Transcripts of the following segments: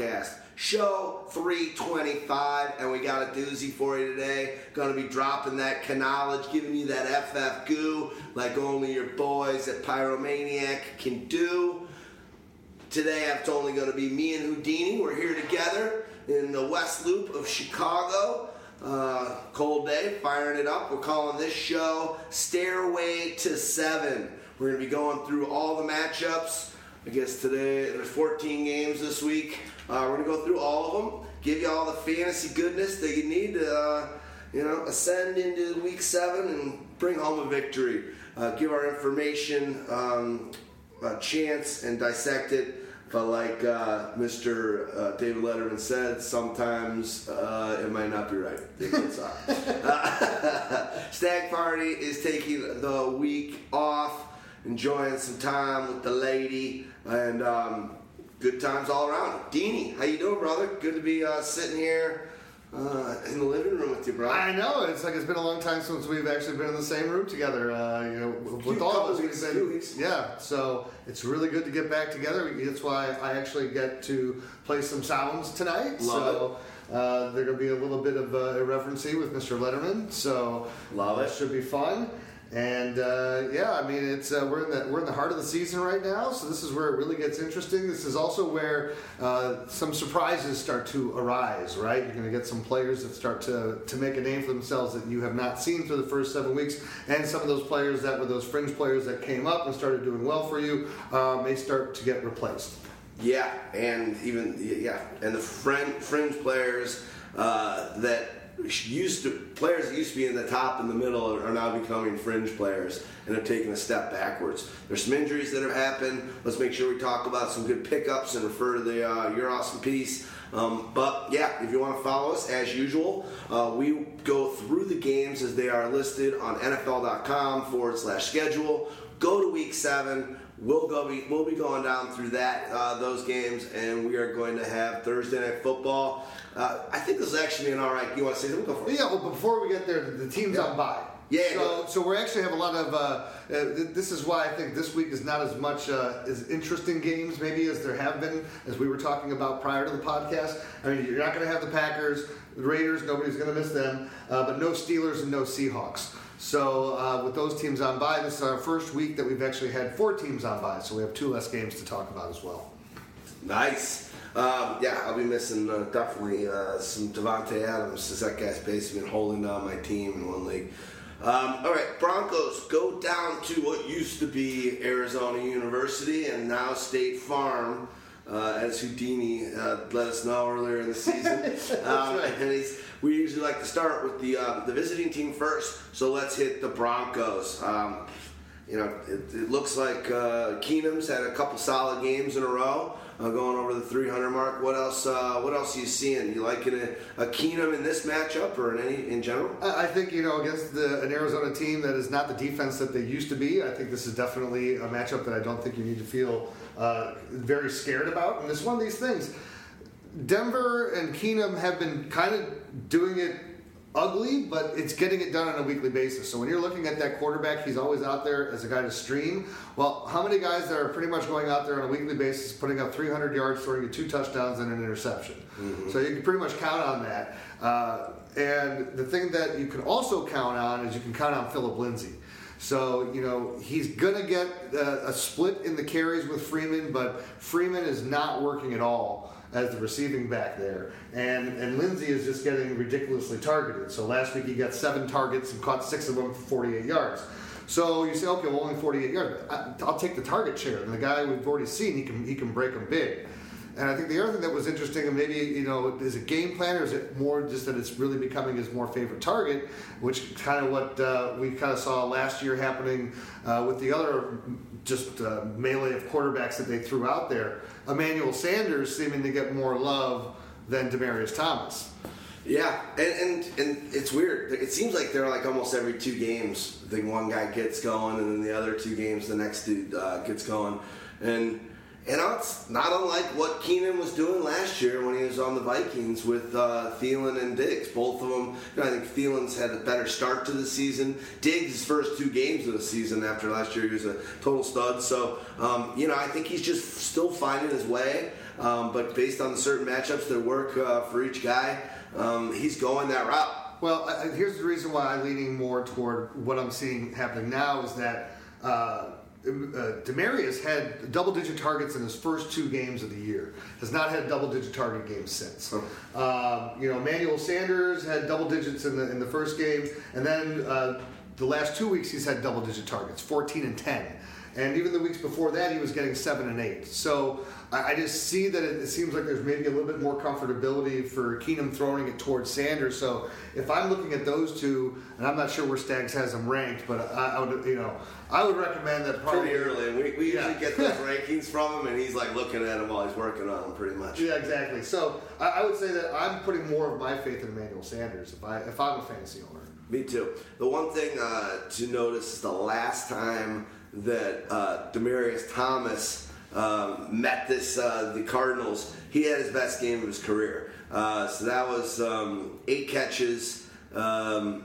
Podcast, show 325, and we got a doozy for you today. Gonna be dropping that knowledge, giving you that FF goo like only your boys at Pyromaniac can do. Today it's only to be me and Houdini. We're here together in the West Loop of Chicago. Uh, cold day, firing it up. We're calling this show Stairway to Seven. We're going to be going through all the matchups. I guess today there's 14 games this week. Uh, we're going to go through all of them, give you all the fantasy goodness that you need to, uh, you know, ascend into week seven and bring home a victory. Uh, give our information um, a chance and dissect it. But like uh, Mr. Uh, David Letterman said, sometimes uh, it might not be right. It. Stagg Party is taking the week off, enjoying some time with the lady, and um, good times all around. Deanie, how you doing, brother? Good to be uh, sitting here uh, in the living room with you, bro. I know it's like it's been a long time since we've actually been in the same room together. Uh, you know, with all of us, we've been- weeks. yeah. So it's really good to get back together. That's why I actually get to play some sounds tonight. Love so uh, there's gonna be a little bit of uh, irreverency with Mr. Letterman. So Love that it. should be fun. And uh, yeah, I mean, it's uh, we're in the we're in the heart of the season right now, so this is where it really gets interesting. This is also where uh, some surprises start to arise. Right, you're going to get some players that start to to make a name for themselves that you have not seen through the first seven weeks, and some of those players that were those fringe players that came up and started doing well for you uh, may start to get replaced. Yeah, and even yeah, and the fringe, fringe players uh, that used to players that used to be in the top and the middle are now becoming fringe players and have taken a step backwards. There's some injuries that have happened. Let's make sure we talk about some good pickups and refer to the uh, your awesome piece. Um, but yeah, if you want to follow us as usual, uh, we go through the games as they are listed on NFL.com forward slash schedule. Go to week seven. We'll go. Be, we'll be going down through that uh, those games, and we are going to have Thursday night football. Uh, I think this is actually an all right. You want to say something? Go for it. Yeah, well, before we get there, the, team's on bye. Yeah, So, so we actually have a lot of. Uh, uh, th- this is why I think this week is not as much uh, as interesting games maybe as there have been as we were talking about prior to the podcast. I mean, you're not going to have the Packers, the Raiders. Nobody's going to miss them, uh, but no Steelers and no Seahawks. So uh, with those teams on bye, this is our first week that we've actually had four teams on bye. So we have two less games to talk about as well. Nice. Um, yeah, I'll be missing uh, definitely uh, some Davante Adams, since that guy's basically been holding down my team in one league. Um, all right, Broncos go down to what used to be Arizona University and now State Farm, uh, as Houdini uh, let us know earlier in the season. um, right. and he's, we usually like to start with the uh, the visiting team first, so let's hit the Broncos. Um, you know, it, it looks like uh, Keenum's had a couple solid games in a row, uh, going over the 300 mark. What else? Uh, what else are you seeing? You liking a, a Keenum in this matchup or in any in general? I think you know against the, an Arizona team that is not the defense that they used to be. I think this is definitely a matchup that I don't think you need to feel uh, very scared about. And it's one of these things. Denver and Keenum have been kind of doing it ugly, but it's getting it done on a weekly basis. So when you're looking at that quarterback, he's always out there as a guy to stream. Well, how many guys that are pretty much going out there on a weekly basis, putting up 300 yards, throwing you two touchdowns and an interception? So you can pretty much count on that. Uh, and the thing that you can also count on is you can count on Phillip Lindsay. So, you know, he's going to get a, a split in the carries with Freeman, but Freeman is not working at all as the receiving back there. And and Lindsay is just getting ridiculously targeted. So last week he got seven targets and caught six of them for 48 yards. So you say, okay, well, only 48 yards. I, I'll take the target share. And the guy we've already seen, he can he can break them big. And I think the other thing that was interesting, and maybe you know, is it game plan or is it more just that it's really becoming his more favorite target, which kind of what uh, we kind of saw last year happening uh, with the other just uh, melee of quarterbacks that they threw out there. Emmanuel Sanders seeming to get more love than Demaryius Thomas. Yeah, and, and and it's weird. It seems like they're like almost every two games, the one guy gets going, and then the other two games, the next dude uh, gets going, and and it's not unlike what Keenum was doing last year when he was on the Vikings with uh, Thielen and Diggs. Both of them, you know, I think Thielen's had a better start to the season. Diggs' first two games of the season after last year, he was a total stud. So, um, you know, I think he's just still finding his way. Um, but based on the certain matchups that work uh, for each guy, um, he's going that route. Well, I, here's the reason why I'm leaning more toward what I'm seeing happening now is that. Uh, uh, Demaryius had double-digit targets in his first two games of the year. Has not had double-digit target games since. Um, you know, Emmanuel Sanders had double digits in the in the first game, and then uh, the last two weeks he's had double-digit targets, 14 and 10. And even the weeks before that, he was getting seven and eight. So I, I just see that it, it, seems like there's maybe a little bit more comfortability for Keenum throwing it towards Sanders. So if I'm looking at those two, and I'm not sure where Stags has them ranked, but I, I would, you know, I would recommend that probably pretty early. We, we Yeah. usually get those rankings from him, and he's like looking at them while he's working on them, pretty much. Yeah, exactly. So I, I would say that I'm putting more of my faith in Emmanuel Sanders if I if I'm a fantasy owner. Me too. The one thing uh, to notice is the last time that uh, Demaryius Thomas um, met this uh, the Cardinals, he had his best game of his career. Uh, so that was um, eight catches. Um,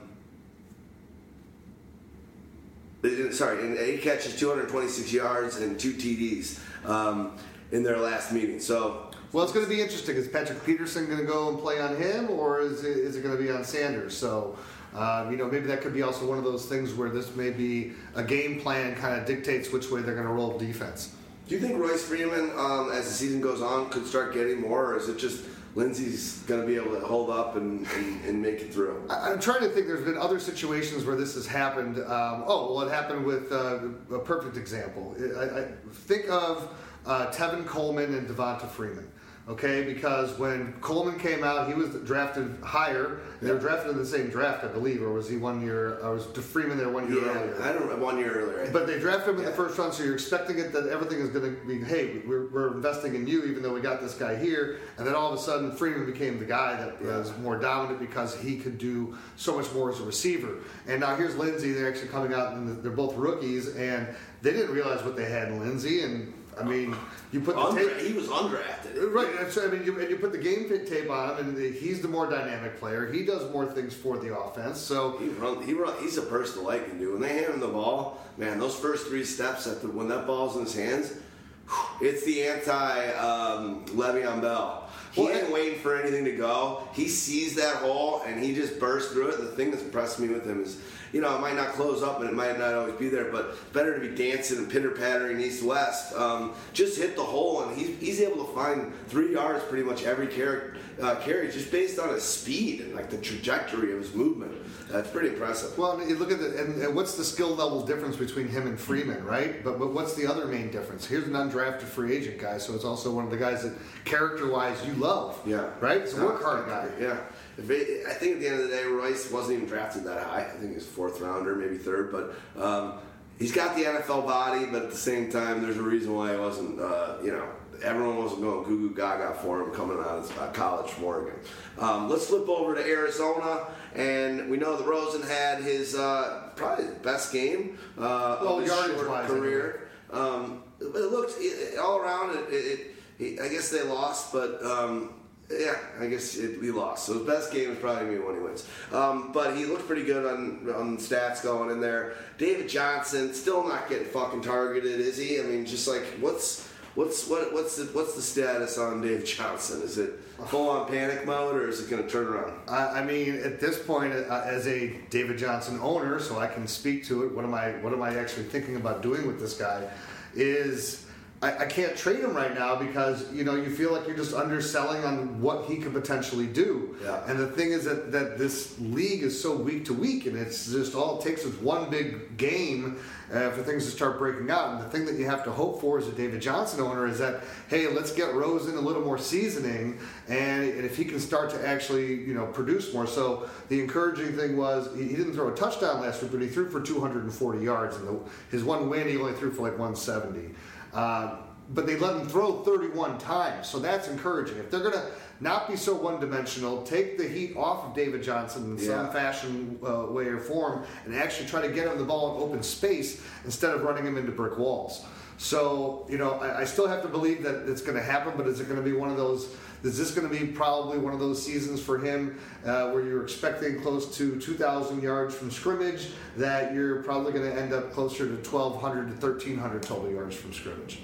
sorry, and eight catches, 226 yards, and two TDs um, in their last meeting. So Well, it's going to be interesting. Is Patrick Peterson going to go and play on him, or is it, is it going to be on Sanders? So, um, you know, maybe that could be also one of those things where this may be a game plan kind of dictates which way they're going to roll defense. Do you think Royce Freeman, um, as the season goes on, could start getting more, or is it just Lindsay's going to be able to hold up and, and, and make it through? I- I'm trying to think. There's been other situations where this has happened. Um, oh, well, it happened with uh, a perfect example. I, I think of uh, Tevin Coleman and Devonta Freeman. Okay, because when Coleman came out, he was drafted higher. They were drafted in the same draft, I believe, or was he one year? Or was Freeman there one year earlier? I don't one year earlier. But they drafted him in Yeah. the first round, so you're expecting it that everything is going to be, hey, we're, we're investing in you, even though we got this guy here. And then all of a sudden, Freeman became the guy that Yeah. was more dominant because he could do so much more as a receiver. And now here's Lindsay. They're actually coming out, and they're both rookies, and they didn't realize what they had in Lindsay. And I mean, you put the Undra- tape. he was undrafted. Right, and so, I mean, you, and you put the game fit tape on him, and he's the more dynamic player. He does more things for the offense. So He run, he run, he's a person like and do. When they hand him the ball, man, those first three steps at the, when that ball's in his hands, whew, it's the anti um, Le'Veon Bell. He Well, ain't waiting for anything to go. He sees that hole and he just bursts through it. The thing that's impressed me with him is, you know, it might not close up and it might not always be there, but it's better to be dancing and pitter pattering east west. Um, just hit the hole and he's, he's able to find three yards pretty much every carry, uh, carry just based on his speed and like the trajectory of his movement. That's pretty impressive. Well, and you look at the and, and what's the skill level difference between him and Freeman, right? But but what's the other main difference? Here's an undrafted free agent guy, so it's also one of the guys that character-wise you love, Yeah. right? It's a work hard guy. Yeah. I think at the end of the day, Royce wasn't even drafted that high. I think he's fourth rounder, maybe third. But um, he's got the NFL body, but at the same time, there's a reason why he wasn't, uh, you know, everyone wasn't going goo goo gaga for him coming out of uh, college Oregon. Um, let's flip over to Arizona. And we know that Rosen had his uh, probably best game uh, Well, of his short yardage-wise, career. Um, but it looked it, all around. It, it, it, I guess they lost, but um, yeah, I guess it, we lost. So his best game is probably gonna when he wins. Um, but he looked pretty good on on stats going in there. David Johnson still not getting fucking targeted, is he? I mean, just like what's What's what what's the what's the status on Dave Johnson? Is it full on panic mode or is it going to turn around? I, I mean, at this point, uh, as a David Johnson owner, so I can speak to it. What am I? What am I actually thinking about doing with this guy? Is I, I can't trade him right now because you know you feel like you're just underselling on what he could potentially do. Yeah. And the thing is that that this league is so week to week, and it's just all it takes is one big game uh, for things to start breaking out. And the thing that you have to hope for as a David Johnson owner is that hey, let's get Rosen a little more seasoning, and, and if he can start to actually you know produce more. So the encouraging thing was he, he didn't throw a touchdown last week, but he threw for 240 yards, and the, his one win he only threw for like 170. Uh, but they let him throw 31 times, so that's encouraging. If they're going to not be so one dimensional, take the heat off of David Johnson in some fashion, uh, way, or form, and actually try to get him the ball in open space instead of running him into brick walls. So, you know, I, I still have to believe that it's going to happen, but is it going to be one of those? Is this going to be probably one of those seasons for him uh, where you're expecting close to 2,000 yards from scrimmage? That you're probably going to end up closer to 1,200 to 1,300 total yards from scrimmage.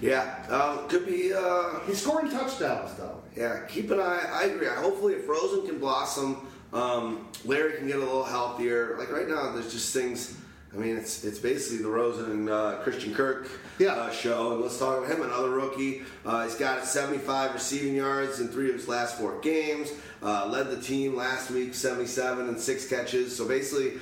Yeah, um, could be. Uh, He's scoring touchdowns though. Yeah, keep an eye. I agree. Hopefully, if Rosen can blossom, um, Larry can get a little healthier. Like right now, there's just things. I mean, it's it's basically the Rosen and uh, Christian Kirk Yeah. uh, show. And let's talk about him, another rookie. Uh, he's got 75 receiving yards in three of his last four games. Uh, led the team last week, 77 and six catches. So basically,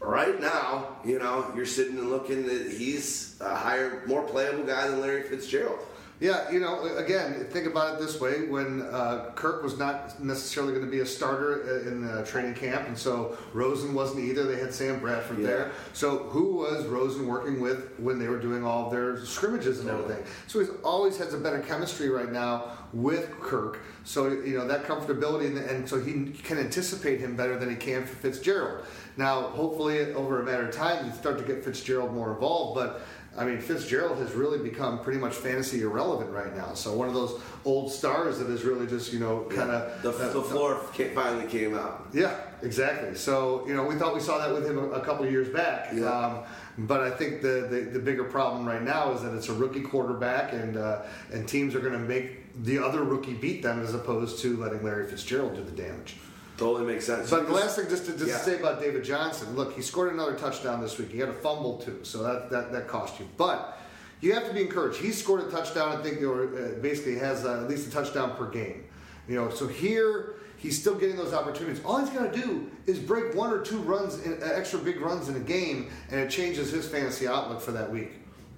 right now, you know, you're sitting and looking at he's a higher, more playable guy than Larry Fitzgerald. Yeah, you know, again, think about it this way: when uh, Kirk was not necessarily going to be a starter uh, in the training camp, and so Rosen wasn't either. They had Sam Bradford Yeah. there. So who was Rosen working with when they were doing all their scrimmages and everything? So he's always has a better chemistry right now with Kirk. So you know that comfortability, and, and so he can anticipate him better than he can for Fitzgerald. Now, hopefully, over a matter of time, you start to get Fitzgerald more involved, but. I mean, Fitzgerald has really become pretty much fantasy irrelevant right now. So one of those old stars that is really just you know kind of The, the floor ca- finally came out. yeah, exactly. So you know, we thought we saw that with him a, a couple of years back. Yeah. Um, but I think the, the the bigger problem right now is that it's a rookie quarterback, and uh, and teams are going to make the other rookie beat them as opposed to letting Larry Fitzgerald do the damage. Totally makes sense. But the last thing, just to, just Yeah. say about David Johnson, look, he scored another touchdown this week. He had a fumble too, so that that, that cost you. But you have to be encouraged. He scored a touchdown. I think, or uh, basically has uh, at least a touchdown per game. You know, so here he's still getting those opportunities. All he's got to do is break one or two runs, in, uh, extra big runs in a game, and it changes his fantasy outlook for that week.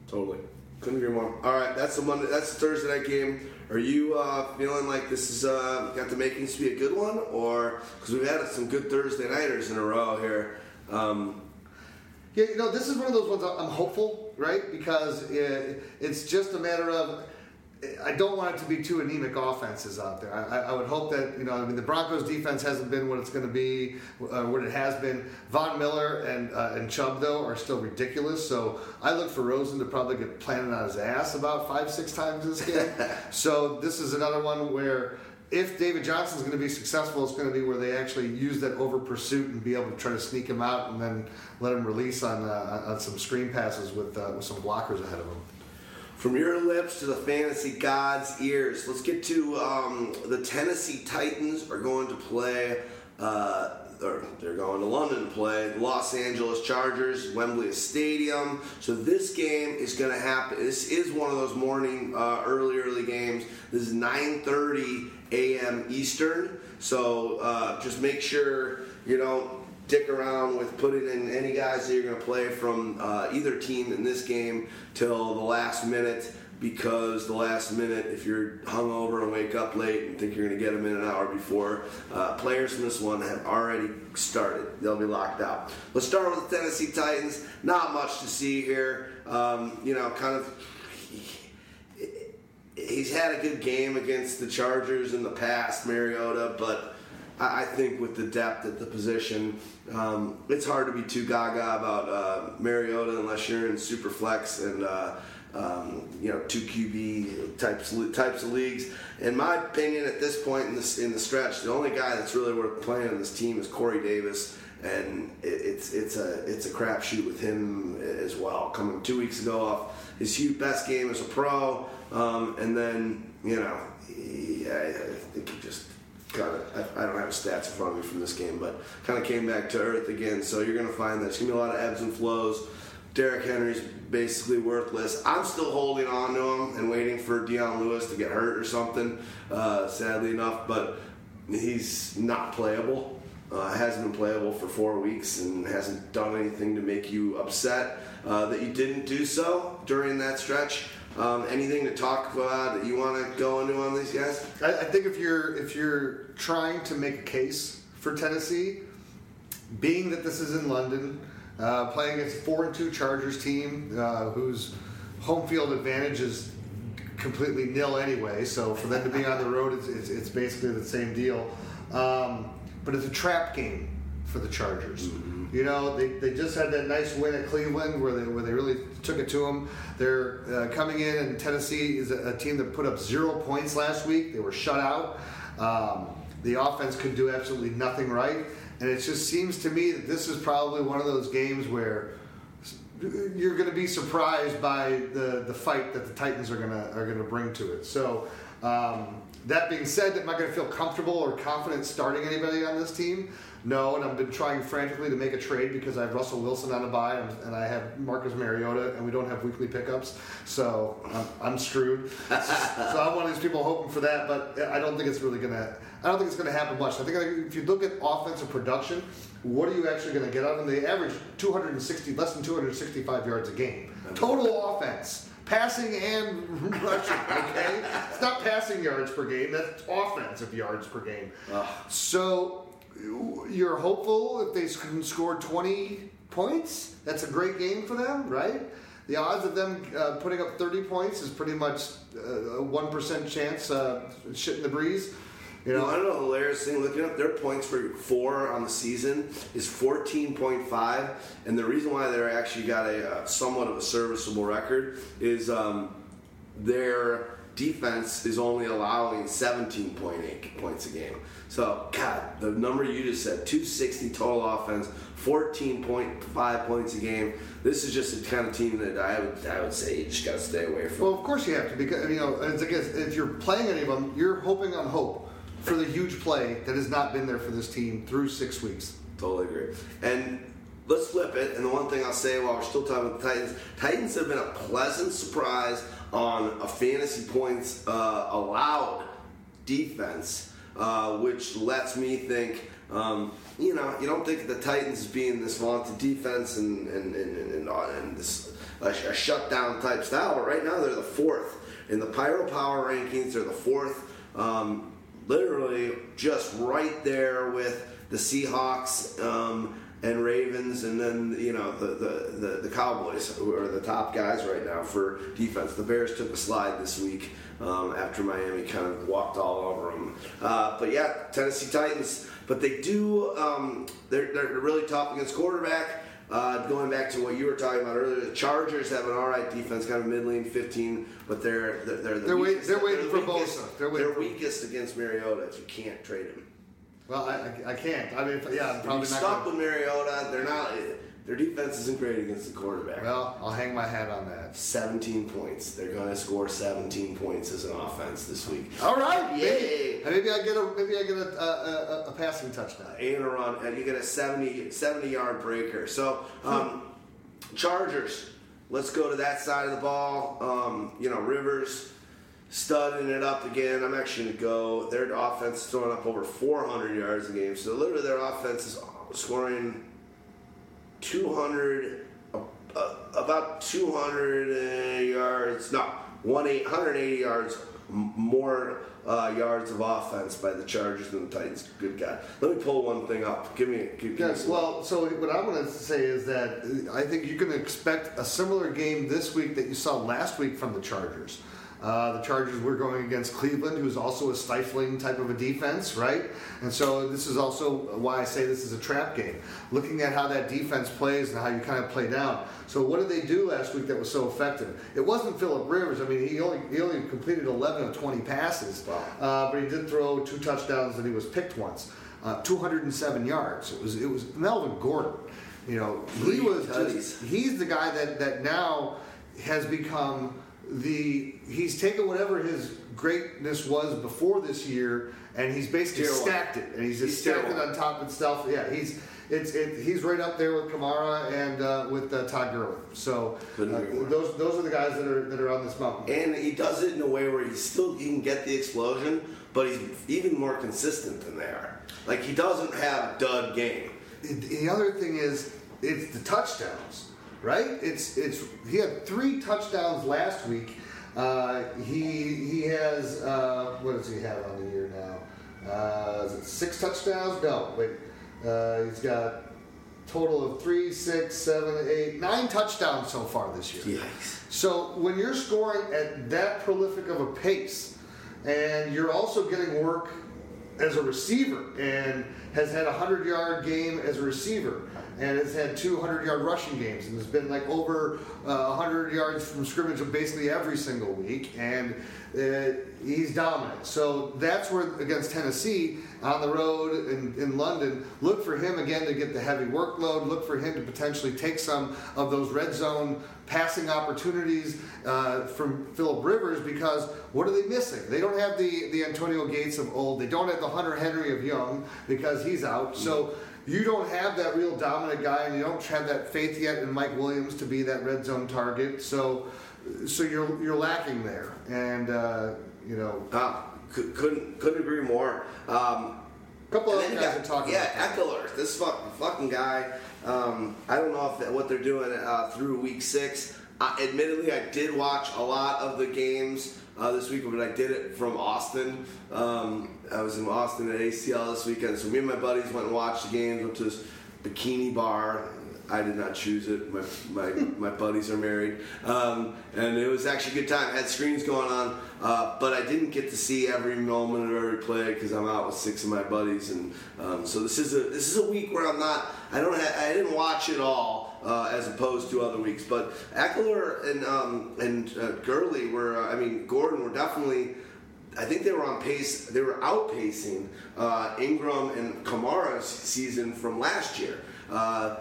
Totally. Couldn't agree more. All right, that's the Monday. That's the Thursday night game. Are you uh, feeling like this is uh, got the makings to be a good one, or because we've had some good Thursday nighters in a row here? Um, Yeah, you know, this is one of those ones I'm hopeful, right? Because it, it's just a matter of I don't want it to be two anemic offenses out there. I, I- would hope that you know, I mean, the Broncos defense hasn't been what it's going to be, uh, what it has been. Von Miller and uh, and Chubb though are still ridiculous. So I look for Rosen to probably get planted on his ass about five six times this game. so this is another one where. If David Johnson's going to be successful, it's going to be where they actually use that over pursuit and be able to try to sneak him out and then let him release on uh, on some screen passes with uh, with some blockers ahead of him. From your lips to the fantasy gods' ears, let's get to um, the Tennessee Titans are going to play. Uh, or they're going to London to play Los Angeles Chargers, Wembley Stadium. So this game is going to happen. This is one of those morning, uh, early, early games. This is 9:30 a.m. Eastern. So uh, just make sure you don't dick around with putting in any guys that you're going to play from uh, either team in this game till the last minute because the last minute, if you're hungover and wake up late and think you're going to get them in an hour before, uh, players from this one have already started. They'll be locked out. Let's start with the Tennessee Titans. Not much to see here. Um, you know, kind of he's had a good game against the Chargers in the past, Mariota, but I think with the depth at the position, um, it's hard to be too gaga about uh, Mariota unless you're in super flex and uh, um, you know two QB types types of leagues. In my opinion, at this point in in the stretch, the only guy that's really worth playing on this team is Corey Davis. and it, it's it's a it's a crapshoot with him as well. Coming two weeks ago off his huge best game as a pro, um, and then you know, he, I, I think he just kind of I, don't have stats in front of me from this game, but kind of came back to earth again. So you're going to find that it's going to be a lot of ebbs and flows. Derrick Henry's basically worthless. I'm still holding on to him and waiting for Dion Lewis to get hurt or something. Uh, sadly enough, but he's not playable. Uh, hasn't been playable for four weeks and hasn't done anything to make you upset uh, that you didn't do so during that stretch. Um, anything to talk about that you want to go into on these guys? I, I think if you're if you're trying to make a case for Tennessee, being that this is in London, uh, playing against four and two Chargers team uh, whose home field advantage is completely nil anyway. So for them to be on the road, it's, it's, it's basically the same deal. Um, but it's a trap game for the Chargers. You know, they, they just had that nice win at Cleveland where they where they really took it to them. They're uh, coming in, and Tennessee is a, a team that put up zero points last week. They were shut out. Um, the offense could do absolutely nothing right, and it just seems to me that this is probably one of those games where you're going to be surprised by the, the fight that the Titans are going to are going to bring to it. So um, that being said, am I going to feel comfortable or confident starting anybody on this team? No, and I've been trying frantically to make a trade because I have Russell Wilson on a buy and, and I have Marcus Mariota, and we don't have weekly pickups, so I'm, I'm screwed. so I'm one of these people hoping for that, but I don't think it's really gonna. I don't think it's gonna happen much. I think if you look at offensive production, what are you actually gonna get out of them? They average 260, less than 265 yards a game, total offense passing and rushing. Okay, it's not passing yards per game. That's offensive yards per game. So you're hopeful if they can score 20 points. That's a great game for them, right? The odds of them uh, putting up 30 points is pretty much uh, a one percent chance. Uh, shit in the breeze. You know, I don't know. The hilarious thing, looking up their points for four on the season is 14.5, and the reason why they're actually got a uh, somewhat of a serviceable record is um, their defense is only allowing 17.8 points a game. So, God, the number you just said, 260 total offense, 14.5 points a game. This is just the kind of team that I would I would say you just got to stay away from. Well, of course you have to because you know it's, I guess if you're playing any of them, you're hoping on hope for the huge play that has not been there for this team through six weeks. Totally agree. And let's flip it. And the one thing I'll say while we're still talking about the Titans, Titans have been a pleasant surprise on a fantasy points uh, allowed defense, uh, which lets me think. Um, you know, you don't think the Titans being this vaunted defense and and, and, and, and, uh, this a, a shutdown type style, but right now they're the fourth in the Pyro Power rankings. They're the fourth. Um, literally just right there with the Seahawks um, and Ravens, and then you know the, the, the, the Cowboys, who are the top guys right now for defense. The Bears took a slide this week um, after Miami kind of walked all over them. Uh, but yeah, Tennessee Titans. But they do. Um, they're, they're really tough against quarterback. Uh, going back to what you were talking about earlier, the Chargers have an all right defense, kind of middling 15, but they're they're, they're the They're wait- weakest- they're waiting the for weakest- Bosa. They're waiting they're weakest against Mariota if you can't trade him. Well, I, I, can't. I mean, if- yeah, I'm If probably you not. stuck Gonna, with Mariota, they're not. Their defense isn't great against the quarterback. well, I'll hang my hat on that. 17 points. They're going to score 17 points as an offense this week. All right, Yay. maybe, maybe I get a maybe I get a, a, a, a passing touchdown. and a run, and you get a 70, 70 yard breaker. So, um, Chargers, let's go to that side of the ball. Um, you know, Rivers studding it up again. I'm actually going to go. Their offense is throwing up over 400 yards a game. So, literally, their offense is scoring 200, uh, uh, about 200 uh, yards, no, 180 yards more uh, yards of offense by the Chargers than the Titans. Good God. Let me pull one thing up. Give me, give, give Yes, some- well, so what I want to say is that uh, I think you can expect a similar game this week that you saw last week from the Chargers. Uh, the Chargers were going against Cleveland, who's also a stifling type of a defense, right? And so this is also why I say this is a trap game. Looking at how that defense plays and how you kind of play down. So what did they do last week that was so effective? It wasn't Philip Rivers. I mean, he only he only completed 11 of 20 passes, Wow. uh, but he did throw two touchdowns and he was picked once. uh, 207 yards. It was it was Melvin Gordon. You know, he was just he's the guy that that now has become the he's taken whatever his greatness was before this year and he's basically stacked it and he's just He's stacked it on top of stuff. Yeah, he's it's it, he's right up there with Kamara and uh, with uh, Todd Gurley. So uh, those those are the guys that are that are on this mountain. And he does it in a way where he still he can get the explosion, but he's even more consistent than they are. Like he doesn't have a dud game. the other thing is it's the touchdowns, right? It's it's he had three touchdowns last week. Uh, he he has uh, what does he have on the year now? Uh, is it six touchdowns? No, wait. Uh, he's got total of three, six, seven, eight, nine touchdowns so far this year. Yikes. So when you're scoring at that prolific of a pace, and you're also getting work as a receiver, and has had a hundred yard game as a receiver, and has had 200 yard rushing games, and has been like over uh, 100 yards from scrimmage basically every single week, and uh, he's dominant. So that's where against Tennessee on the road in, in London, look for him again to get the heavy workload. Look for him to potentially take some of those red zone passing opportunities uh, from Philip Rivers because what are they missing? They don't have the, the Antonio Gates of old. They don't have the Hunter Henry of young because he's out. So you don't have that real dominant guy, and you don't have that faith yet in Mike Williams to be that red zone target. So so you're you're lacking there, and uh, you know Uh, cou- couldn't couldn't agree more. Um, a couple other guys got- are talking. Yeah. Ekeler, this fucking fucking guy. Um, I don't know if that, what they're doing uh, through week six. Uh, admittedly, I did watch a lot of the games uh, this week, but I did it from Austin. Um, I was in Austin at ACL this weekend, so me and my buddies went and watched the games. Went to this bikini bar. I did not choose it. My my, my buddies are married, um, and it was actually a good time. had screens going on, uh, but I didn't get to see every moment of every play because I'm out with six of my buddies, and um, so this is a this is a week where I'm not. I don't. I didn't watch it all uh, as opposed to other weeks. But Ekeler and um, and uh, Gurley were. Uh, I mean, Gordon were definitely. I think they were on pace. They were outpacing uh, Ingram and Kamara's season from last year. Uh,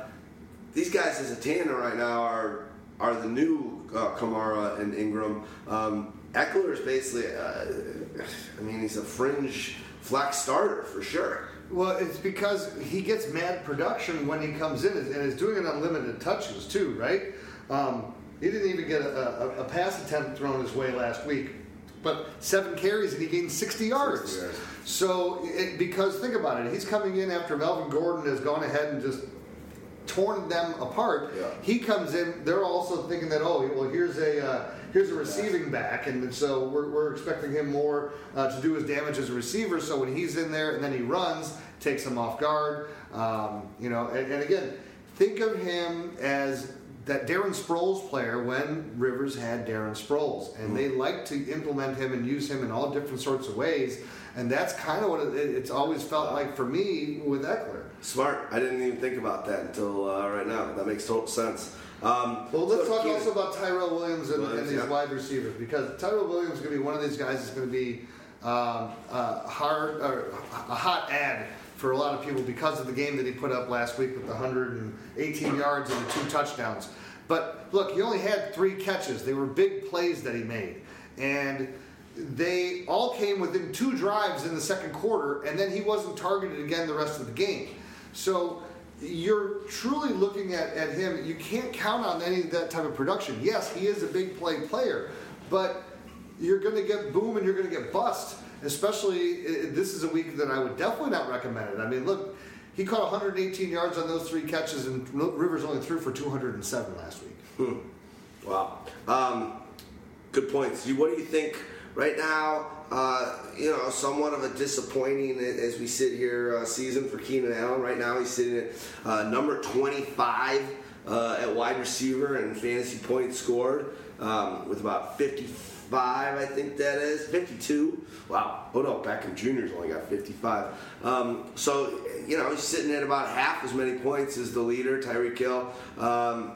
these guys as a tandem right now are are the new uh, Kamara and Ingram. Um, Ekeler is basically, uh, I mean, he's a fringe flex starter for sure. Well, it's because he gets mad production when he comes in and is doing it on limited touches too, right? Um, he didn't even get a, a, a pass attempt thrown his way last week, but seven carries and he gained 60 yards. 60 yards. So, it, because think about it, he's coming in after Melvin Gordon has gone ahead and just torn them apart. Yeah. He comes in. They're also thinking that oh well here's a uh, here's a receiving back, and so we're, we're expecting him more uh, to do his damage as a receiver. So when he's in there and then he runs, takes him off guard. Um, you know, and, and again, think of him as that Darren Sproles player when Rivers had Darren Sproles, and they like to implement him and use him in all different sorts of ways. And that's kind of what it, it's always felt like for me with Ekeler. Smart. I didn't even think about that until uh, right now. That makes total sense. Um, Well, let's so talk Keenan- also about Tyrell Williams and, Williams, and these yeah. wide receivers because Tyrell Williams is going to be one of these guys that's going to be um, uh, hard or a hot ad for a lot of people because of the game that he put up last week with the 118 yards and the two touchdowns. But look, he only had three catches. They were big plays that he made, and they all came within two drives in the second quarter, and then he wasn't targeted again the rest of the game. So you're truly looking at, at him. You can't count on any of that type of production. Yes, he is a big play player, but you're going to get boom and you're going to get bust. Especially, uh, this is a week that I would definitely not recommend it. I mean, look, he caught 118 yards on those three catches, and Rivers only threw for 207 last week. Wow. Um, good points. What do you think right now? Uh, you know, somewhat of a disappointing as we sit here uh, season for Keenan Allen. Right now, he's sitting at uh, number 25 uh, at wide receiver and fantasy points scored um, with about 55, I think that is 52. Wow. Oh no, Beckham Jr.'s only got 55. Um, so you know, he's sitting at about half as many points as the leader, Tyreek Hill. Um,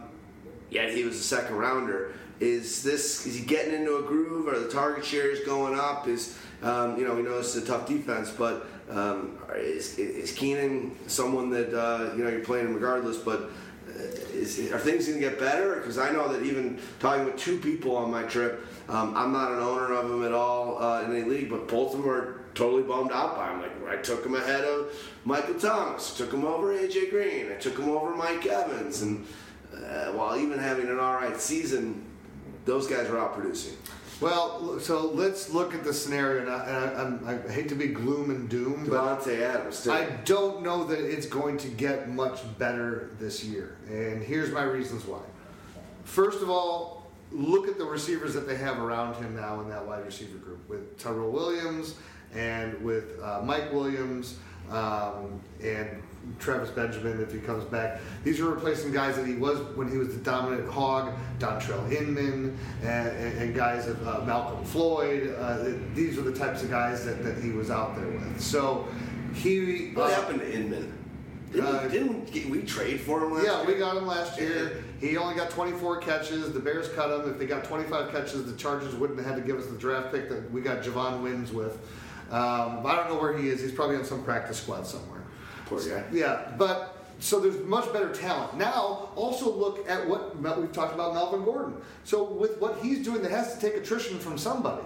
yet he was a second rounder. Is this is he getting into a groove? Are the target shares going up? Is Um, you know, we know it's a tough defense, but um, is, is Keenan someone that uh, you know you're playing regardless? But uh, is, are things going to get better? Because I know that even talking with two people on my trip, um, I'm not an owner of them at all uh, in any league, but both of them are totally bummed out by him. Like I took him ahead of Michael Thomas, took him over AJ Green, I took him over Mike Evans, and uh, while even having an all right season, those guys are out producing. Well, so let's look at the scenario. And I, I, I hate to be gloom and doom, but Adams, too. I don't know that it's going to get much better this year. And here's my reasons why. First of all, look at the receivers that they have around him now in that wide receiver group with Tyrell Williams and with uh, Mike Williams um, and Travis Benjamin if he comes back. These are replacing guys that he was when he was the dominant hog, Dontrelle Inman, and, and, and guys of uh, Malcom Floyd. Uh, these are the types of guys that, that he was out there with. So he. what uh, happened to Inman? Didn't, uh, didn't we trade for him last yeah, year? we got him last year. He only got 24 catches. The Bears cut him. If they got 25 catches, the Chargers wouldn't have had to give us the draft pick that we got Javon Wims with. Um, I don't know where he is. He's probably on some practice squad somewhere. Poor guy. Yeah, but so there's much better talent. Now, also look at what we've talked about Melvin Gordon. So with what he's doing, that has to take attrition from somebody.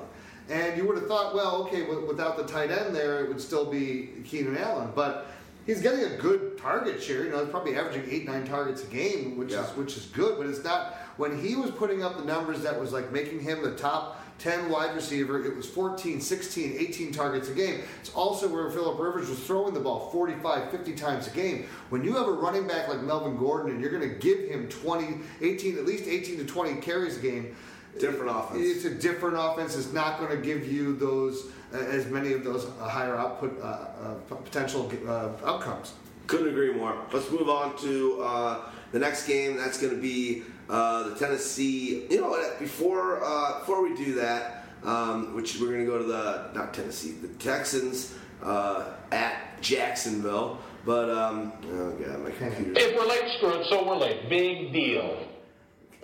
And you would have thought, well, okay, without the tight end there, it would still be Keenan Allen. But he's getting a good target share. You know, he's probably averaging eight, nine targets a game, which Yeah. is which is good. But it's not when he was putting up the numbers that was like making him the top 10 wide receiver. It was 14, 16, 18 targets a game. It's also where Philip Rivers was throwing the ball 45, 50 times a game. When you have a running back like Melvin Gordon and you're going to give him 20, 18, at least 18 to 20 carries a game, Different offense. It's a different offense. It's not going to give you those uh, as many of those uh, higher output uh, uh, potential uh, outcomes. Couldn't agree more. Let's move on to uh, the next game. That's going to be uh, the Tennessee. You know what? Before uh, before we do that, um, which we're going to go to the not Tennessee, the Texans uh, at Jacksonville. But um, oh god, my computer. If we're late, screwed, so we're late. Big deal.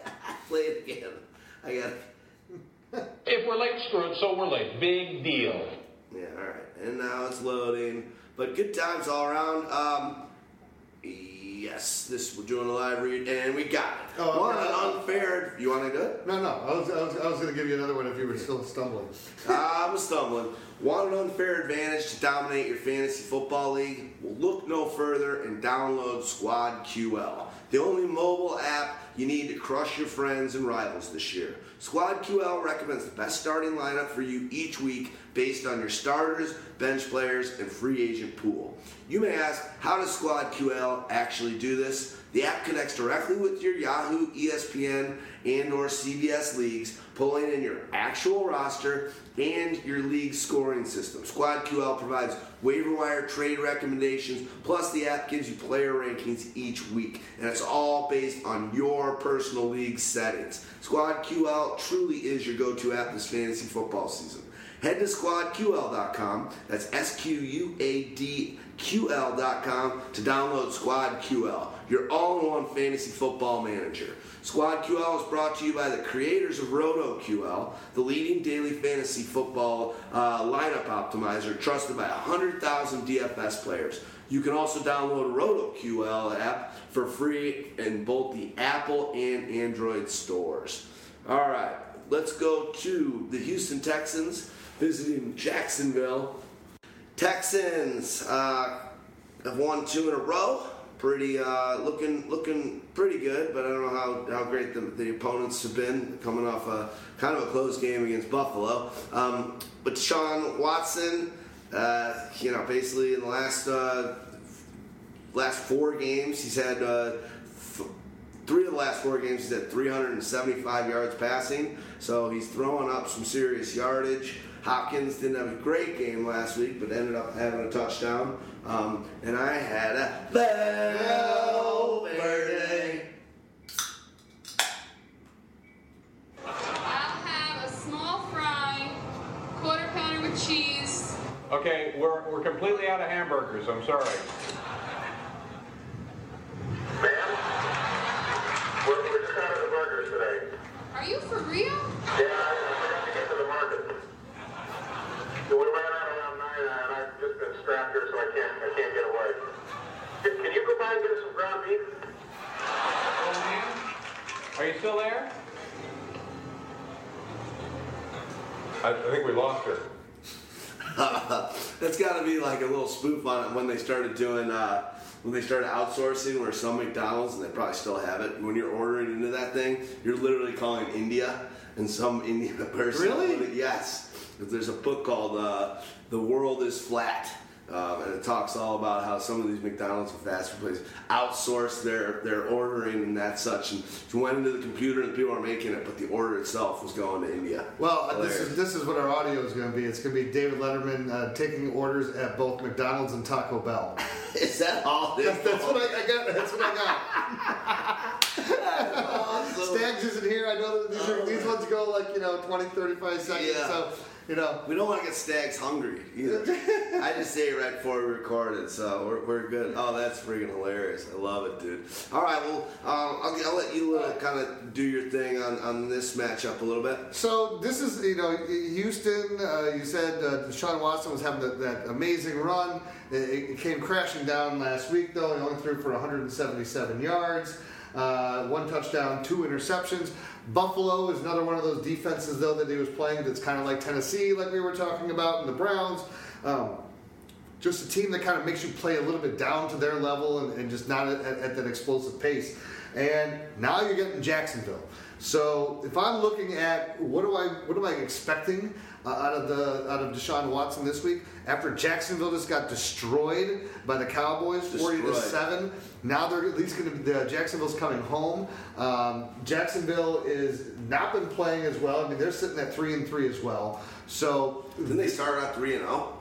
Play it again. I got. If we're late, screwed, so we're late. Big deal. Yeah, all right. And now it's loading. But good times all around. Um, yes, this we're doing a live read, and we got it. Oh, One an unfair. You want to do it? No, no. I was, I was, I was going to give you another one if you were still stumbling. I'm stumbling. Want an unfair advantage to dominate your fantasy football league? Well, look no further and download Squad QL, the only mobile app you need to crush your friends and rivals this year. Squad QL recommends the best starting lineup for you each week based on your starters, bench players, and free agent pool. You may ask, how does Squad QL actually do this? The app connects directly with your Yahoo, ESPN, and or CBS leagues, pulling in your actual roster and your league scoring system. Squad QL provides waiver wire trade recommendations, plus the app gives you player rankings each week, and it's all based on your personal league settings. Squad QL truly is your go-to app this fantasy football season. Head to squadql.com, that's S Q U A D QL.com to download Squad QL, your all in one fantasy football manager. Squad QL is brought to you by the creators of RotoQL, the leading daily fantasy football uh, lineup optimizer trusted by 100,000 DFS players. You can also download RotoQL app for free in both the Apple and Android stores. All right, let's go to the Houston Texans visiting Jacksonville. Texans uh, have won two in a row. Pretty uh, looking looking pretty good, but I don't know how, how great the, the opponents have been coming off a kind of a close game against Buffalo. Um, but Sean Watson, uh, you know, basically in the last uh, last four games, he's had uh, f- three of the last four games. He's had 375 yards passing, so he's throwing up some serious yardage. Hopkins didn't have a great game last week, but ended up having a touchdown. Um, and I had a Valverde. I'll have a small fry, quarter pounder with cheese. Okay, we're, we're completely out of hamburgers. I'm sorry. Ma'am, we're, we're just out of the burgers today. Are you for real? Yeah, I I have to get to the market. So what do strapped here, so I can't, I can't get away. Can can you go by and get us some ground beef? Old man, are you still there? I, I think we lost her. That's got to be like a little spoof on it when they started doing uh, when they started outsourcing, where some McDonald's and they probably still have it. When you're ordering into that thing, you're literally calling India, and some Indian person. Really? Yes. There's a book called uh, "The World Is Flat." Um, and it talks all about how some of these McDonald's and fast food places outsource their, their ordering and that such. And you went into the computer and the people are making it, but the order itself was going to India. Well, uh, this is this is what our audio is going to be. It's going to be David Letterman uh, taking orders at both McDonald's and Taco Bell. Is that all? That's, that's what I, I got. That's what I got. Awesome. Stags isn't here. I know that these are, these ones go like you know 20, 35 seconds. Yeah. So you know. We don't want to get stags hungry either. I just say it right before we recorded, so we're, we're good. Oh, that's freaking hilarious. I love it, dude. All right, well, um, I'll, I'll let you uh, kind of do your thing on, on this matchup a little bit. So this is, you know, Houston. Uh, you said uh, Deshaun Watson was having that, that amazing run. It, it came crashing down last week, though. He only threw for 177 yards, uh, one touchdown, two interceptions. Buffalo is another one of those defenses, though, that he was playing. That's kind of like Tennessee, like we were talking about, and the Browns. Um, just a team that kind of makes you play a little bit down to their level and, and just not at, at, at that explosive pace. And now you're getting Jacksonville. So if I'm looking at what do I what am I expecting uh, out of the out of Deshaun Watson this week after Jacksonville just got destroyed by the Cowboys, forty to seven. Now they're at least going to be the Jacksonville's coming home. Um, Jacksonville is not been playing as well. I mean they're sitting at three and three as well. So Didn't they start out 3 and oh?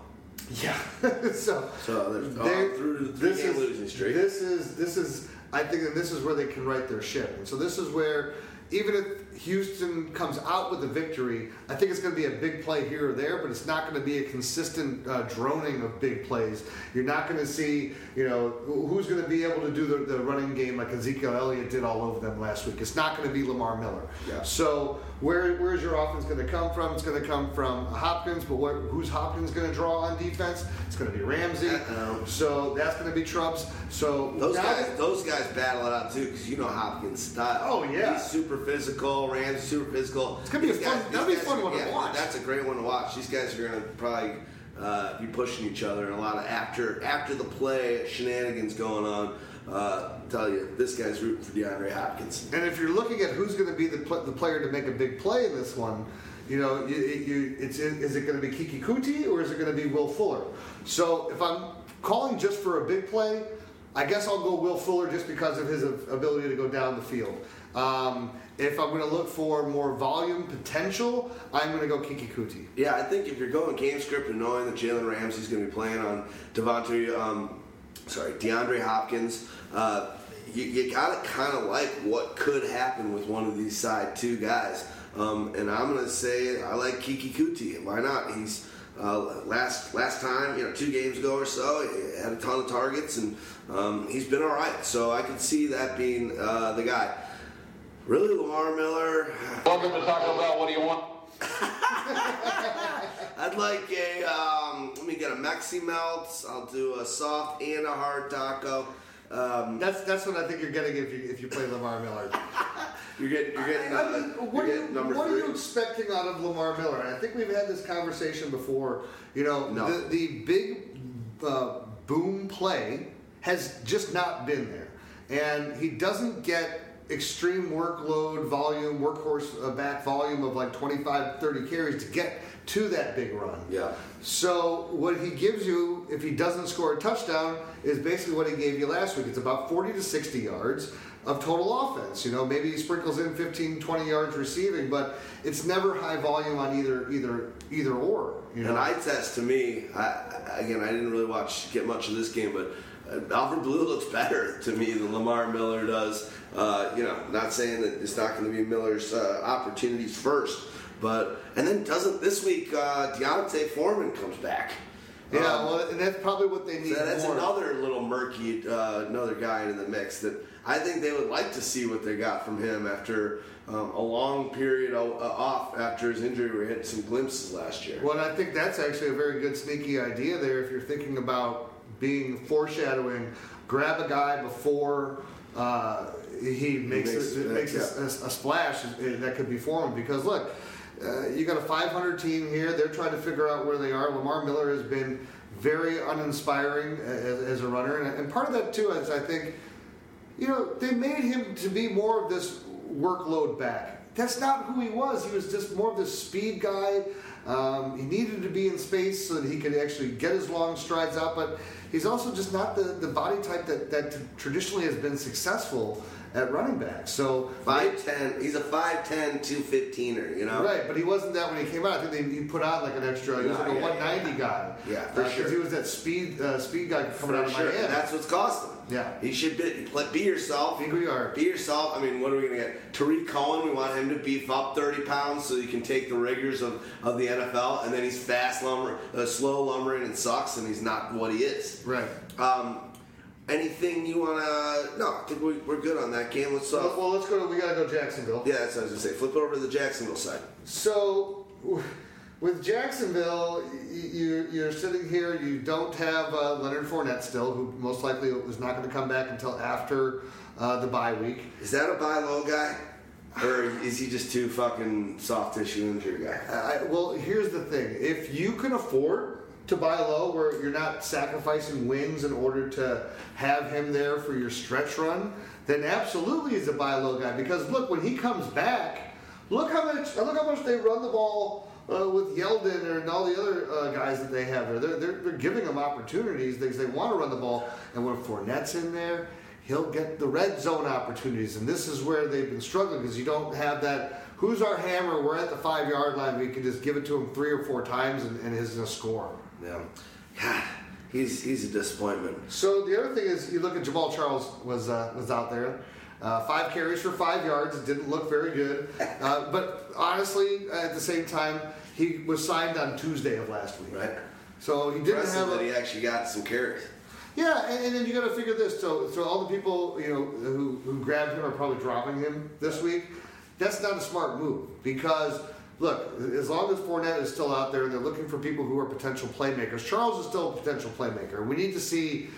0? yeah. so So they're through the this three is losing streak. this is this is I think that this is where they can right their ship. And so this is where even if Houston comes out with a victory, I think it's going to be a big play here or there, but it's not going to be a consistent uh, droning of big plays. You're not going to see, you know, who's going to be able to do the, the running game like Ezekiel Elliott did all over them last week. It's not going to be Lamar Miller. Yeah. So where where's your offense going to come from? It's going to come from Hopkins, but what, who's Hopkins going to draw on defense? It's going to be Ramsey. Uh-oh. So that's going to be Trump's. So Those guys, those guys battle it out too, because you know Hopkins' style. Oh, yeah. he's super physical. Ramsey's super physical. It's gonna be a These fun- these that'll be a fun are- one to watch. That's a great one to watch. These guys are gonna probably uh, be pushing each other and a lot of after after the play shenanigans going on. Uh, tell you, this guy's rooting for DeAndre Hopkins. And if you're looking at who's going to be the, pl- the player to make a big play in this one, you know, you, you, it's, is it going to be Keke Coutee or is it going to be Will Fuller? So if I'm calling just for a big play, I guess I'll go Will Fuller just because of his ability to go down the field. Um, if I'm going to look for more volume potential, I'm going to go Keke Coutee. Yeah, I think if you're going game script and knowing that Jalen Ramsey's going to be playing on Devontae, um, sorry, DeAndre Hopkins, uh, you, you got to kind of like what could happen with one of these side two guys. Um, and I'm going to say I like Keke Coutee. Why not? He's uh, last last time, you know, two games ago or so, had a ton of targets, and um, he's been all right. So I could see that being uh, the guy. Really, Lamar Miller. Welcome to Taco Bell. What do you want? I'd like a, um, let me get a Mexi Melts. I'll do a soft and a hard taco. Um, That's that's what I think you're getting if you if you play Lamar Miller. you're getting, you're getting, uh, I mean, you're what, are you, number what are you expecting out of Lamar Miller? And I think we've had this conversation before. You know, No. the, the big uh, boom play has just not been there. And he doesn't get extreme workload, volume, workhorse uh, back volume of like 25, 30 carries to get to that big run. Yeah. So what he gives you, if he doesn't score a touchdown, is basically what he gave you last week. It's about 40 to 60 yards of total offense. You know, maybe he sprinkles in 15, 20 yards receiving, but it's never high volume on either either either or. You know, An eye test to me, I, I- again, I didn't really watch get much of this game, but uh, Alfred Blue looks better to me than Lamar Miller does. Uh, you know, not saying that it's not going to be Miller's uh, opportunities first, but and then doesn't this week uh, D'Onta Foreman comes back. Yeah, Um, well, and that's probably what they need so that's more. another little murky, uh, another guy in the mix that I think they would like to see what they got from him after um, a long period uh, off after his injury. We had some glimpses last year. Well, and I think that's actually a very good sneaky idea there if you're thinking about being foreshadowing. Grab a guy before uh, he makes, makes- a, makes a, a- a splash that could be for him. Because look, uh, you got a 500 team here. They're trying to figure out where they are. Lamar Miller has been very uninspiring as, as a runner, and, and part of that too is I think you know, they made him to be more of this workload back. That's not who he was. He was just more of this speed guy. Um, he needed to be in space so that he could actually get his long strides out, but he's also just not the, the body type that, that traditionally has been successful at running back. So 5'10, he's a 5'10, 215er, you know? Right, but he wasn't that when he came out. I think they, he put on like an extra. He was No, like a yeah, 190 guy. Yeah, for because sure. he was that speed uh, speed guy coming out of sure. Miami. That's what's cost him. Yeah. He should be, let, be yourself. Be who you are. Be yourself. I mean, what are we going to get? Tarik Cohen, we want him to beef up 30 pounds so he can take the rigors of, of the NFL, and then he's fast lumber, uh, slow lumbering and sucks, and he's not what he is. right. Um, anything you want to. No, I think we, we're good on that game. Let's. Well, Uh, well, let's go to. We gotta go Jacksonville. yeah, that's what I was to say. Flip over to the Jacksonville side. So, w- with Jacksonville, y- you, you're sitting here. You don't have uh, Leonard Fournette still, who most likely is not going to come back until after uh, the bye week. Is that a buy low guy? Or is he just too fucking soft tissue injury guy? I, well, here's the thing: if you can afford to buy low, where you're not sacrificing wins in order to have him there for your stretch run, then absolutely he's a buy low guy. Because look, when he comes back, look how much look how much they run the ball. Uh, with Yeldon and all the other uh, guys that they have there, they're, they're, they're giving them opportunities because they want to run the ball. And when Fournette's in there, he'll get the red zone opportunities. And this is where they've been struggling because you don't have that. Who's our hammer? We're at the five yard line. We can just give it to him three or four times and, and he's going to score. Yeah. God, he's he's a disappointment. So the other thing is, you look at Jamaal Charles was uh, was out there, uh, five carries for five yards. Didn't look very good, uh, but honestly, at the same time, he was signed on Tuesday of last week. Right. So he didn't Impressive have. that he actually got some carries. yeah, and, and then you got to figure this. So, so all the people you know who, who grabbed him are probably dropping him this week. That's not a smart move because look, as long as Fournette is still out there, and they're looking for people who are potential playmakers. Charles is still a potential playmaker. We need to see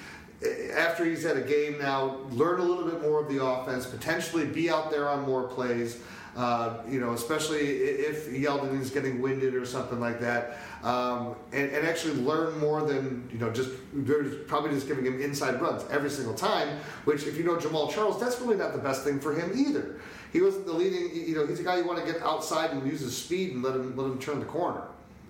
eh, after he's had a game now, learn a little bit more of the offense, potentially be out there on more plays. Uh, you know, especially if Yeldon is getting winded or something like that, um, and, and actually learn more than you know just they're probably just giving him inside runs every single time. Which, if you know Jamaal Charles, that's really not the best thing for him either. He wasn't the leading. You know, he's a guy you want to get outside and use his speed and let him let him turn the corner.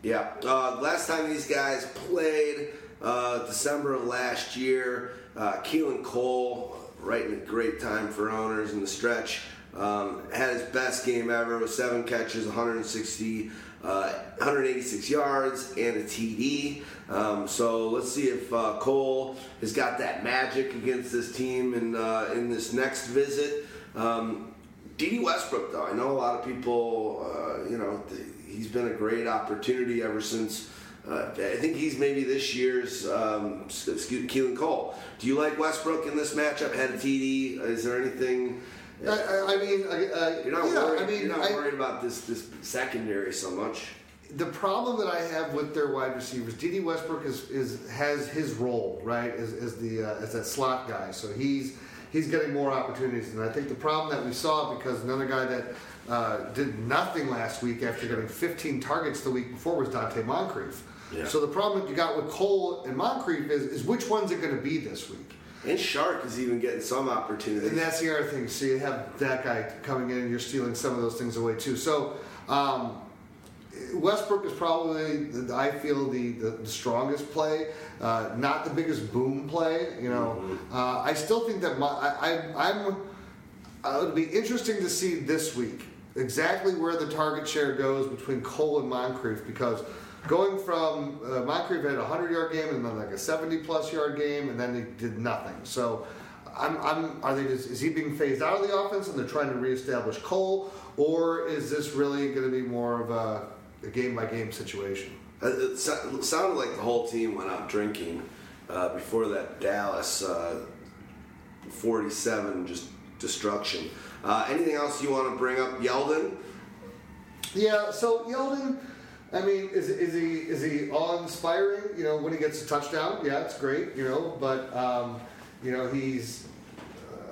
Yeah. Uh, last time these guys played, uh, December of last year, uh, Keelan Cole, right in a great time for owners in the stretch, um, had his best game ever with seven catches, 160, uh, 186 yards, and a TD. Um, so let's see if uh, Cole has got that magic against this team in uh, in this next visit. Um, Dede Westbrook, though, I know a lot of people, uh, you know, th- he's been a great opportunity ever since. Uh, I think he's maybe this year's um, excuse, Keelan Cole. Do you like Westbrook in this matchup? Had a TD. Is there anything? I, I, I mean, I, You're not yeah, worried. I mean, you're not worried about this this secondary so much. the problem that I have with their wide receivers, Dede Westbrook is, is has his role right as, as the uh, as that slot guy, so he's he's getting more opportunities, and I think the problem that we saw because another guy that uh, did nothing last week after getting 15 targets the week before was Donte Moncrief. Yeah. So the problem that you got with Cole and Moncrief is, is which one's it going to be this week? And Chark is even getting some opportunities. And that's the other thing. So you have that guy coming in, and you're stealing some of those things away too. So um, Westbrook is probably, the, I feel, the, the, strongest play. Uh, not the biggest boom play. You know, uh, I still think that my, I, I, I'm. Uh, it'll be interesting to see this week exactly where the target share goes between Cole and Moncrief because going from uh, Moncrief had a 100 yard game and then like a 70 plus yard game and then he did nothing. So I'm, I'm are they just, is he being phased out of the offense and they're trying to reestablish Cole or is this really going to be more of a, a game by game situation? Uh, It sounded like the whole team went out drinking uh, before that Dallas uh, 47 just destruction. Uh, anything else you want to bring up, Yeldon? Yeah, so Yeldon, I mean, is, is he is he awe-inspiring? You know, when he gets a touchdown, yeah, it's great. You know, but um, you know he's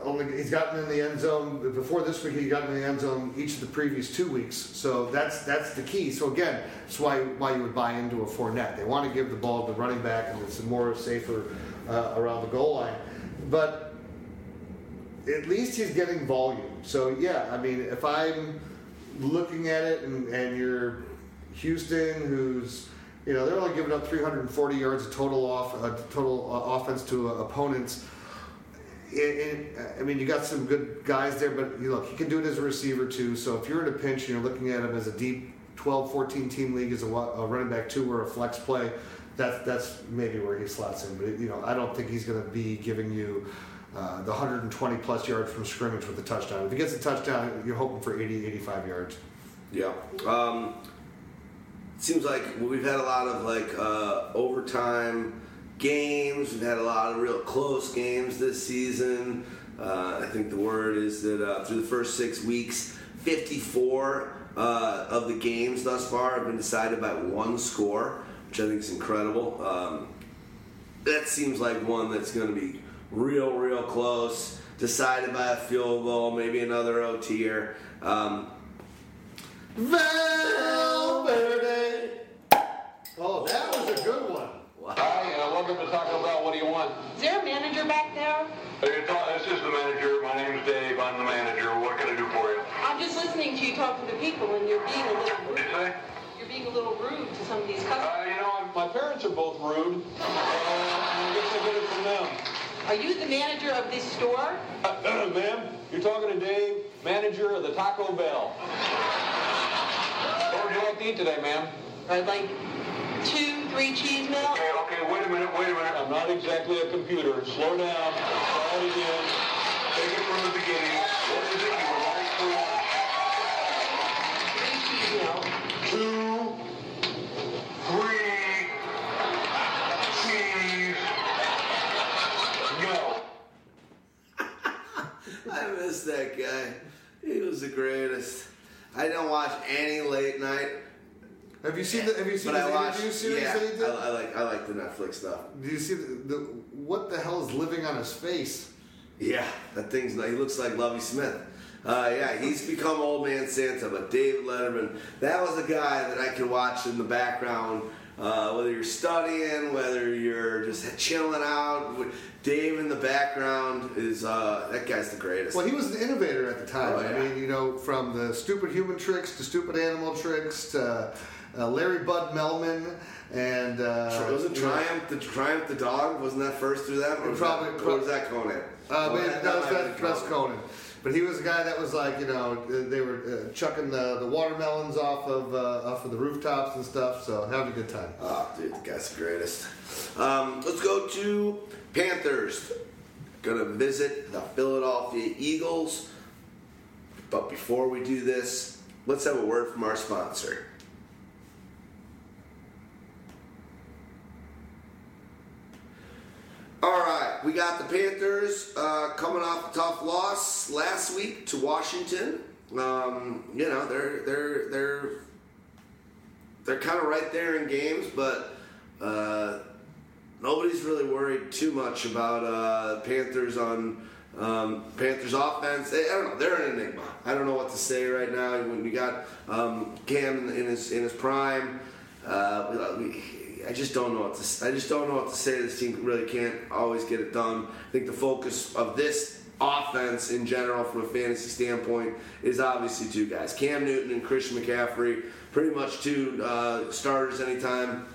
only he's gotten in the end zone before this week. He got in the end zone each of the previous two weeks. So that's that's the key. So again, that's why why you would buy into a Fournette. They want to give the ball to the running back, and it's more safer uh, around the goal line. But at least he's getting volume. So yeah, I mean, if I'm looking at it and, and you're Houston, who's you know they're only giving up 340 yards of total off uh, total uh, offense to uh, opponents. I mean, you got some good guys there, but you look, he can do it as a receiver too. So if you're in a pinch and you're looking at him as a deep 12, 14 team league as a, a running back two or a flex play, that's that's maybe where he slots in. But you know, I don't think he's going to be giving you uh, the 120 plus yards from scrimmage with a touchdown. If he gets a touchdown, you're hoping for 80, 85 yards. Yeah. Um, seems like we've had a lot of like uh, overtime games. We've had a lot of real close games this season. Uh, I think the word is that uh, through the first six weeks, 54 uh, of the games thus far have been decided by one score, which I think is incredible. Um, that seems like one that's going to be real, real close, decided by a field goal, maybe another OT-er. Um, Valverde. Oh, that was a good one. Hi, uh, welcome to Taco Bell. What do you want? Is there a manager back there? Hey, this is the manager. My name's Dave. I'm the manager. What can I do for you? I'm just listening to you talk to the people, and you're being a little rude. you say? You're being a little rude to some of these customers. Uh, you know, I'm, my parents are both rude. Uh, I guess I get it from them. Are you the manager of this store? Uh, ma'am, you're talking to Dave, manager of the Taco Bell. What would you like to eat today, ma'am? I'd like two, three cheese milk. Okay, okay, wait a minute, wait a minute. I'm not exactly a computer. Slow down. Try it again. Take it from the beginning. What is it you would like for? Three cheese milk. Two, three, cheese, no. I miss that guy. He was the greatest. I don't watch any late night, Have you seen the Have you seen but watch. interview series Yeah, that he did? I, I like I like the Netflix stuff. Do you see the, the what the hell is living on his face? Yeah, that thing's he looks like Lovie Smith. Uh, yeah, he's become old man Santa, but David Letterman, that was a guy that I could watch in the background, uh, whether you're studying, whether you're just chilling out. with Dave in the background is uh, that guy's the greatest. Well, he was an innovator at the time. Oh, I mean, you know, from the stupid human tricks to stupid animal tricks to uh, Larry Bud Melman and uh, was it you know, Triumph the Triumph the dog? Wasn't that first through that? Or was Probably- that, or was that Conan? Uh, Well, that- that, that was that's, that's Conan. But he was a guy that was like, you know, they were uh, chucking the, the watermelons off of uh, off of the rooftops and stuff. So having a good time. Oh, dude, the guy's the greatest. Um, let's go to Panthers. Gonna visit the Philadelphia Eagles. But before we do this, let's have a word from our sponsor. All right, we got the Panthers uh, coming off a tough loss last week to Washington. Um, you know they're they're they're they're kind of right there in games, but uh, nobody's really worried too much about uh, Panthers on um, Panthers offense. I don't know. They're an enigma. I don't know what to say right now. When we got um, Cam in his in his prime, uh, we, I just don't know what to. I just don't know what to say. This team really can't always get it done. I think the focus of this offense in general, from a fantasy standpoint, is obviously two guys: Cam Newton and Christian McCaffrey. Pretty much two uh, starters anytime.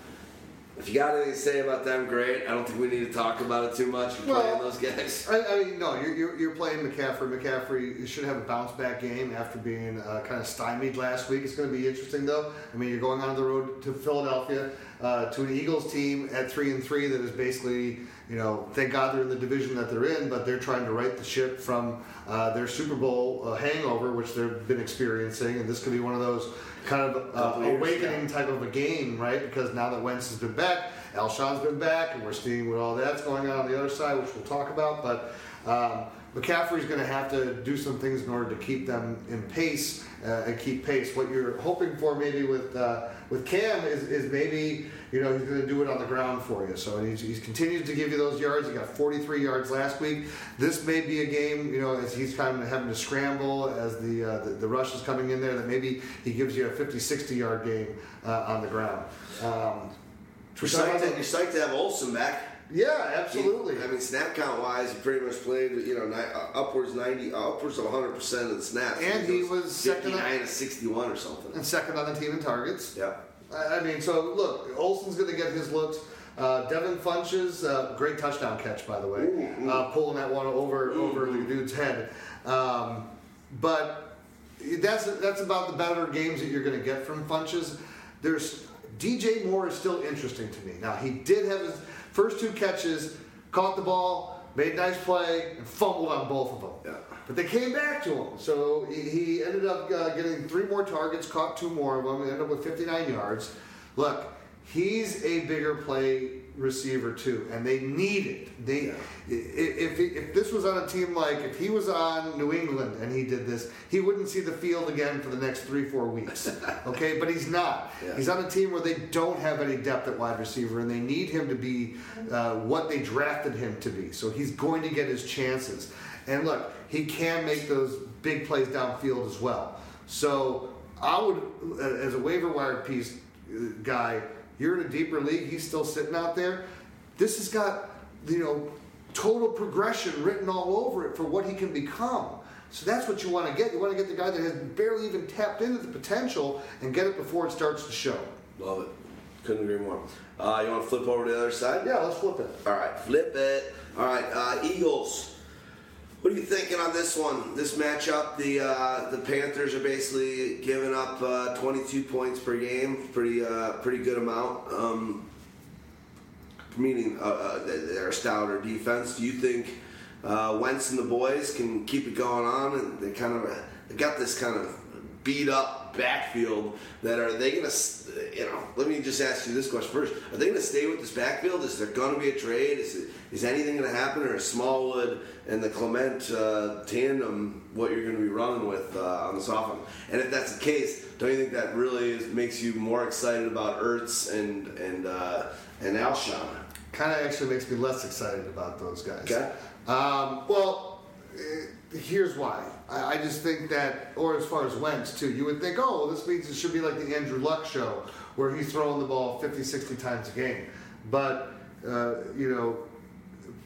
If you got anything to say about them, great. I don't think we need to talk about it too much. We're Well, playing those guys. I, I mean, no, you're, you're, you're playing McCaffrey. McCaffrey should have a bounce back game after being uh, kind of stymied last week. It's going to be interesting, though. I mean, you're going on the road to Philadelphia. uh, to an Eagles team at three and three that is basically, you know, thank God they're in the division that they're in, but they're trying to right the ship from uh, their Super Bowl uh, hangover, which they've been experiencing, and this could be one of those kind of uh, awakening type of a game, right? Because now that Wentz has been back, Alshon's been back, and we're seeing what all that's going on on the other side, which we'll talk about. But um, McCaffrey's going to have to do some things in order to keep them in pace uh, and keep pace. What you're hoping for maybe with uh, with Cam is, is maybe you know he's going to do it on the ground for you. So he's, he's continues to give you those yards. He got 43 yards last week. This may be a game you know as he's kind of having to scramble as the uh, the, the rush is coming in there that maybe he gives you a 50, 60 yard game uh, on the ground. Um, You're psyched, to, you're psyched to have Olsen back. Yeah, absolutely. I mean, snap count wise, he pretty much played, you know, ni- uh, upwards ninety, uh, upwards of one hundred percent of the snaps. And he was second on- fifty-nine to sixty-one or something. and second on the team in targets. Yeah. I I mean, so look, Olsen's going to get his looks. Uh, Devin Funchess, uh, great touchdown catch, by the way, Ooh, ooh. Uh, pulling that one over over the dude's head. Um, but that's that's about the better games that you're going to get from Funchess. There's DJ Moore is still interesting to me. Now he did have his first two catches, caught the ball, made a nice play, and fumbled on both of them. Yeah. But they came back to him. So he, he ended up uh, getting three more targets, caught two more of them, and ended up with 59 yards. Look, he's a bigger play receiver too, and they need it. They Yeah. if if this was on a team like if he was on New England and he did this, he wouldn't see the field again for the next three four weeks. okay, but he's not. Yeah. He's on a team where they don't have any depth at wide receiver, and they need him to be uh, what they drafted him to be. So he's going to get his chances. And look, he can make those big plays downfield as well. So I would, as a waiver wire piece uh, guy, you're in a deeper league. He's still sitting out there. This has got you know total progression written all over it for what he can become. So that's what you want to get. You want to get the guy that has barely even tapped into the potential and get it before it starts to show. Love it. Couldn't agree more. Uh, you want to flip over to the other side? Yeah, let's flip it. All right, flip it. All right, uh, Eagles. What are you thinking on this one? This matchup, the uh, the Panthers are basically giving up uh, 22 points per game, pretty uh, pretty good amount. Um, meaning uh, uh, they're a stouter defense. Do you think uh, Wentz and the boys can keep it going on? And they kind of they got this kind of beat up backfield. That are they going to? You know, let me just ask you this question first: Are they going to stay with this backfield? Is there going to be a trade? Is it, is anything going to happen? Or is Smallwood and the Clement uh, tandem what you're going to be running with uh, on this offense? And if that's the case, don't you think that really is, makes you more excited about Ertz and and uh, and Alshon? Kind of actually makes me less excited about those guys. Okay. Um, well, eh, here's why. I, I just think that, or as far as Wentz too, you would think, oh, well, this means it should be like the Andrew Luck show, where he's throwing the ball 50, 60 times a game. But uh, you know,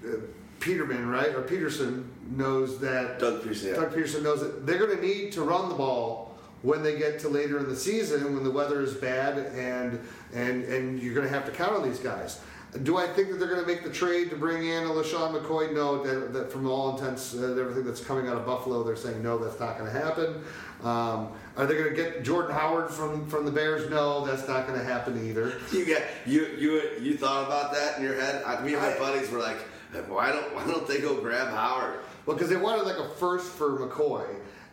uh, Peterman, right, or Peterson knows that Doug Pederson, yeah. Doug Pederson knows that they're going to need to run the ball when they get to later in the season when the weather is bad and and and you're going to have to count on these guys. Do I think that they're going to make the trade to bring in a LeSean McCoy? No, that, that from all intents and everything that's coming out of Buffalo, they're saying no, that's not going to happen. Um, are they going to get Jordan Howard from, from the Bears? No, that's not going to happen either. You get you you you thought about that in your head. I, me and my I- buddies were like, why don't why don't they go grab Howard? Well, because they wanted like a first for McCoy,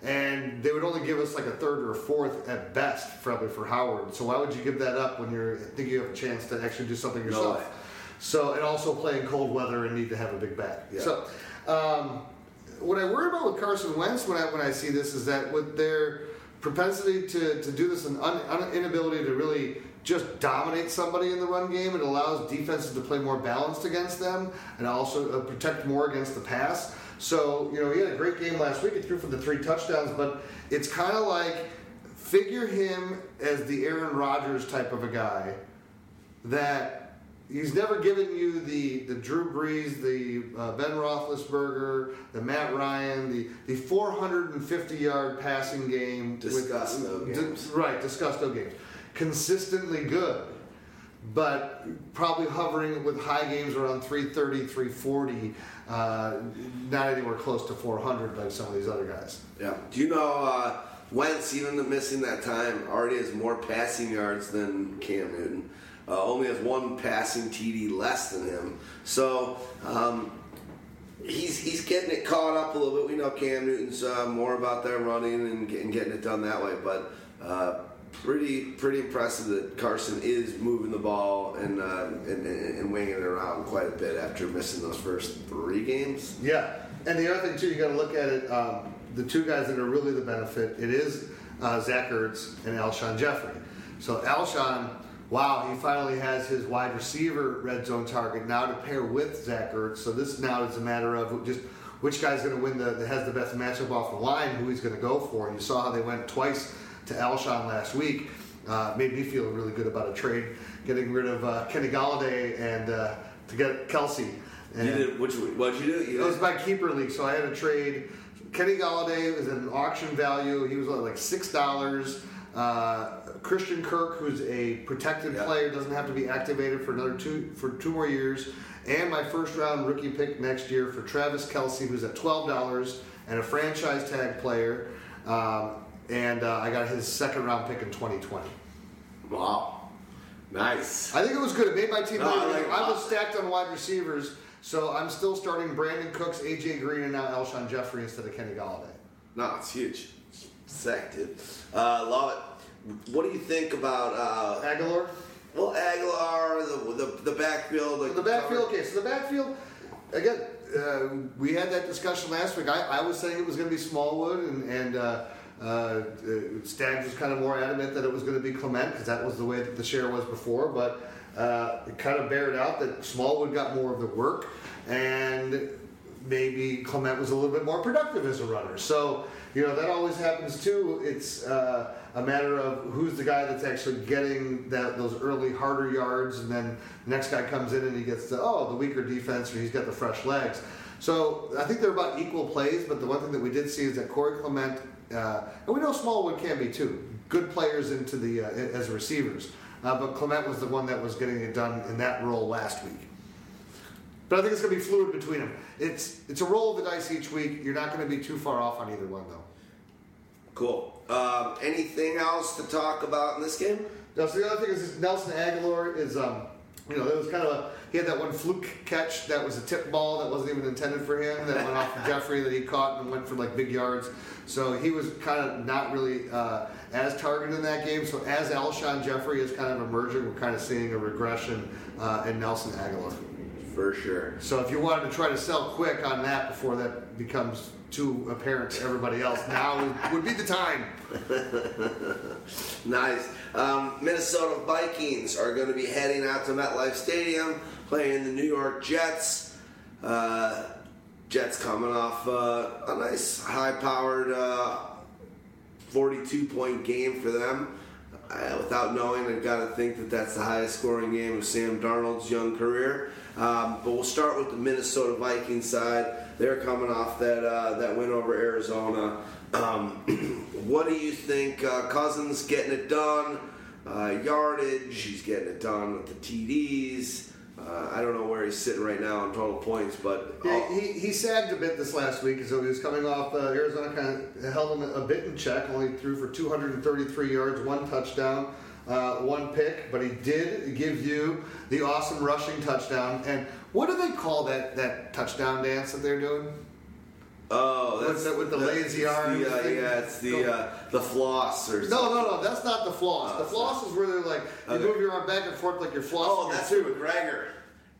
and they would only give us like a third or a fourth at best, probably for Howard. So why would you give that up when you're think you have a chance to actually do something yourself? way. So and also play in cold weather and need to have a big bat. Yeah. So. Um, what I worry about with Carson Wentz when I when I see this is that with their propensity to, to do this and un, un, inability to really just dominate somebody in the run game, it allows defenses to play more balanced against them and also uh, protect more against the pass. So you know he had a great game last week. He threw for the three touchdowns, but it's kind of like figure him as the Aaron Rodgers type of a guy that he's never given you the the Drew Brees, the uh, Ben Roethlisberger, the Matt Ryan, the the 450 yard passing game. Disgusto di- games. right, disgusto games. Consistently good, but probably hovering with high games around 330, 340, uh, not anywhere close to 400 like some of these other guys. Yeah. Do you know uh, Wentz, even missing that time, already has more passing yards than Cam Newton. uh, only has one passing TD less than him. So um, he's he's getting it caught up a little bit. We know Cam Newton's uh, more about their running and getting, getting it done that way, but. Uh, Pretty, pretty impressive that Carson is moving the ball and, uh, and, and winging it around quite a bit after missing those first three games. Yeah, and the other thing too, you got to look at it. Um, the two guys that are really the benefit, it is uh, Zach Ertz and Alshon Jeffery. So Alshon, wow, he finally has his wide receiver red zone target now to pair with Zach Ertz. So this now is a matter of just which guy's going to win the has the best matchup off the line, who he's going to go for. And you saw how they went twice to Alshon last week. Uh, made me feel really good about a trade, getting rid of uh, Kenny Golladay and uh, to get Kelce. And You did which what'd you do? You it was my keeper league, so I had a trade. Kenny Golladay was an auction value. He was like six dollars. Uh, Christian Kirk, who's a protected Yeah. player, doesn't have to be activated for another two for two more years. And my first round rookie pick next year for Travis Kelce, who's at twelve dollars, and a franchise tag player. Um, and uh, I got his second round pick in 2020. wow, nice. I think it was good. It made my team. No, I better. like I was stacked on wide receivers, so I'm still starting Brandin Cooks, AJ Green, and now Alshon Jeffery instead of Kenny Golladay. No, it's huge. Sick, dude. Uh, love it. What do you think about uh, Agholor. well Agholor, the the, the backfield? Like The backfield. Okay, so the backfield. Again, uh, we had that discussion last week. I, I was saying it was going to be Smallwood, and, and uh, uh, uh, Staggs was kind of more adamant that it was going to be Clement because that was the way that the share was before. But uh, it kind of bared out that Smallwood got more of the work, and maybe Clement was a little bit more productive as a runner. So you know that always happens too. It's uh, a matter of who's the guy that's actually getting that those early harder yards, and then the next guy comes in and he gets the oh the weaker defense or he's got the fresh legs. So I think they're about equal plays, but the one thing that we did see is that Corey Clement, uh, and we know Smallwood can be too, good players into the uh, as receivers. Uh, but Clement was the one that was getting it done in that role last week. But I think it's going to be fluid between them. It's it's a roll of the dice each week. You're not going to be too far off on either one though. Cool. Um, anything else to talk about in this game? Now, so the other thing is Nelson Agholor is, um, you know, there was kind of a he had that one fluke catch that was a tip ball that wasn't even intended for him that went off of Jeffery that he caught and went for like big yards. So he was kind of not really uh, as targeted in that game. So as Alshon Jeffery is kind of emerging, we're kind of seeing a regression uh, in Nelson Agholor. For sure. So if you wanted to try to sell quick on that before that becomes too apparent to everybody else, now would- be the time. Nice. Um, Minnesota Vikings are going to be heading out to MetLife Stadium, playing the New York Jets. Uh, Jets coming off uh, a nice, high-powered, uh, 42-point game for them. Without knowing, I've got to think that that's the highest-scoring game of Sam Darnold's young career. Um, but we'll start with the Minnesota Vikings side. They're coming off that uh, that win over Arizona. Um, what do you think? Uh, Cousins getting it done, uh, yardage. He's getting it done with the TDs. Uh, I don't know where he's sitting right now on total points, but Yeah, he, he sagged a bit this last week, so he was coming off. Uh, Arizona kind of held him a bit in check. Only threw for 233 yards, one touchdown, uh, one pick, but he did give you the awesome rushing touchdown. And what do they call that that touchdown dance that they're doing? oh, With that's the- with the that's lazy the, arms uh, yeah, it's the uh, the floss or something. no, no, no. that's not the floss. Oh, the it's floss is where they're like you Okay. move your arm back and forth like you're flossing. Oh, that's. McGregor.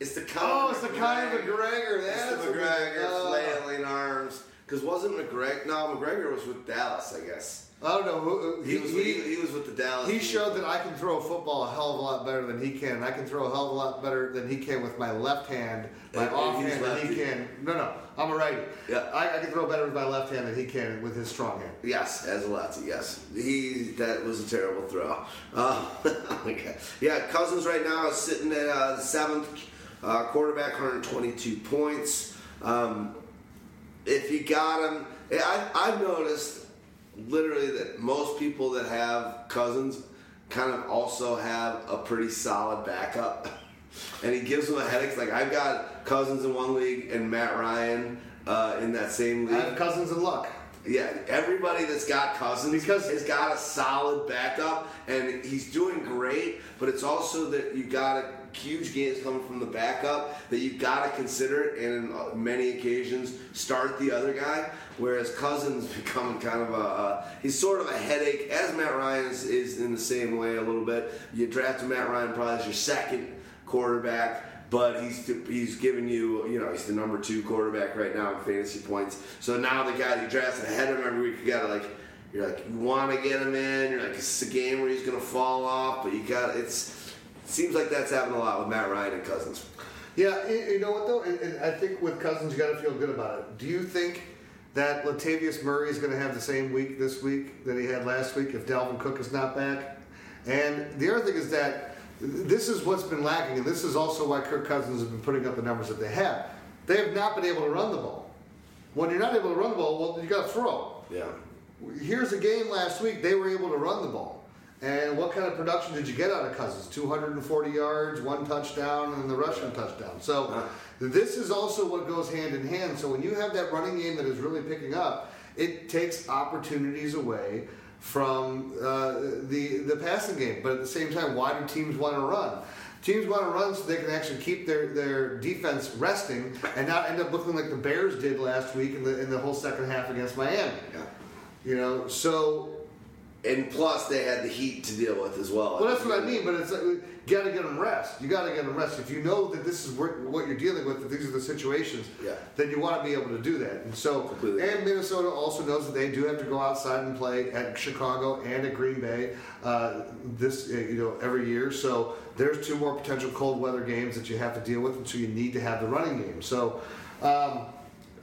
It's the kind. Oh, it's the Conor McGregor. McGregor. It's That's the. McGregor Oh. flailing arms. Because wasn't McGregor? No, McGregor was with Dallas, I guess. I don't know. who- He, was. He, he was with the Dallas. He showed that I can throw a football a hell of a lot better than he can. and I can throw a hell of a lot better than he can with my left hand, my And- off hand than he can. No, no, I'm a righty. Yeah. I, I can throw better with my left hand than he can with his strong hand. Yes, as a lefty. Yes, he. That was a terrible throw. Uh, okay. Yeah, Cousins right now is sitting at uh, the seventh uh, quarterback, 122 points. Um, if you got him, I, I've noticed literally that most people that have Cousins kind of also have a pretty solid backup, and he gives them a headache. Like I've got Cousins in one league and Matt Ryan uh, in that same league. I have cousins in luck. Yeah, everybody that's got Cousins Because- has got a solid backup, and he's doing great. But it's also that you got a huge games coming from the backup that you've got to consider, and in many occasions start the other guy. Whereas Cousins becoming kind of a uh, he's sort of a headache, as Matt Ryan is, is in the same way a little bit. You drafted Matt Ryan probably as your second quarterback, but he's he's giving you you know he's the number two quarterback right now in fantasy points. So now the guy you drafted ahead of him every week, you gotta like you're like you want to get him in. You're like it's a game where he's gonna fall off, but you got it's. Seems like that's happening a lot with Matt Ryan and Cousins. Yeah, you know what though, I think with Cousins, you got to feel good about it. Do you think that Latavius Murray is going to have the same week this week that he had last week if Dalvin Cook is not back? And the other thing is that this is what's been lacking, and this is also why Kirk Cousins has been putting up the numbers that they have. They have not been able to run the ball. When you're not able to run the ball, well, you got to throw. Yeah. Here's a game last week, they were able to run the ball. And what kind of production did you get out of Cousins? 240 yards, one touchdown, and the rushing touchdown. So this is also what goes hand in hand. So when you have that running game that is really picking up, it takes opportunities away from uh, the the passing game. But at the same time, why do teams want to run? Teams want to run so they can actually keep their, their defense resting and not end up looking like the Bears did last week in the in the whole second half against Miami. Yeah. You know, so And plus, they had the heat to deal with as well. well, that's what I mean. But it's like, you got to get them rest. You got to get them rest. If you know that this is what you're dealing with, that these are the situations, Yeah. then you want to be able to do that. And so, Completely. and Minnesota also knows that they do have to go outside and play at Chicago and at Green Bay uh, this, uh, you know, every year. So there's two more potential cold weather games that you have to deal with, and so you need to have the running game. So. Um,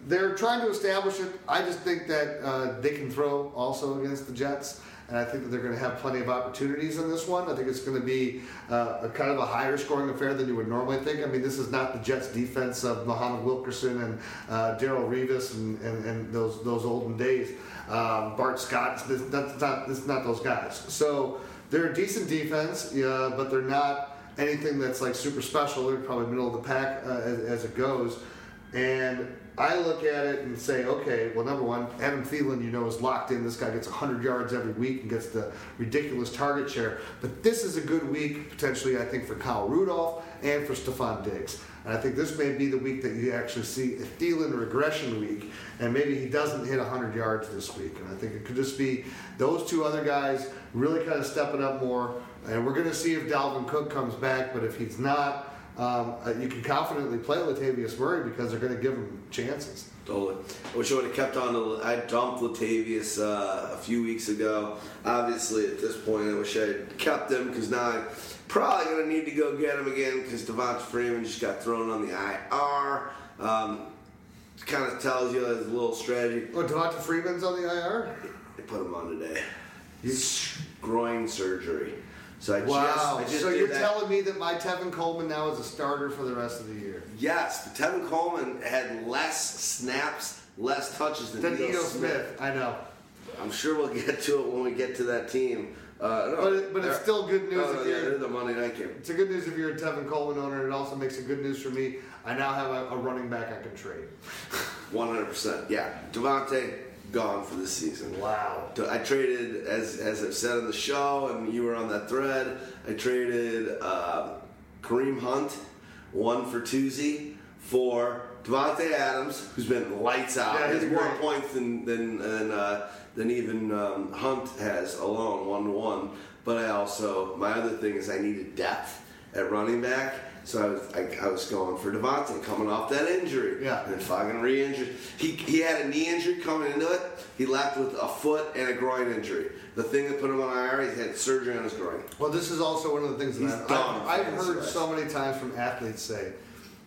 they're trying to establish it. I just think that uh, they can throw also against the Jets, and I think that they're going to have plenty of opportunities in this one. I think it's going to be uh, a kind of a higher scoring affair than you would normally think. I mean, this is not the Jets' defense of Muhammad Wilkerson and uh, Darrelle Revis and, and, and those those olden days. Um, Bart Scott. This, that's not this is not those guys. So they're a decent defense, yeah, but they're not anything that's like super special. They're probably middle of the pack uh, as, as it goes. And I look at it and say, okay, well, number one, Adam Thielen, you know, is locked in. This guy gets 100 yards every week and gets the ridiculous target share. But this is a good week, potentially, I think, for Kyle Rudolph and for Stefon Diggs. And I think this may be the week that you actually see a Thielen regression week, and maybe he doesn't hit 100 yards this week. And I think it could just be those two other guys really kind of stepping up more. And we're going to see if Dalvin Cook comes back, but if he's not, um, uh, you can confidently play Latavius Murray because they're going to give him chances. Totally. I wish I would have kept on. The, I dumped Latavius uh, a few weeks ago. Obviously, at this point, I wish I had kept him because now I'm probably going to need to go get him again because Devonta Freeman just got thrown on the IR. Um, kind of tells you a little strategy. Oh, Devonta Freeman's on the IR? They put him on today. He's groin surgery. So I Wow. just, I just so you're that. telling me that my Tevin Coleman now is a starter for the rest of the year? Yes, but Tevin Coleman had less snaps, less touches than Then Ito Ito Smith, I know. I'm sure we'll get to it when we get to that team. Uh, no, But it- but it's still good news Oh, if you're- they're the Monday night game. It's a good news if you're a Tevin Coleman owner. and It also makes it good news for me. I now have a, a running back I can trade. 100%. Yeah, Devonta gone for the season. Wow. I traded, as as I've said on the show, and you were on that thread. I traded uh, Kareem Hunt, one for Tuesday, for Davante Adams, who's been lights out. Yeah, He he's has more points than than than, uh, than even um, Hunt has alone, one to one. But I also my other thing is I needed depth at running back. So I was, I, I was going for Devonta coming off that injury. Yeah. And fucking re-injured. He, he had a knee injury coming into it. He left with a foot and a groin injury. The thing that put him on IR, he had surgery on his groin. Well, this is also one of the things that I've, done I've, I've heard so many times from athletes say,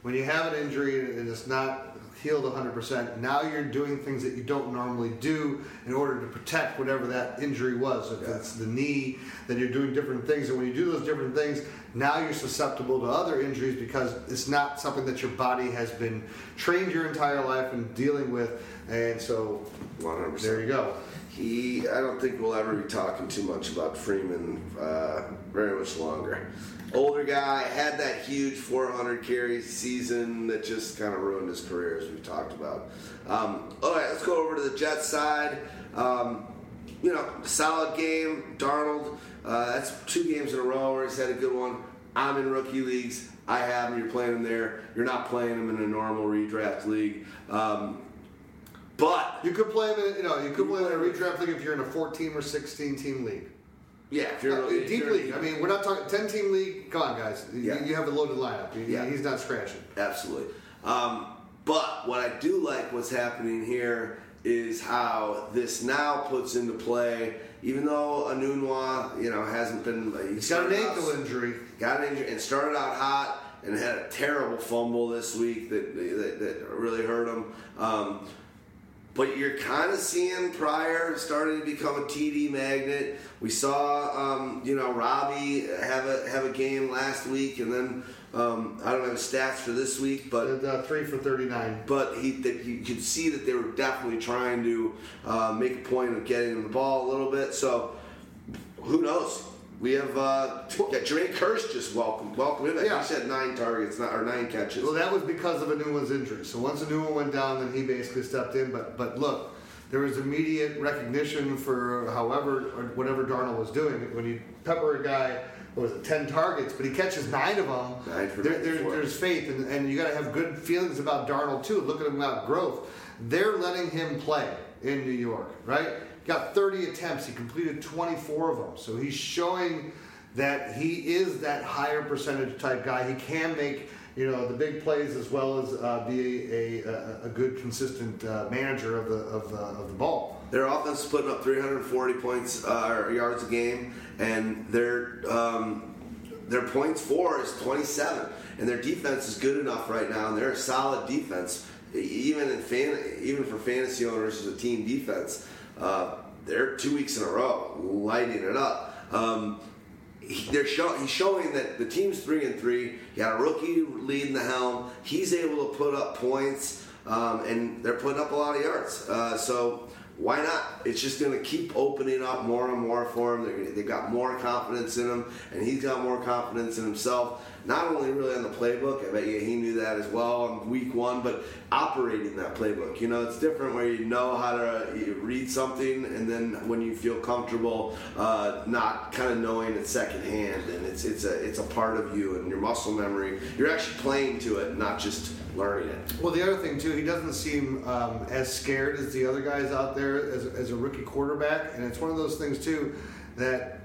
when you have an injury and it's not healed 100%, now you're doing things that you don't normally do in order to protect whatever that injury was. If Yeah. it's the knee, then you're doing different things. And when you do those different things, now you're susceptible to other injuries because it's not something that your body has been trained your entire life in dealing with. And so 100%. there you go. He, I don't think we'll ever be talking too much about Freeman uh, very much longer. Older guy, had that huge 400 carry season that just kind of ruined his career, as we've talked about. Um, all right, let's go over to the Jets side. Um, you know, solid game. Darnold, uh, that's two games in a row where he's had a good one. I'm in rookie leagues. I have him. You're playing him there. You're not playing him in a normal redraft league. Um, but You could play him, in, you know, you could play him in a redraft league if you're in a 14 or 16 team league. Yeah, if you're, Uh, if deep you're- league. I mean, we're not talking 10 team league. Come on, guys. You- Yeah. You, have a loaded lineup. You- Yeah. He's not scratching. Absolutely. Um, but what I do like what's happening here is how this now puts into play, even though Enunwa, you know, hasn't been. He's got an started out- ankle injury. Got an injury and started out hot and had a terrible fumble this week that that, that really hurt him. Um, but you're kind of seeing Pryor starting to become a TD magnet. We saw, um, you know, Robbie have a have a game last week, and then um, I don't have stats for this week, but Uh, three for 39. but he that you could see that they were definitely trying to uh, make a point of getting him the ball a little bit. So who knows? We have uh, yeah, Jermaine Kearse just welcome welcome. Yeah. He said nine targets not, or nine catches. Well, that was because of Enunwa's injury. So once a new one went down, then he basically stepped in. But but look, there was immediate recognition for however or whatever Darnold was doing. When you pepper a guy, what was it, ten targets, but he catches nine of them. Nine for there, there, there's faith, and, and you got to have good feelings about Darnold too. Look at him about growth. They're letting him play in New York, right? Got 30 attempts. He completed 24 of them. So he's showing that he is that higher percentage type guy. He can make you know the big plays as well as uh, be a, a, a good consistent uh, manager of the of the, of the ball. Their offense is putting up 340 points uh, or yards a game, and their um, their points for is 27, and their defense is good enough right now, and they're a solid defense, even in fan, even for fantasy owners as a team defense. Uh, they're two weeks in a row lighting it up. Um, he- they're show, he's showing that the team's three and three. He got a rookie leading the helm. He's able to put up points, um, and they're putting up a lot of yards. Uh, so why not? It's just going to keep opening up more and more for him. They're, they've got more confidence in him, and he's got more confidence in himself. Not only really on the playbook, I bet you he knew that as well on week one, but operating that playbook. You know, it's different where you know how to read something, and then when you feel comfortable, uh, not kind of knowing it secondhand, and it's it's a it's a part of you and your muscle memory. You're actually playing to it, not just learning it. Well, the other thing too, he doesn't seem um, as scared as the other guys out there as, as a rookie quarterback, and it's one of those things too that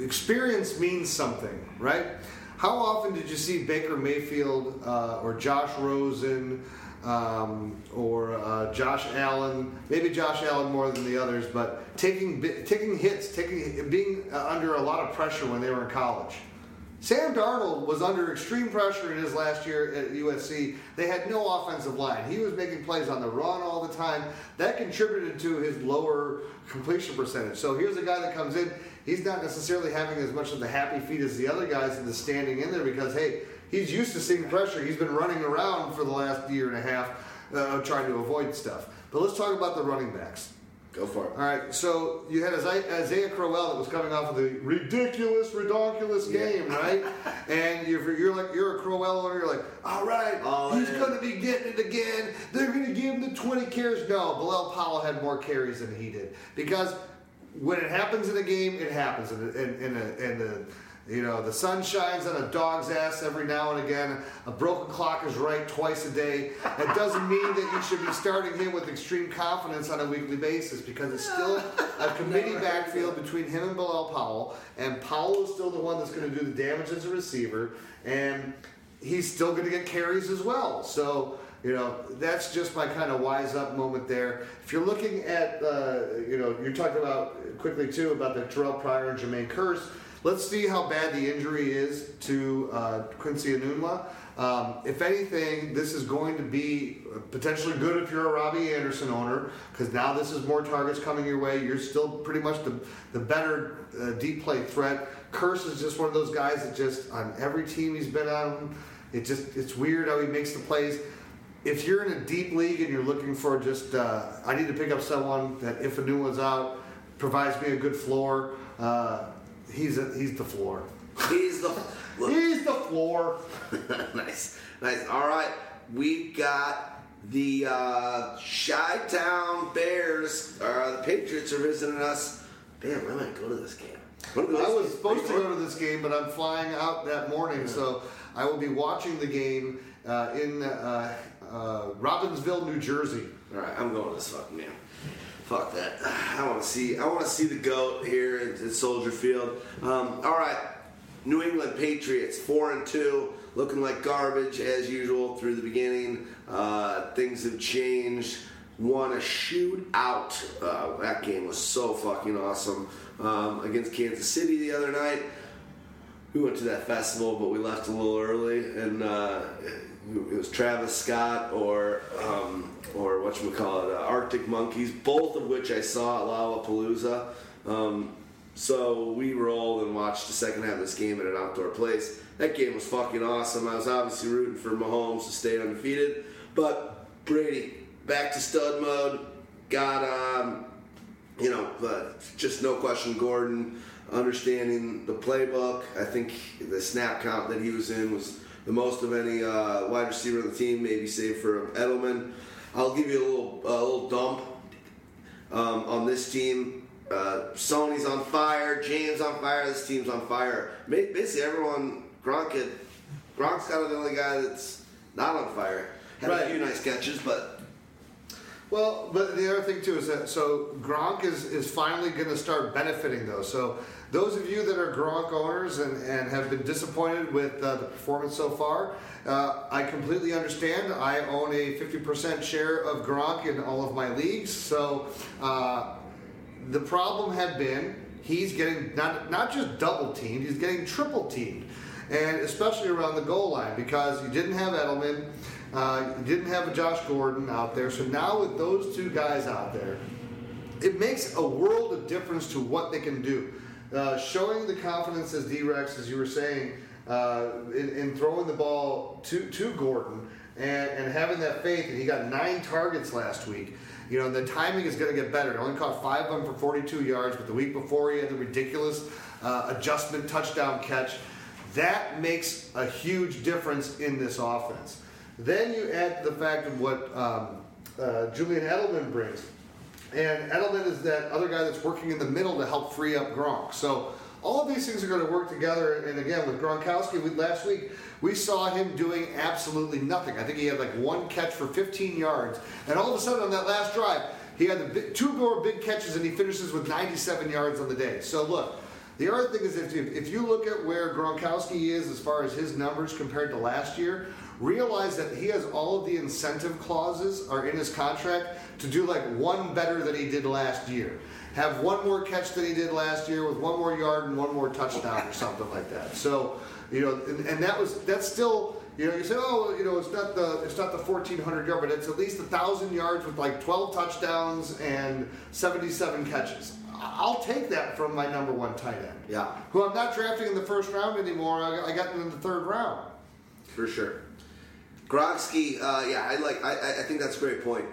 experience means something, right? How often did you see Baker Mayfield uh, or Josh Rosen um, or uh, Josh Allen? Maybe Josh Allen more than the others, but taking taking hits, taking being uh, under a lot of pressure when they were in college. Sam Darnold was under extreme pressure in his last year at USC. They had no offensive line. He was making plays on the run all the time. That contributed to his lower completion percentage. So here's a guy that comes in. He's not necessarily having as much of the happy feet as the other guys in the standing in there because, hey, he's used to seeing pressure. He's been running around for the last year and a half uh, trying to avoid stuff. But let's talk about the running backs. Go for it. All right, so you had Isaiah Crowell that was coming off of the ridiculous, ridiculous game, right? And you're, you're like you're a Crowell owner. You're like, all right, All he's going to be getting it again. They're going to give him the 20 carries. No, Bilal Powell had more carries than he did because when it happens in a game, it happens, and and and, uh, and the you know the sun shines on a dog's ass every now and again. A broken clock is right twice a day. It doesn't mean that you should be starting him with extreme confidence on a weekly basis because it's still a committee backfield between him and Bilal Powell, and Powell is still the one that's going to do the damage as a receiver, and he's still going to get carries as well. So. You know, that's just my kind of wise up moment there. If you're looking at, uh, you know, you're talking about quickly too about the Terrelle Pryor and Jermaine Kearse. Let's see how bad the injury is to uh, Quincy Enunwa. Um, if anything, this is going to be potentially good if you're a Robby Anderson owner, because now this is more targets coming your way. You're still pretty much the, the better uh, deep play threat. Curse is just one of those guys that just on every team he's been on, it just it's weird how he makes the plays if you're in a deep league and you're looking for just, uh, I need to pick up someone that if Enunwa's out, provides me a good floor. Uh, he's a, he's the floor. He's the He's the floor. nice, nice. All right, we've got the uh, Chi-Town Bears. Uh, the Patriots are visiting us. Damn, I might go to this game. To I was game? supposed to go to this game, but I'm flying out that morning, so I will be watching the game uh, in uh, uh, Robbinsville, New Jersey. All right, I'm going to this fucking game. Fuck that. I want to see. I want to see the goat here at, at Soldier Field. Um, all right, New England Patriots four and two, looking like garbage as usual through the beginning. Uh, things have changed. Won a shootout. Uh, that game was so fucking awesome um, against Kansas City the other night we went to that festival, but we left a little early, and uh, it was Travis Scott or um, or what you call it, uh, Arctic Monkeys, both of which I saw at Lollapalooza. Um, so we rolled and watched the second half of this game at an outdoor place. That game was fucking awesome. I was obviously rooting for Mahomes to stay undefeated, but Brady back to stud mode. Got um, you know, just no question, Gordon understanding the playbook. I think the snap count that he was in was the most of any uh, wide receiver on the team, maybe save for Edelman. I'll give you a little a little dump um, on this team. Uh, Sony's on fire, James on fire, this team's on fire. Basically, everyone, Gronk, had, Gronk's kind of the only guy that's not on fire. Had Right. a few nice catches, but Well, but the other thing too is that so Gronk is is finally going to start benefiting though. So those of you that are Gronk owners and, and have been disappointed with uh, the performance so far, uh, I completely understand. I own a 50% share of Gronk in all of my leagues. So uh, the problem had been he's getting not not just double teamed, he's getting triple teamed, and especially around the goal line because you didn't have Edelman, uh, you didn't have a Josh Gordon out there. So now with those two guys out there, it makes a world of difference to what they can do. Uh, showing the confidence as D-Rex, as you were saying, uh, in, in throwing the ball to, to Gordon and, and having that faith, and he got nine targets last week. You know, the timing is going to get better. He only caught five of them for 42 yards, but the week before he had the ridiculous uh, adjustment touchdown catch. That makes a huge difference in this offense. Then you add the fact of what um, uh, Julian Edelman brings. And Edelman is that other guy that's working in the middle to help free up Gronk. So all of these things are going to work together. And again, with Gronkowski, we, last week we saw him doing absolutely nothing. I think he had like one catch for 15 yards, and all of a sudden on that last drive, he had the two more big catches, and he finishes with 97 yards on the day. So look. The other thing is, if if you look at where Gronkowski is as far as his numbers compared to last year, realize that he has all of the incentive clauses are in his contract to do like one better than he did last year. Have one more catch than he did last year with one more yard and one more touchdown or something like that. So, you know, and, and that was that's still you know you say oh you know it's not the it's not the 1400 yard but it's at least a thousand yards with like 12 touchdowns and 77 catches. I- I'll take that from my number one tight end. Yeah. Who I'm not drafting in the first round anymore. I I got him in the third round. For sure. Gronkowski, uh, yeah, I like. I, I- think that's a great point.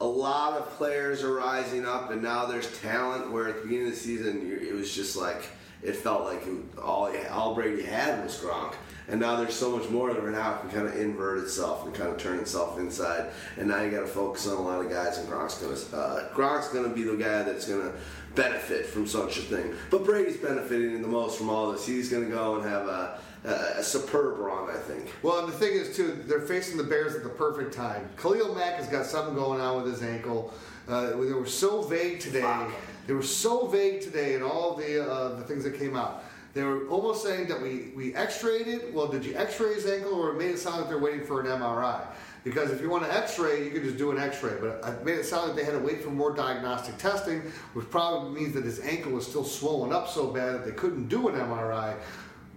A lot of players are rising up, and now there's talent. Where at the beginning of the season, it was just like it felt like all all Brady had was Gronk, and now there's so much more that now can kind of invert itself and kind of turn itself inside. And now you got to focus on a lot of guys, and Gronk's gonna uh, Gronk's gonna be the guy that's gonna benefit from such a thing. But Brady's benefiting the most from all this. He's gonna go and have a, a, a superb run, I think. Well, and the thing is, too, they're facing the Bears at the perfect time. Khalil Mack has got something going on with his ankle. Uh, they were so vague today. They were so vague today in all the uh, the things that came out. They were almost saying that we, we x-rayed it. Well, did you x-ray his ankle or it made it sound like they're waiting for an MRI? Because if you want to x-ray, you could just do an x-ray. But it made it sound like they had to wait for more diagnostic testing, which probably means that his ankle was still swollen up so bad that they couldn't do an MRI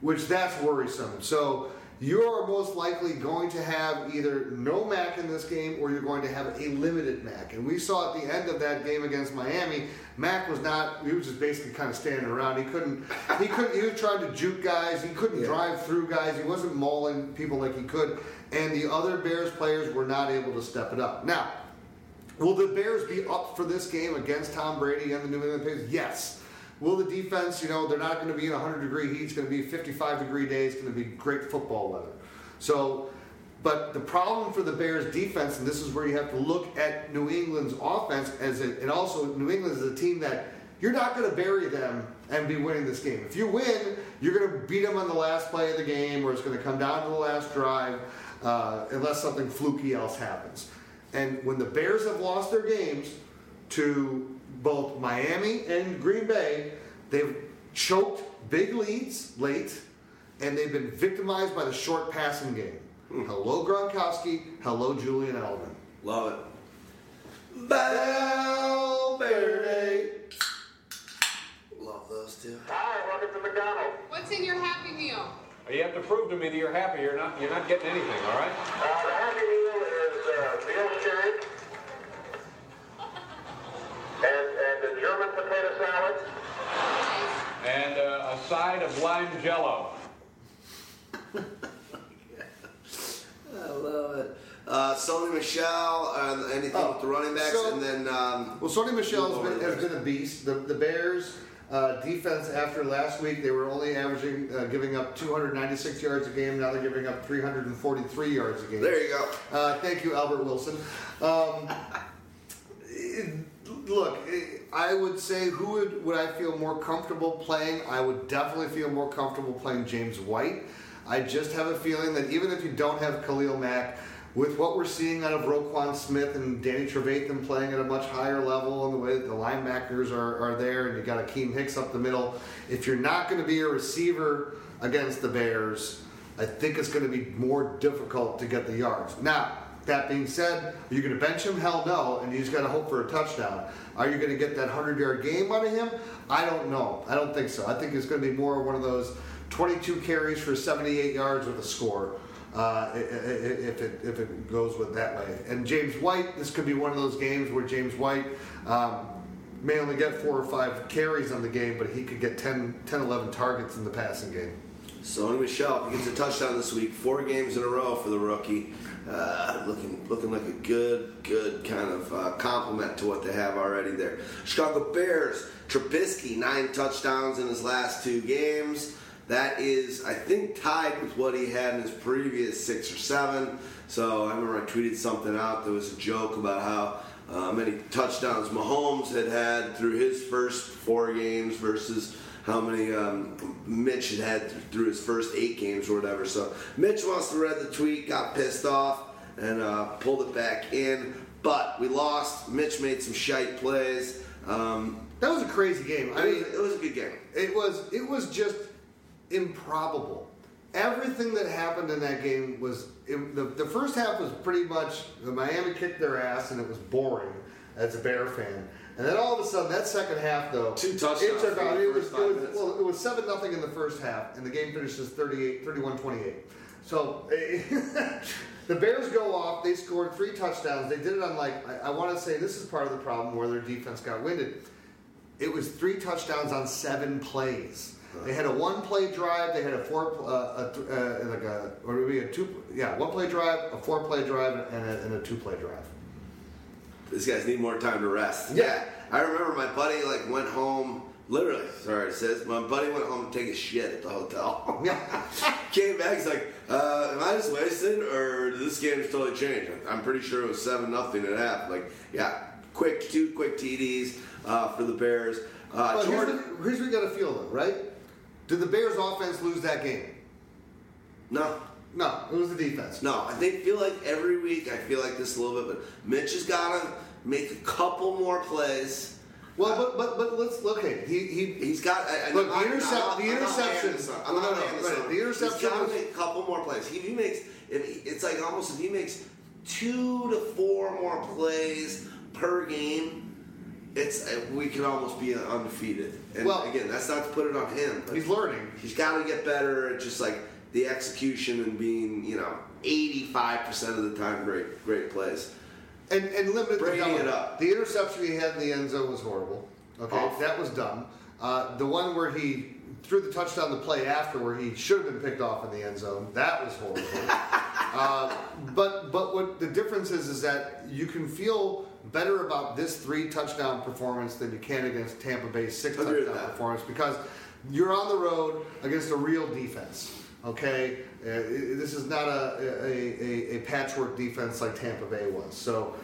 which that's worrisome. So you're most likely going to have either no Mack in this game or you're going to have a limited Mack. And we saw at the end of that game against Miami, Mack was not. He was just basically kind of standing around. He couldn't. He couldn't. He was trying to juke guys. He couldn't Yeah. drive through guys. He wasn't mauling people like he could. And the other Bears players were not able to step it up. Now, Will the Bears be up for this game against Tom Brady and the New England Patriots? Yes. Will the defense, you know, they're not going to be in 100 degree heat. It's going to be 55 degree days. It's going to be great football weather. So, but the problem for the Bears defense, and this is where you have to look at New England's offense as a, and also New England is a team that you're not going to bury them and be winning this game. If you win, you're going to beat them on the last play of the game, or it's going to come down to the last drive, uh, unless something fluky else happens. And when the Bears have lost their games to both Miami and Green Bay, they've choked big leads late, and they've been victimized by the short passing game. Hello, Gronkowski. Hello, Julian Edelman. Love it. Valverde. Love those two. Hi, welcome to McDonald's. What's in your Happy Meal? You have to prove to me that you're happy. You're not. You're not getting anything. All right. Uh, the Happy Meal is uh, veal steak and, and a German potato salad. And uh, a side of lime Jello. I love it. Uh, Sony Michel, uh, anything Oh, with the running backs, so- and then um, Well, Sony Michel has been, has been a beast. The, the Bears uh, defense after last week, they were only averaging, uh, giving up 296 yards a game. Now they're giving up 343 yards a game. there you go. Uh, thank you, Albert Wilson. Um, it- look, I would say who would, would I feel more comfortable playing? I would definitely feel more comfortable playing James White. I just have a feeling that even if you don't have Khalil Mack, with what we're seeing out of Roquan Smith and Danny Trevathan playing at a much higher level and the way that the linebackers are, are there, and you got Akiem Hicks up the middle, if you're not going to be a receiver against the Bears, I think it's going to be more difficult to get the yards. Now, that being said, are you going to bench him? Hell no, and just got to hope for a touchdown. Are you going to get that 100 yard game out of him? I don't know. I don't think so. I think it's going to be more one of those 22 carries for 78 yards with a score. Uh, if it if it goes with that way, and James White, this could be one of those games where James White um, may only get four or five carries on the game, but he could get 10, 10 11 targets in the passing game. Sony Michel he gets a touchdown this week, four games in a row for the rookie. Uh, looking looking like a good good kind of uh, compliment to what they have already there. Chicago Bears Trubisky nine touchdowns in his last two games. That is, I think, tied with what he had in his previous six or seven. So I remember I tweeted something out. There was a joke about how uh, many touchdowns Mahomes had had through his first four games versus how many um, Mitch had had through his first eight games or whatever. So Mitch must have read the tweet, got pissed off, and uh, pulled it back in. But we lost. Mitch made some shite plays. Um, That was a crazy game. I mean, it was a good game. It was it was just improbable. Everything that happened in that game was it, the, the first half was pretty much the Miami kicked their ass and it was boring as a Bear fan. And then all of a sudden, that second half though, Two touchdowns It took out. It was, it was well, it was seven nothing in the first half, and the game finishes 38, 31-28. So the Bears go off. They scored three touchdowns. They did it on like I, I want to say this is part of the problem where their defense got winded. It was three touchdowns on seven plays. They had a one-play drive. They had a four, uh, a, uh, like a, or maybe a two, yeah, one-play drive, a four-play drive, and a, and a two-play drive. These guys need more time to rest. Yeah. I remember my buddy like went home. Literally, sorry, it says my buddy went home to take a shit at the hotel. Yeah. Came back, he's like, uh, "Am I just wasted, or did this game's totally changed?" I'm pretty sure it was seven nothing at half. Like, yeah, quick two quick TDs uh, for the Bears. Uh, Well, here's, Jordan, what, here's what you got to feel though, right? Did the Bears offense lose that game? no, No, it was the defense. no. I think feel like every week I feel like this a little bit, but Mitch has got to make a couple more plays. Well, but but but let's look. Okay, he he He's got. I, Look, the intercept- the I'm not interception- laying this on- I'm not no, laying right, the interception He's got to make a couple more plays. He, he makes. If it's like almost if he makes two to four more plays per game, it's uh, we can almost be undefeated. And Well- again, that's not to put it on him. but he's learning. He's got to get better at just like the execution and being, you know, 85% of the time great, great plays. And and limited Bringing development. it up. The interception he had in the end zone was horrible. Okay, Awful. that was dumb. Uh, the one where he threw the touchdown the play after, where he should have been picked off in the end zone, that was horrible. uh, but but what the difference is is that you can feel better about this three touchdown performance than you can against Tampa Bay's six touchdown performance because you're on the road against a real defense. Okay, uh, this is not a, a, a, a patchwork defense like Tampa Bay was. So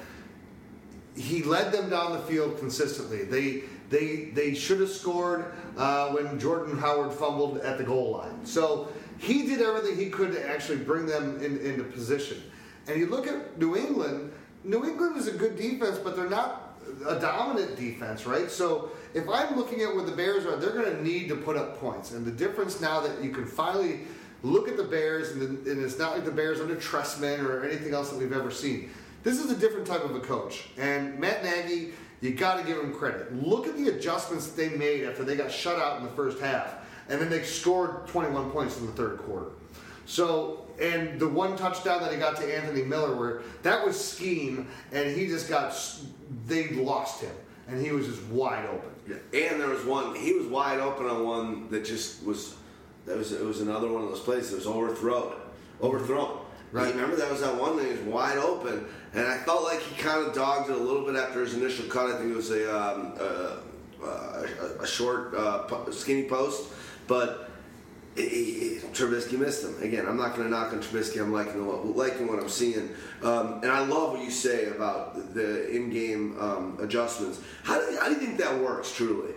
he led them down the field consistently. They they they should have scored uh, when Jordan Howard fumbled at the goal line. So he did everything he could to actually bring them in, into position. And you look at New England. New England is a good defense, but they're not a dominant defense, right? So if I'm looking at where the Bears are, they're going to need to put up points. And the difference now that you can finally look at the Bears, and, the, and it's not like the Bears under Trestman or anything else that we've ever seen. This is a different type of a coach. And Matt Nagy, you got to give him credit. Look at the adjustments that they made after they got shut out in the first half. And then they scored 21 points in the third quarter. So, and the one touchdown that he got to Anthony Miller, where that was scheme, and he just got they lost him. And he was just wide open. Yeah. And there was one. He was wide open on one that just was. That was. It was another one of those plays that was overthrown. Overthrown. Right. Remember that was that one that he was wide open, and I felt like he kind of dogged it a little bit after his initial cut. I think it was a um, uh, uh, a, short, uh, skinny post, but he- he- Trubisky missed him again. I'm not going to knock on Trubisky. I'm liking what liking what I'm seeing, um, and I love what you say about the in-game um, adjustments. How do, you, how do you think that works truly?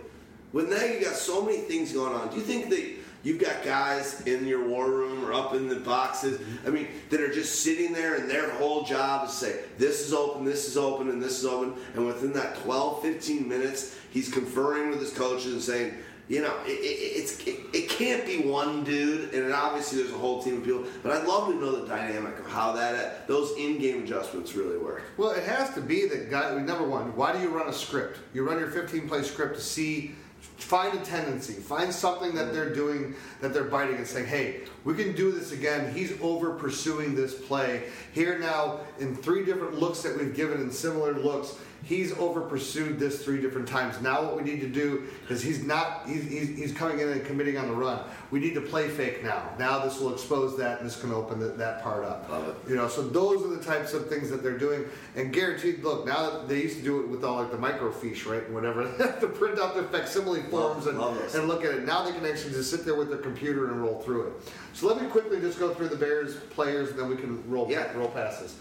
With now you got so many things going on. Do you think that you've got guys in your war room or up in the boxes? I mean, that are just sitting there and their whole job is to say this is open, this is open, and this is open, and within that 12, 15 minutes, he's conferring with his coaches and saying you know, it, it, it's it, it can't be one dude, and obviously there's a whole team of people. But I'd love to know the dynamic of how that uh, those in-game adjustments really work. Well, it has to be that guy. Number one, why do you run a script? You run your 15 play script to see, find a tendency, find something that they're doing that they're biting and saying, hey, we can do this again. He's over pursuing this play. Here now, in three different looks that we've given in similar looks, he's over pursued this three different times. Now what we need to do is he's not he's, he's, he's coming in and committing on the run. We need to play fake now. Now this will expose that and this can open the, that part up. Love it. You know, so those are the types of things that they're doing. And guaranteed, look, now that they used to do it with all like the microfiche, right, and whatever, they have to print out their facsimile forms and, and look at it. Now they can actually just sit there with their computer and roll through it. So let me quickly just go through the Bears players, and then we can roll Yeah. roll past this.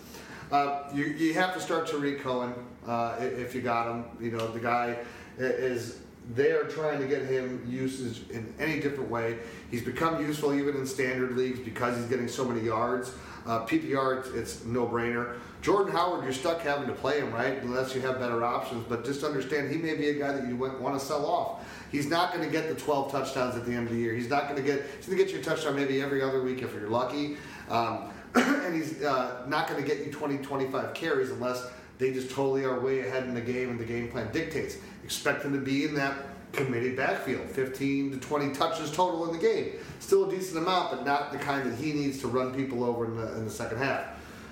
Uh, you, you have to start Tarik Cohen uh, if you got him. You know, the guy is. They are trying to get him usage in any different way. He's become useful even in standard leagues because he's getting so many yards. Uh, PPR, it's, it's no brainer. Jordan Howard, you're stuck having to play him, right? Unless you have better options. But just understand, he may be a guy that you want to sell off. He's not going to get the 12 touchdowns at the end of the year. He's not going to get. He's going to get you a touchdown maybe every other week if you're lucky. Um, and he's uh, not going to get you 20, 25 carries unless they just totally are way ahead in the game and the game plan dictates. Expect him to be in that committee backfield, 15 to 20 touches total in the game. Still a decent amount, but not the kind that he needs to run people over in the, in the second half.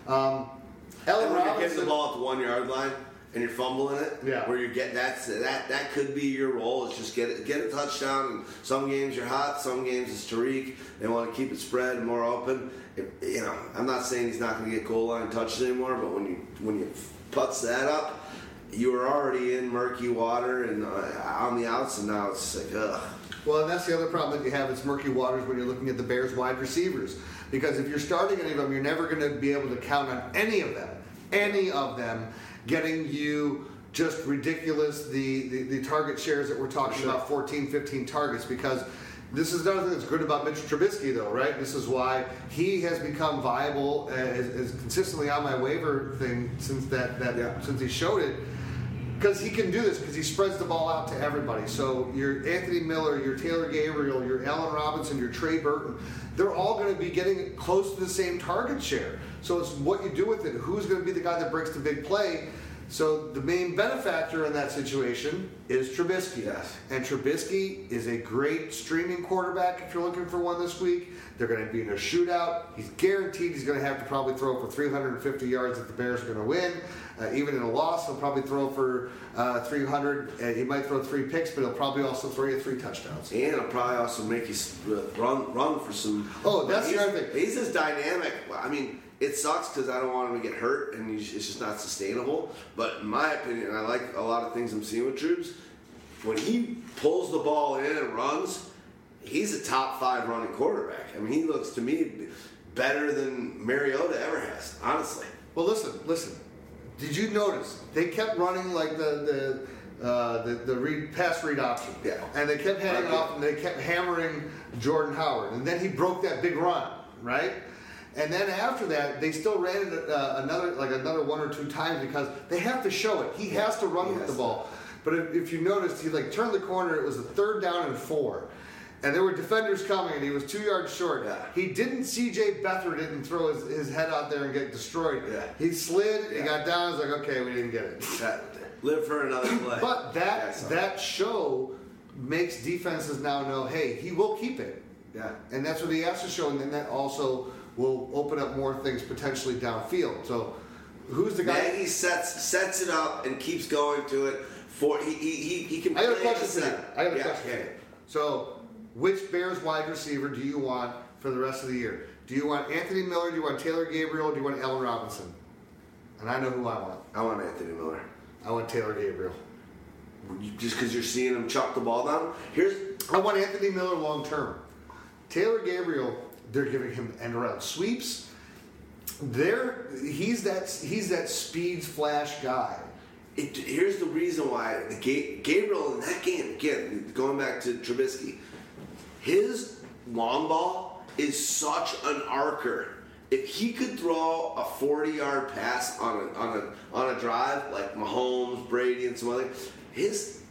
Um, when you're getting the ball at the one yard line and you're fumbling it, Yeah. where you get that's that that could be your role. Is just get it, get a touchdown. And some games you're hot, some games it's Tarik. They want to keep it spread and more open. You know, I'm not saying he's not going to get goal line touches anymore, but when you when you putz that up, you were already in murky water and uh, on the outs, and now it's like ugh. Well, and that's the other problem that you have. It's murky waters when you're looking at the Bears' wide receivers. Because if you're starting any of them, you're never going to be able to count on any of them, any of them, getting you just ridiculous the, the, the target shares that we're talking about 14, 15 targets. Because this is another thing that's good about Mitch Trubisky, though, right? This is why he has become viable uh, as, as consistently on my waiver thing since that, that Yeah. since he showed it because he can do this because he spreads the ball out to everybody. So your Anthony Miller, your Taylor Gabriel, your Allen Robinson, your Trey Burton, they're all going to be getting close to the same target share. So it's what you do with it. Who's going to be the guy that breaks the big play? So the main benefactor in that situation is Trubisky. Yes. And Trubisky is a great streaming quarterback if you're looking for one this week. They're going to be in a shootout. He's guaranteed he's going to have to probably throw for 350 yards if the Bears are going to win. Uh, even in a loss, he'll probably throw for uh, 300. Uh, he might throw three picks, but he'll probably also throw you three touchdowns. And he'll probably also make you uh, run run for some. Oh, that's the other thing. He's as dynamic. I mean, It sucks because I don't want him to get hurt, and he's, it's just not sustainable. But in my opinion, I like a lot of things I'm seeing with Troops. When he pulls the ball in and runs, he's a top five running quarterback. I mean, he looks to me better than Mariota ever has, honestly. Well, listen, listen. Did you notice they kept running like the the uh, the, the read, pass read option? Yeah. And they kept handing Right. off, and they kept hammering Jordan Howard, and then he broke that big run, right? And then after that, they still ran it uh, another like another one or two times because they have to show it. He has to run He with the ball. But if, if you noticed, he like turned the corner. It was a third down and four. And there were defenders coming, and he was two yards short. Yeah. He didn't. C.J. Beathard didn't throw his, his head out there and get destroyed. Yeah. He slid. He got down. He's like, okay, we didn't get it. That, live for another play. But that saw that show makes defenses now know, hey, he will keep it, Yeah. and that's what he has to show, and then that also will open up more things potentially downfield. So, who's the guy? Nagy sets sets it up and keeps going to it. For he he, he, he can. I got a question the for you. I got a yeah, question okay. So, which Bears wide receiver do you want for the rest of the year? Do you want Anthony Miller? Do you want Taylor Gabriel? Do you want Allen Robinson? And I know who I want. I want Anthony Miller. I want Taylor Gabriel. Just because you're seeing him chuck the ball down. Here's I want Anthony Miller long term. Taylor Gabriel, they're giving him end around sweeps. They're he's that he's that speeds flash guy. it, here's the reason why the Ga- Gabriel in that game again going back to Trubisky, his long ball is such an archer. If he could throw a 40 yard pass on a on a on a drive like Mahomes, Brady, and some other, his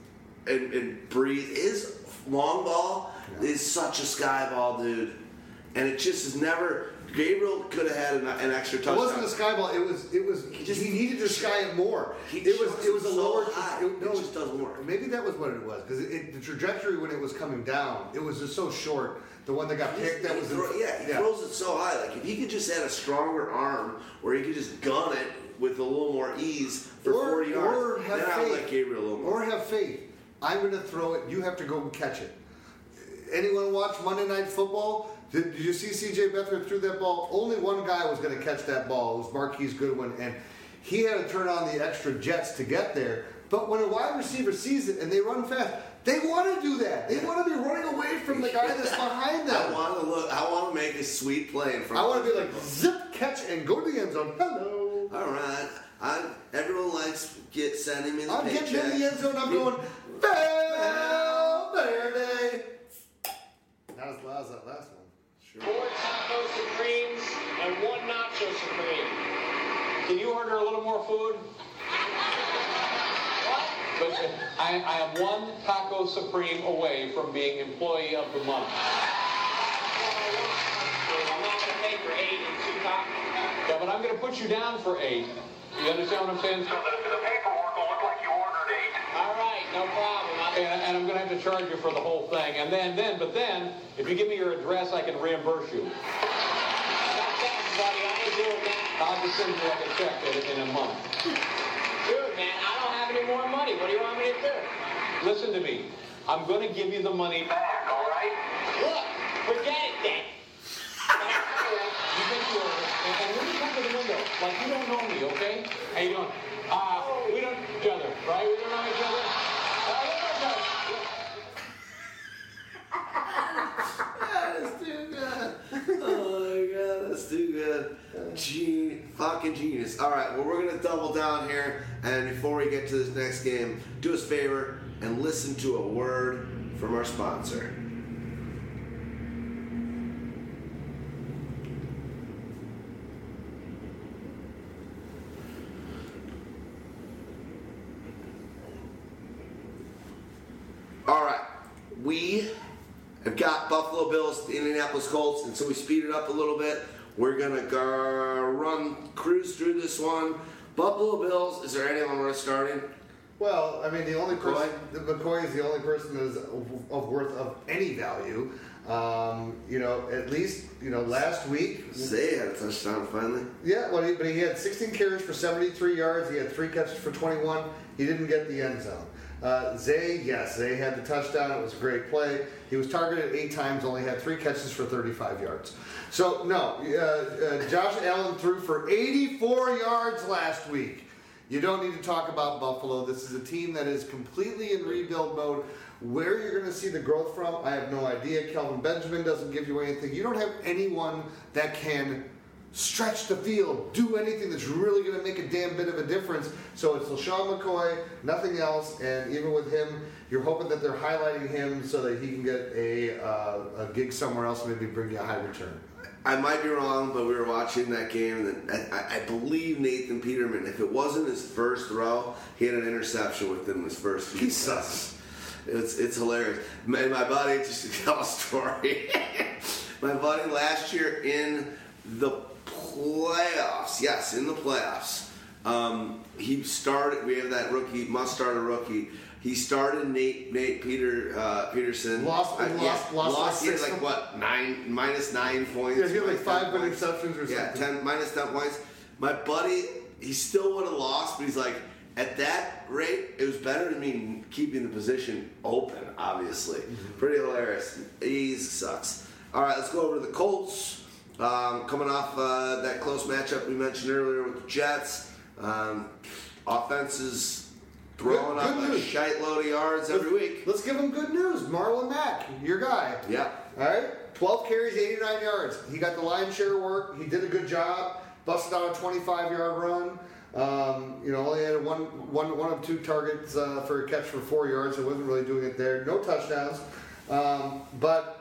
and, and Brees, his long ball is such a sky ball, dude. And it just is never. Gabriel could have had an, an extra touchdown. It wasn't a sky ball. It was it was he, just- needed to sky it more. He it was it was a so lower. high. It just doesn't work. Maybe that was what it was because it, it- the trajectory when it was coming down, it was just so short. The one that got picked, that was throw- yeah, he throws it so high. Like if he could just had a stronger arm, where he could just gun it with a little more ease for or, 40 yards, or have then I faith. would like Gabriel a little more. Or have faith. I'm going to throw it. You have to go and catch it. Anyone watch Monday Night Football? Did, did you see C.J. Beathard threw that ball? Only one guy was going to catch that ball. It was Marquise Goodwin, and he had to turn on the extra jets to get there. But when a wide receiver sees it and they run fast, they want to do that. They want to be running away from the guy that's behind them. I want to look. I want to make a sweet play in front. I want to be like zip catch and go to the end zone. Hello. All right. I, everyone likes get sending me the I'm paycheck. getting in the end zone. I'm going Valverde. Not as loud as that last one. Four taco supremes and one nacho supreme. Can you order a little more food? What? But uh, I, I am one taco supreme away from being employee of the month. I'm not gonna pay for eight and two tacos. Yeah, but I'm going to put you down for eight. You understand what I'm saying? So the, the paperwork will look like you ordered eight. All right, no problem. I'll- And, and I'm going to have to charge you for the whole thing. And then, then, but then, if you give me your address, I can reimburse you. Got that, buddy. I ain't doing that. I'll just send you like a check in, in a month. Dude, man, I don't have any more money. What do you want me to do? Listen to me. I'm going to give you the money back. Back, all right? Look, forget it You and, when you come to the window, like you don't know me, okay? How you doing? Uh, we don't know each other, right? We don't know each other. Uh, too good. Oh my god, that's too good. Gene, fucking genius. All right, well we're gonna double down here, and before we get to this next game, do us a favor and listen to a word from our sponsor. All right, we have got Buffalo Bills, the Indianapolis Colts, and so we speed it up a little bit. We're gonna go run cruise through this one. Buffalo Bills. Is there anyone worth starting? Well, I mean, the only McCoy? person, McCoy is the only person that is of, worth of any value. Um, you know, at least you know last week. Zay had a touchdown finally. Yeah, well, he, but he had 16 carries for 73 yards. He had three catches for 21. He didn't get the end zone. Uh, Zay, yes, Zay had the touchdown. It was a great play. He was targeted eight times, only had three catches for 35 yards. So, no, uh, uh, Josh Allen threw for 84 yards last week. You don't need to talk about Buffalo. This is a team that is completely in rebuild mode. Where you're going to see the growth from, I have no idea. Kelvin Benjamin doesn't give you anything. You don't have anyone that can stretch the field, do anything that's really going to make a damn bit of a difference. So it's LeSean McCoy, nothing else. And even with him, you're hoping that they're highlighting him so that he can get a, uh, a gig somewhere else, maybe bring you a high return. I might be wrong, but we were watching that game, and I, I believe Nathan Peterman. If it wasn't his first throw, he had an interception within his first. Few He sucks. It's it's hilarious. My, my buddy just to tell a story. my buddy last year in the playoffs, yes, in the playoffs. Um, he started. We have that rookie must start a rookie. He started Nate Nate Peter uh, Peterson. Lost- Uh, lost- lost He had like like what nine minus nine points. Yeah, he had like five 10 good interceptions or Yeah, something. ten minus ten points. My buddy, he still would have lost, but he's like, at that rate, it was better to me keeping the position open. Obviously, Mm-hmm. pretty hilarious. He sucks. All right, let's go over to the Colts. Um, coming off uh, that close matchup we mentioned earlier with the Jets, um, offense is throwing Good- up good a news. shite load of yards every week. Let's give him good news. Marlon Mack, your guy. Yeah. All right. 12 carries, 89 yards. He got the lion's share of work. He did a good job. Busted out a 25 yard run. Um, you know, only had one, one, one of two targets uh, for a catch for four yards. So wasn't really doing it there. No touchdowns. Um, but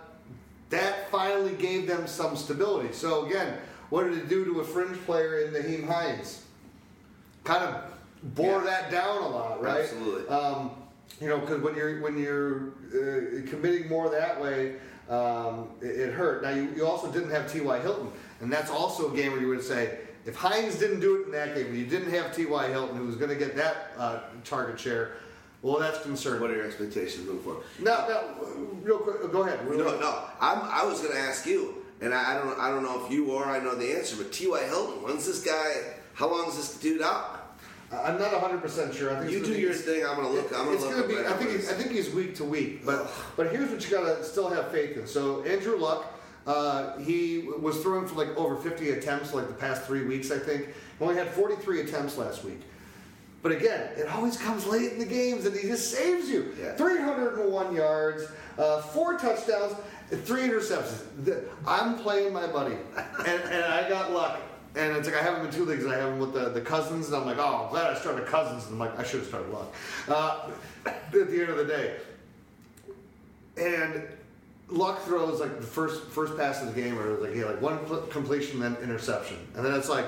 that finally gave them some stability. So again, what did it do to a fringe player in Nyheim Hines? Kind of bore Yeah. that down a lot, right? Absolutely. Um, you know, because when you're when you're uh, committing more that way, um, it, it hurt. Now you, you also didn't have T.Y. Hilton, and that's also a game where you would say if Hines didn't do it in that game, you didn't have T.Y. Hilton who was going to get that uh, target share. Well, that's concerning. What are your expectations moving forward? No, no, real quick, go ahead. Real No, quick. no. I'm, I was going to ask you, and I, I don't, I don't know if you or I know the answer, but T.Y. Hilton, when's this guy? How long is this dude out? I'm not 100 percent sure. I think You do gonna your thing. I'm going to look. I'm going it's to look. gonna be. I think. He's, I think he's week to week, but but here's what you gotta still have faith in. So Andrew Luck, uh, he was throwing for like over 50 attempts like the past three weeks. I think he only had 43 attempts last week. But again, it always comes late in the games, and he just saves you. Yeah. 301 yards, uh, four touchdowns, three interceptions. I'm playing my buddy, and, and I got luck. And it's like I have him in two leagues. I have him with the, the cousins, and I'm like, oh, I'm glad I started cousins. And I'm like, I should have started luck. Uh, at the end of the day, and Luck throws like the first first pass of the game, or like he had like one completion, then interception, and then it's like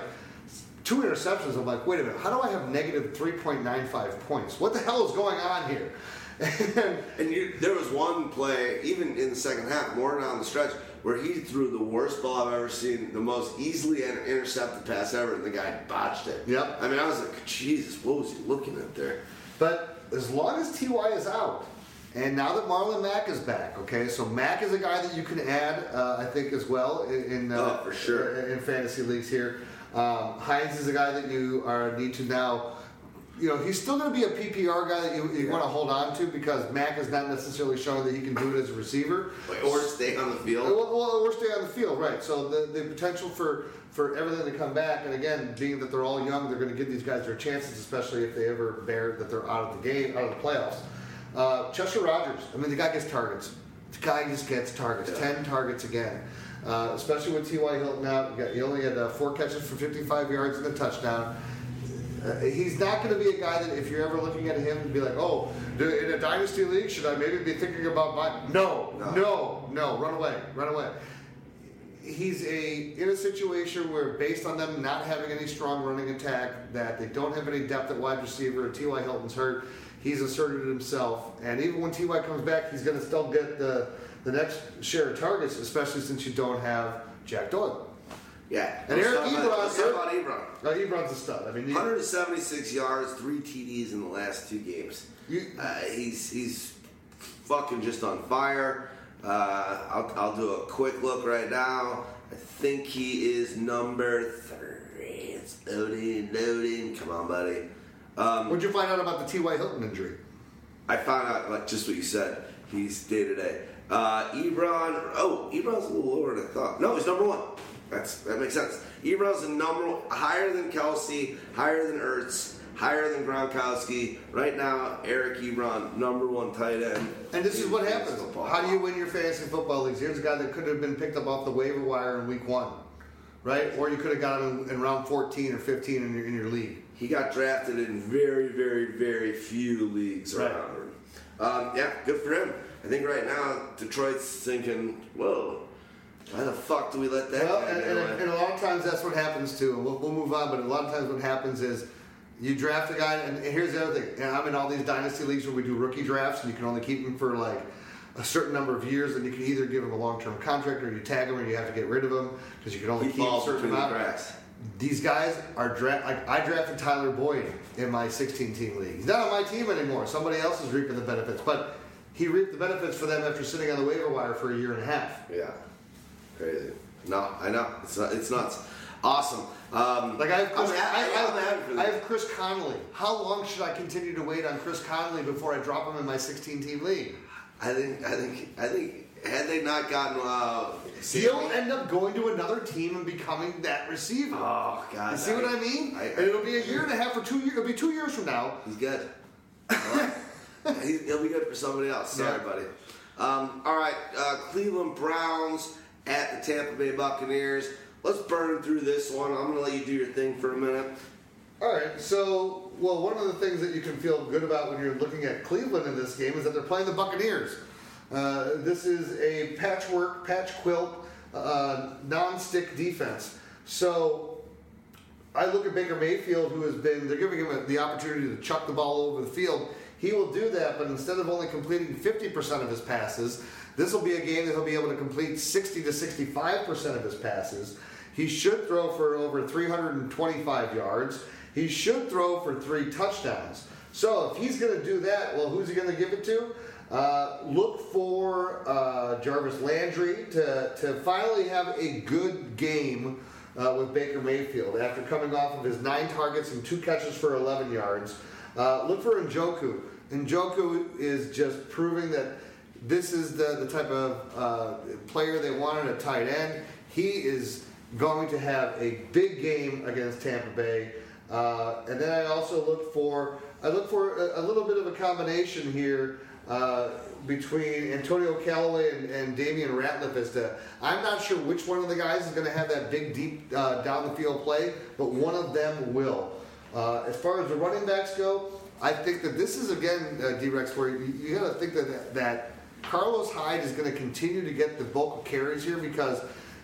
two interceptions. I'm like, wait a minute, how do I have negative 3.95 points? What the hell is going on here? And you, there was one play, even in the second half, more down the stretch, where he threw the worst ball I've ever seen, the most easily intercepted pass ever, and the guy botched it. Yep. I mean, I was like, Jesus, what was he looking at there? But as long as Ty is out, and now that Marlon Mack is back, okay, so Mack is a guy that you can add, uh, I think, as well in, in uh, Oh, for sure. in fantasy leagues here. Um, Hines is a guy that you are need to now. You know, he's still going to be a PPR guy that you, you want to hold on to because Mack is not necessarily showing that he can do it as a receiver. Or stay on the field. Well, well, we're on the field, right? So the, the potential for, for everything to come back, and again, being that they're all young, they're going to give these guys their chances, especially if they ever bear that they're out of the game, out of the playoffs. Uh, Chester Rogers, I mean, the guy gets targets. The guy just gets targets. Yeah. Ten targets again. Uh, especially with T.Y. Hilton out, got, he only had uh, four catches for 55 yards and a touchdown. Uh, he's not going to be a guy that if you're ever looking at him and be like, oh, do- in a dynasty league, should I maybe be thinking about my? No, No. no, no, run away, run away. He's a in a situation where, based on them not having any strong running attack, that they don't have any depth at wide receiver, and T.Y. Hilton's hurt. He's asserted himself, and even when T.Y. comes back, he's going to still get the the next share of targets, especially since you don't have Jack Doyle. Yeah. And Eric Ebron- talk about Ebron. Uh, Ebron's a stud. I mean, he- 176 yards, three TDs in the last two games. You- Uh, he's he's fucking just on fire. Uh, I'll, I'll do a quick look right now. I think he is number three. It's loading, loading. Come on, buddy. Um, What'd you find out about the T.Y. Hilton injury? I found out like just what you said. He's day to day. Uh, Ebron. Oh, Ebron's a little lower than I thought. No, he's number one. That's that makes sense. Ebron's the number one, higher than Kelce, higher than Ertz, higher than Gronkowski. Right now, Eric Ebron, number one tight end. And this is what happens. football. How do you win your fantasy football leagues? Here's a guy that could have been picked up off the waiver wire in week one, right? Or you could have got him in, in round 14 or 15 in your, in your league. He got drafted in very, very, very few leagues Right. around him. Um, yeah, good for him. I think right now Detroit's thinking, whoa, why the fuck do we let that Well, guy and, and, and a lot of times that's what happens too. And we'll, we'll move on, but a lot of times what happens is you draft a guy, and, here's the other thing. And I'm in all these dynasty leagues where we do rookie drafts, and you can only keep them for like a certain number of years, and you can either give them a long-term contract or you tag them or you have to get rid of them because you can only He keep a certain the amount. cracks. These guys are draft. Like I drafted Tyler Boyd in my 16-team league. He's not on my team anymore. Somebody else is reaping the benefits, but he reaped the benefits for them after sitting on the waiver wire for a year and a half. Yeah, crazy. No, I know it's not, it's nuts. Awesome. Um, Like I have, Chris, I, for I, I have Chris Conley. How long should I continue to wait on Chris Conley before I drop him in my 16-team league? I think I think I think had they not gotten uh, He'll Sammy- end up going to another team and becoming that receiver. Oh God! you see what I mean? I- and it'll be a year and a half or two years. It'll be two years from now. He's good. He- He'll be good for somebody else. Sorry, Yeah. buddy. Um, all right, uh, Cleveland Browns at the Tampa Bay Buccaneers. Let's burn through this one. I'm going to let you do your thing for a minute. All right. So, well, one of the things that you can feel good about when you're looking at Cleveland in this game is that they're playing the Buccaneers. Uh, this is a patchwork, patch quilt, uh, non-stick defense. So I look at Baker Mayfield, who has been, they're giving him the opportunity to chuck the ball over the field. He will do that, but instead of only completing 50% of his passes, this will be a game that he'll be able to complete 60 to 65% of his passes. He should throw for over 325 yards. He should throw for three touchdowns. So if he's going to do that, well, who's he going to give it to? Uh, look for uh, Jarvis Landry to, to finally have a good game uh, with Baker Mayfield after coming off of his nine targets and two catches for 11 yards. Uh, look for Njoku. Njoku is just proving that this is the, the type of uh, player they wanted at tight end. He is going to have a big game against Tampa Bay. Uh, and then I also look for I look for a, a little bit of a combination here uh, between Antonio Callaway and, and Damion Ratley as to I'm not sure which one of the guys is going to have that big deep uh, down the field play, but one of them will. Uh, as far as the running backs go, I think that this is again uh, D-Rex where you, you got to think that that Carlos Hyde is going to continue to get the bulk of carries here because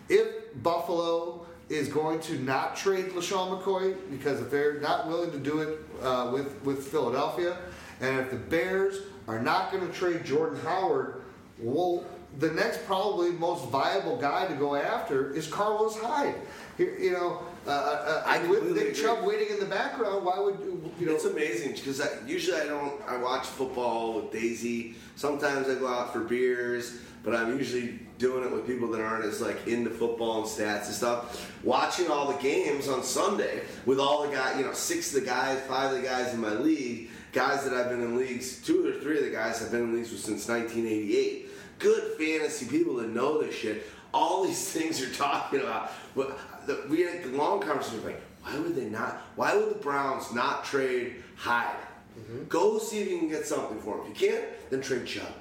if Buffalo is going to not trade LeSean McCoy because if they're not willing to do it uh, with with Philadelphia, and if the Bears are not going to trade Jordan Howard, well, the next probably most viable guy to go after is Carlos Hyde. You know, uh, uh, I with Nick agree. Chubb waiting in the background, why would you? you know, It's amazing because I, usually I don't. I watch football with Daisy. Sometimes I go out for beers, but I'm usually doing it with people that aren't as like into football and stats and stuff. Watching all the games on Sunday with all the guys, you know, six of the guys, five of the guys in my league, guys that I've been in leagues. Two or three of the guys I've been in leagues with since 1988. Good fantasy people that know this shit. All these things you're talking about. We had a long conversation like, why would they not? Why would the Browns not trade Hyde? Mm-hmm. Go see if you can get something for him. If you can't, then trade Chubb.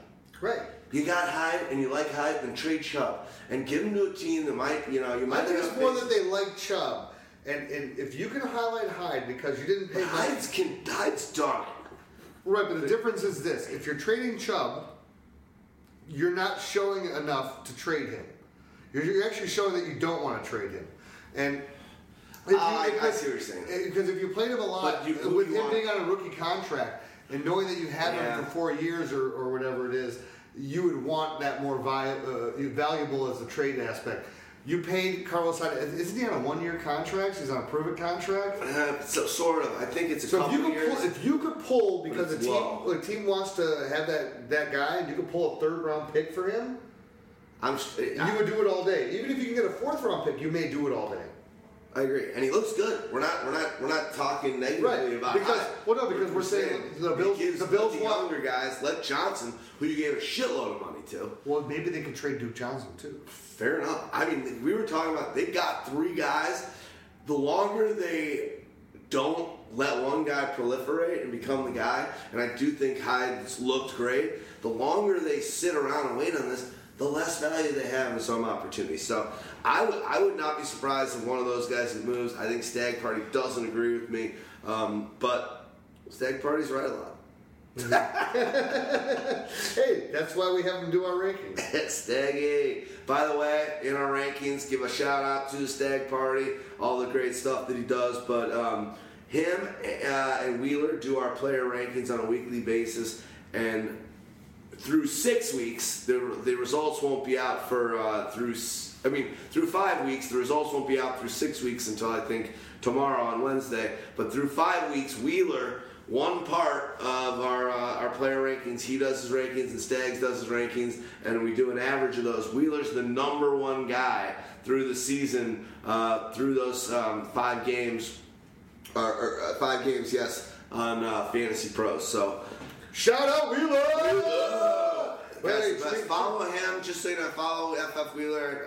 right. You got Hyde and you like Hyde, then trade Chubb and give him to a team that might, you know, you might. I think it's more that they like Chubb, and and if you can highlight Hyde because you didn't pay But Hyde's can Hyde's done. right? But the difference is this: if you're trading Chubb, you're not showing enough to trade him. You're, you're actually showing that you don't want to trade him, and. if you- Ah, I- see what you're saying. Because if you played him a lot, you- with him want- being on a rookie contract and knowing that you had Yeah. him for four years or, or whatever it is, you would want that more vi- uh, valuable as a trade aspect. You paid Carlos Hyde. Isn't he on a one-year contract? He's on a prove-it contract. Uh, so sort of. I think it's a So if couple you could years. pull, if you could pull because a team a team wants to have that that guy, and you could pull a third-round pick for him, I'm. you would do it all day. Even if you can get a fourth-round pick, you may do it all day. I agree, and he looks good. We're not, we're not, we're not talking negatively Right, about because- well, no, because we're saying the Bills- gives the Bills the younger guys, let Johnson, who you gave a shitload of money to. Well, maybe they could trade Duke Johnson too. Fair enough. I mean, we were talking about they got three guys. The longer they don't let one guy proliferate and become the guy, and I do think Hyde's looked great. The longer they sit around and wait on this, the less value they have in some opportunities. So I would I would not be surprised if one of those guys that moves. I think Stagg Party doesn't agree with me, um, but Stagg Party's right a lot. Hey, that's why we have them do our rankings. Staggy. By the way, in our rankings, give a shout out to Stag Party, all the great stuff that he does. But um, him uh, and Wheeler do our player rankings on a weekly basis, and through six weeks, the, the results won't be out for uh, through. I mean, through five weeks, the results won't be out through six weeks until I think tomorrow on Wednesday. But through five weeks, Wheeler, one part of our uh, our player rankings, he does his rankings and Stags does his rankings, and we do an average of those. Wheeler's the number one guy through the season, uh, through those um, five games, or, or uh, five games, yes, on uh, Fantasy Pros. So. Shout out Wheeler! That's Hey, the best. speak- Follow him. Just so you know, follow FF Wheeler.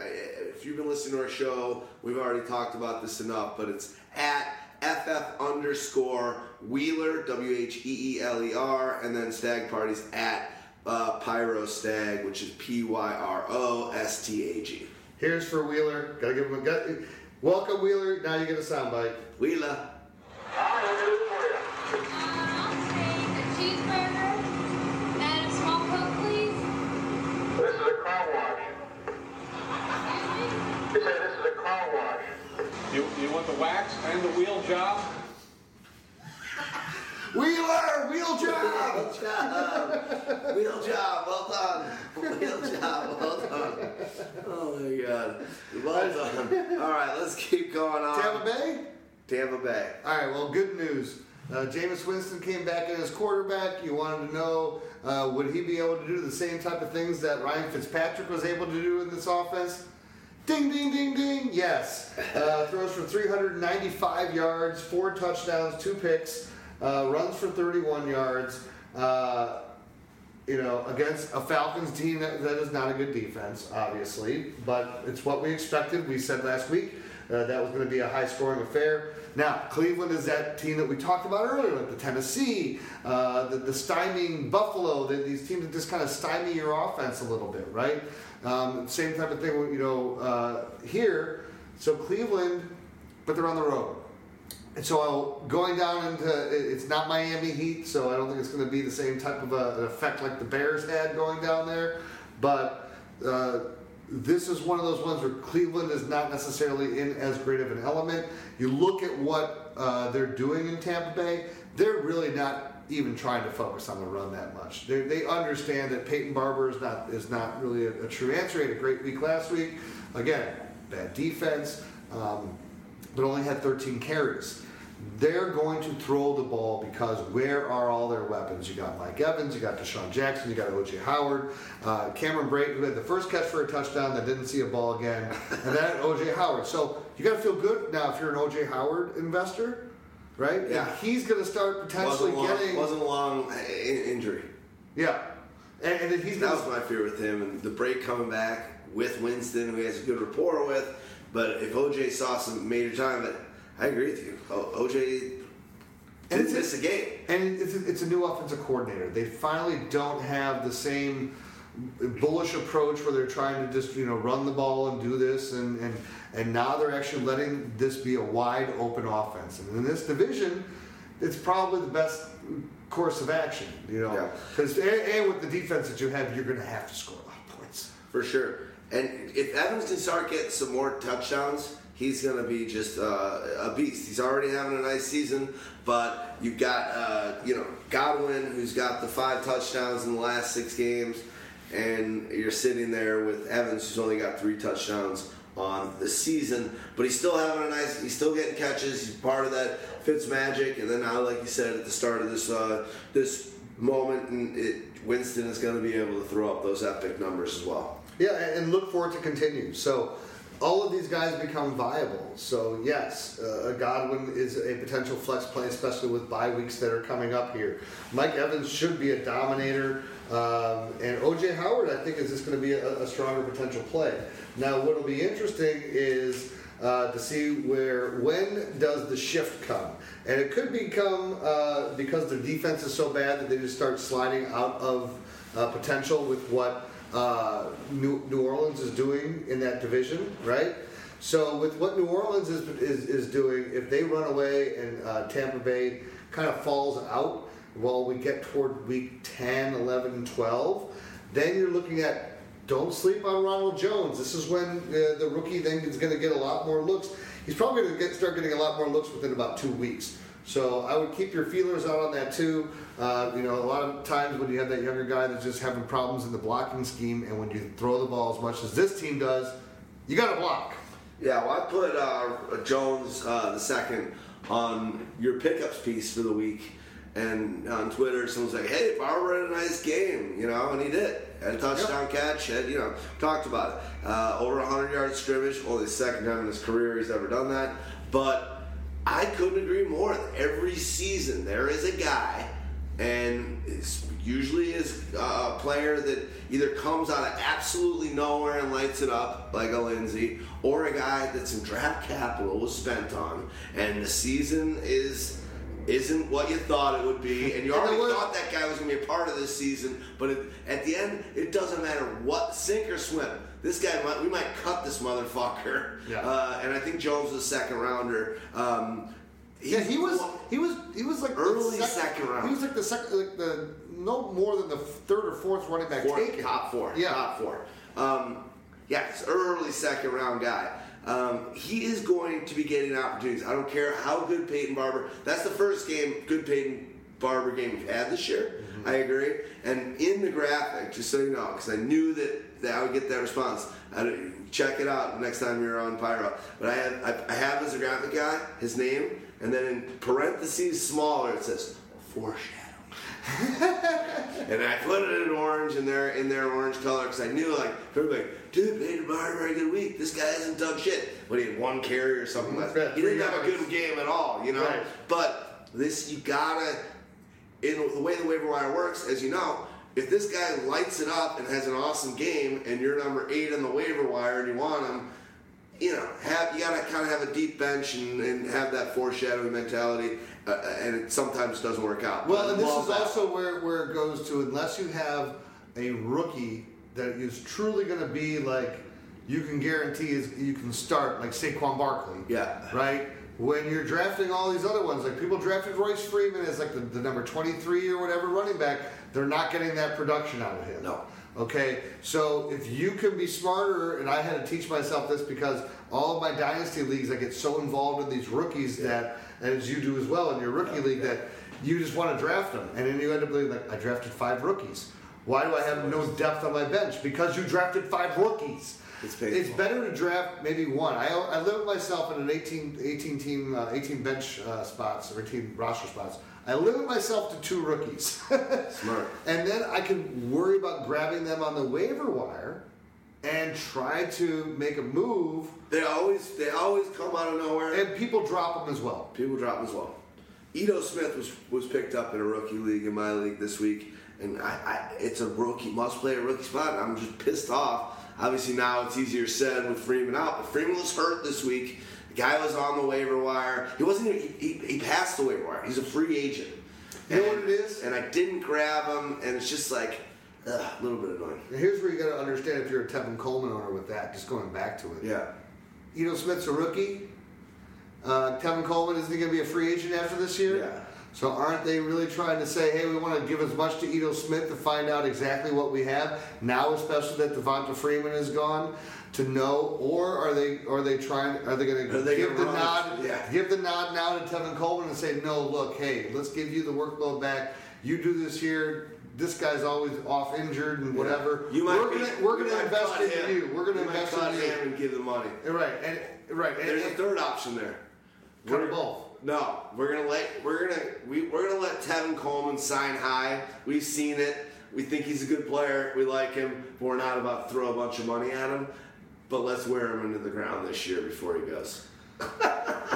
If you've been listening to our show, we've already talked about this enough, but it's at FF underscore Wheeler, W H E E L E R, and then Stagg Party's at uh, Pyro Stag, which is P Y R O S T A G. Here's for Wheeler. Gotta give him a gut. Welcome, Wheeler. Now you get a soundbite. Wheeler. You, you want the wax and the wheel job? Wheeler, wheel job. Wheel job. Wheel job. Well done. Wheel job. Well done. Oh my god. Well done. All right, let's keep going on. Tampa Bay. Tampa Bay. All right. Well, good news. Uh, Jameis Winston came back in as quarterback. You wanted to know uh, would he be able to do the same type of things that Ryan Fitzpatrick was able to do in this offense? Ding, ding, ding, ding. Yes. Uh, throws for 395 yards, four touchdowns, two picks, uh, runs for 31 yards. Uh, you know, against a Falcons team that, that is not a good defense, obviously, but it's what we expected. We said last week uh, that was going to be a high scoring affair. Now, Cleveland is that team that we talked about earlier, like the Tennessee, uh, the, the stymieing Buffalo, the, these teams that just kind of stymie your offense a little bit, right? Um, same type of thing, you know, uh, here. So Cleveland, but they're on the road. And so I'll, going down into it's not Miami Heat, so I don't think it's going to be the same type of a, an effect like the Bears had going down there. But uh, this is one of those ones where Cleveland is not necessarily in as great of an element. You look at what uh, they're doing in Tampa Bay; they're really not even trying to focus on the run that much. They, they understand that Peyton Barber is not is not really a, a true answer. He had a great week last week. Again, bad defense, um, but only had 13 carries. They're going to throw the ball because where are all their weapons? You got Mike Evans, you got DeSean Jackson, you got O.J. Howard, uh, Cameron Brate, who had the first catch for a touchdown that didn't see a ball again, and then O.J. Howard. So you got to feel good now if you're an O.J. Howard investor, right? And Yeah. he's going to start potentially Wasn't long, getting. wasn't a long uh, injury. yeah. And, and then he's That was my fear with him, and the break coming back with Winston, who he has a good rapport with. But if OJ saw some major time, but I agree with you. O- OJ And it's- miss a game. And it's a, it's a new offensive coordinator. They finally don't have the same bullish approach where they're trying to just you know run the ball and do this and and and now they're actually letting this be a wide open offense. And in this division, it's probably the best course of action. You know, Yeah. because and, and with the defense that you have, you're going to have to score a lot of points. For sure. And if Evans can start getting some more touchdowns, he's going to be just uh, a beast. He's already having a nice season, but you've got, uh, you know, Godwin, who's got the five touchdowns in the last six games, and you're sitting there with Evans, who's only got three touchdowns on the season, but he's still having a nice, he's still getting catches. He's part of that Fitz magic, and then now, like you said at the start of this uh, this moment, and it, Winston is going to be able to throw up those epic numbers as well. Yeah, and look for it to continue. So all of these guys become viable. So yes, uh, Godwin is a potential flex play, especially with bye weeks that are coming up here. Mike Evans should be a dominator, um, and OJ Howard I think is just going to be a, a stronger potential play. Now, what'll be interesting is. Uh, to see where when does the shift come and it could become uh, because the defense is so bad that they just start sliding out of uh, potential with what uh, New, New Orleans is doing in that division, right? So with what New Orleans is, is, is doing, if they run away and uh, Tampa Bay kind of falls out while we get toward week 10, 11, 12, then you're looking at don't sleep on Ronald Jones. This is when uh, the rookie then is going to get a lot more looks. He's probably going to get, start getting a lot more looks within about two weeks. So I would keep your feelers out on that too. Uh, you know, a lot of times when you have that younger guy that's just having problems in the blocking scheme, and when you throw the ball as much as this team does, you got to block. Yeah, well, I put uh, Jones uh, the second on your pickups piece for the week, and on Twitter, someone's like, "Hey, Barber had a nice game," you know, and he did. Had a touchdown catch. Had you know, talked about it. Uh, over 100 yard scrimmage. Only the second time in his career he's ever done that. But I couldn't agree more. Every season there is a guy, and it's usually is a player that either comes out of absolutely nowhere and lights it up like a Lindsay, or a guy that some draft capital was spent on, and the season is isn't what you thought it would be, and you already was- thought that guy was going to be a part of this season. But it, at the end, it doesn't matter what sink or swim. This guy, might, we might cut this motherfucker. Yeah. Uh, and I think Jones was a second rounder. Um, Yeah, he was. He was. He was like Early second round. He was like the second, like the no more than the third or fourth running back four, taken. top four. Yeah. Top four. Um, yeah, it's early second round guy. Um, he is going to be getting opportunities. I don't care how good Peyton Barber. That's the first game, good Peyton Barber game we've had this year. Mm-hmm. I agree. And in the graphic, just so you know, because I knew that, that I would get that response. I don't- check it out next time you're on Pyro. But I have I, I have as a graphic guy his name, and then in parentheses smaller it says foreshadowing. And I put it in orange in their in their orange color because I knew like everybody, dude, had a good week. This guy hasn't done shit. But he had one carry or something like that. He didn't have a good game at all, you know. Right. But this you gotta in the way the waiver wire works, as you know, if this guy lights it up and has an awesome game and you're number eight on the waiver wire and you want him, you know, have you gotta kind of have a deep bench and, and have that foreshadowing mentality, uh, and it sometimes doesn't work out. Well, and this is that. also where, where it goes to unless you have a rookie that is truly going to be like you can guarantee is you can start like Saquon Barkley. Yeah. Right. When you're drafting all these other ones, like people drafted Royce Freeman as like the, the number 23 or whatever running back, they're not getting that production out of him. No. Okay, so if you can be smarter, and I had to teach myself this because all of my dynasty leagues, I get so involved in these rookies that, and as you do as well in your rookie league, that you just want to draft them, and then you end up being like, I drafted five rookies. Why do I have no depth on my bench? Because you drafted five rookies. It's. It's better to draft maybe one. I, I limit myself in an 18, 18 team, uh, 18 bench uh, spots or 18 roster spots. I limit myself to two rookies. Smart. And then I can worry about grabbing them on the waiver wire and try to make a move, They always they always come out of nowhere. and people drop them as well. People drop them as well. Ito Smith was was picked up in a rookie league in my league this week, and I, I it's a rookie must play a rookie spot. And I'm just pissed off. Obviously now it's easier said with Freeman out, but Freeman was hurt this week. Guy was on the waiver wire. He wasn't even he, he, passed the waiver wire. He's a free agent. You know And- what it is? And I didn't grab him, and it's just like ugh, a little bit annoying. And here's where you got to understand if you're a Tevin Coleman owner with that, just going back to it. Yeah. Ito Smith's a rookie. Uh, Tevin Coleman isn't going to be a free agent after this year? Yeah. So aren't they really trying to say, hey, we want to give as much to Ito Smith to find out exactly what we have now, especially that Devonta Freeman is gone, to know, or are they are they trying? Are they going to give the nod? Yeah. Give the nod now to Tevin Coleman and say, no, look, hey, let's give you the workload back. You do this here. This guy's always off injured and whatever. You might we're be- gonna we're gonna invest in him. you. We're gonna You invest in you. and give the money. Right, and right, and, There's a third option there. Cut We're- them both. No, we're gonna let we're gonna we, we're gonna let Tevin Coleman sign high. We've seen it. We think he's a good player. We like him. But we're not about to throw a bunch of money at him. But let's wear him into the ground this year before he goes.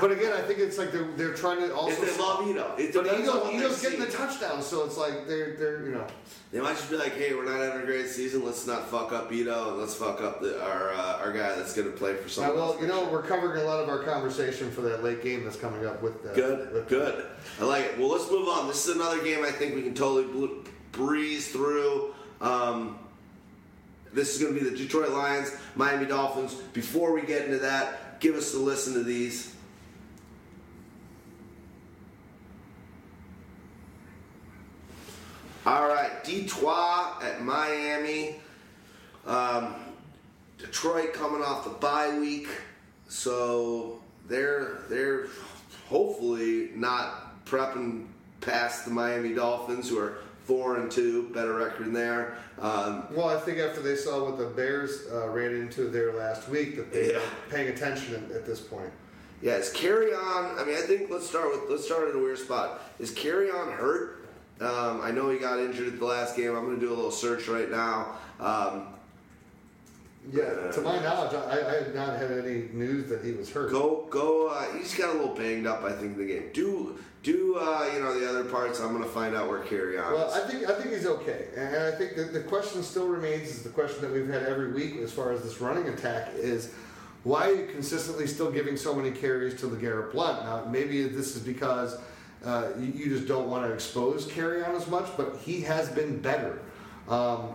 But again, I think it's like they're they're trying to also. If they love Ito, it but depends on Ito, what Ito's they getting the touchdown, so it's like they're they're you know. They might just be like, "Hey, we're not having a great season. Let's not fuck up Ito, and let's fuck up the, our uh, our guy that's going to play for someone." well, you know, year." we're covering a lot of our conversation for that late game that's coming up with the Good, with- good. I like it. Well, let's move on. This is another game I think we can totally breeze through. Um, this is going to be the Detroit Lions, Miami Dolphins. Before we get into that, give us a listen to these. All right, Detroit at Miami. Um, Detroit coming off the bye week, so they're they're hopefully not prepping past the Miami Dolphins, who are four and two, better record than there. Um, Well, I think after they saw what the Bears uh, ran into there last week, that they're Yeah. paying attention at, at this point. yeah, is carry on? I mean, I think let's start with let's start at a weird spot. Is Kerryon hurt? Um, I know he got injured at the last game. I'm going to do a little search right now. Um, Yeah, to my knowledge, I, I have not had any news that he was hurt. Go, go. Uh, he's got a little banged up, I think, in the game. Do, do. Uh, you know the other parts? I'm gonna find out where Kerryon. Well. I think I think he's okay, and I think that the question still remains is the question that we've had every week as far as this running attack is. Why are you consistently still giving so many carries to LeGarrette Blunt? Now, maybe this is because uh, you, you just don't want to expose Kerryon as much, but he has been better. Um,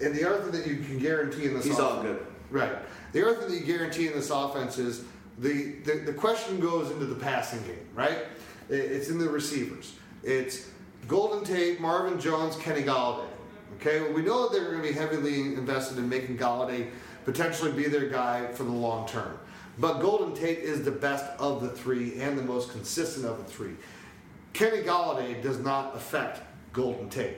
and the other thing that you can guarantee in this He's all offense- good. Right. The other thing that you guarantee in this offense is the, the, the question goes into the passing game, right? It's in the receivers. It's Golden Tate, Marvin Jones, Kenny Golladay. Okay, well, we know that they're going to be heavily invested in making Golladay potentially be their guy for the long term. But Golden Tate is the best of the three and the most consistent of the three. Kenny Golladay does not affect Golden Tate.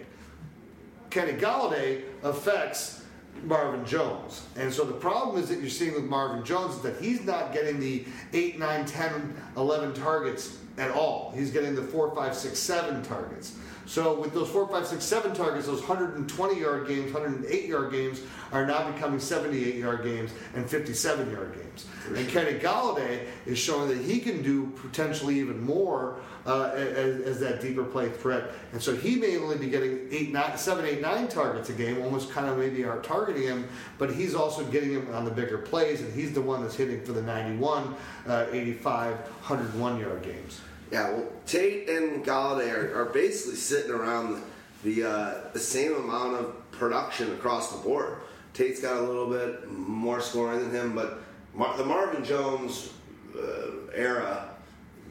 Kenny Golladay affects Marvin Jones. And so the problem is that you're seeing with Marvin Jones is that he's not getting the 8, 9, 10, 11 targets at all. He's getting the 4, 5, 6, 7 targets. So with those 4, 5, 6, 7 targets, those 120 yard games, 108 yard games are now becoming 78 yard games and 57 yard games. And Kenny Golladay is showing that he can do potentially even more uh, as, as that deeper play threat. And so he may only be getting eight, nine, seven, eight, nine targets a game, almost kind of maybe are targeting him, but he's also getting him on the bigger plays, and he's the one that's hitting for the 91, uh, 85, 101 yard games. Yeah. Well, Tate and Golladay are, are basically sitting around the uh, the same amount of production across the board. Tate's got a little bit more scoring than him, but Mar- the Marvin Jones uh, era,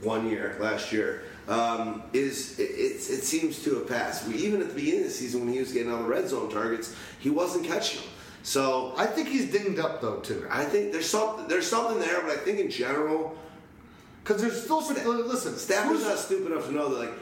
one year last year, um, is it, it, it seems to have passed. We, even at the beginning of the season, when he was getting all the red zone targets, he wasn't catching them. So I think he's dinged up though too, I think there's something there's something there, but I think in general, because there's still some. listen. Stafford's not stupid enough to know that like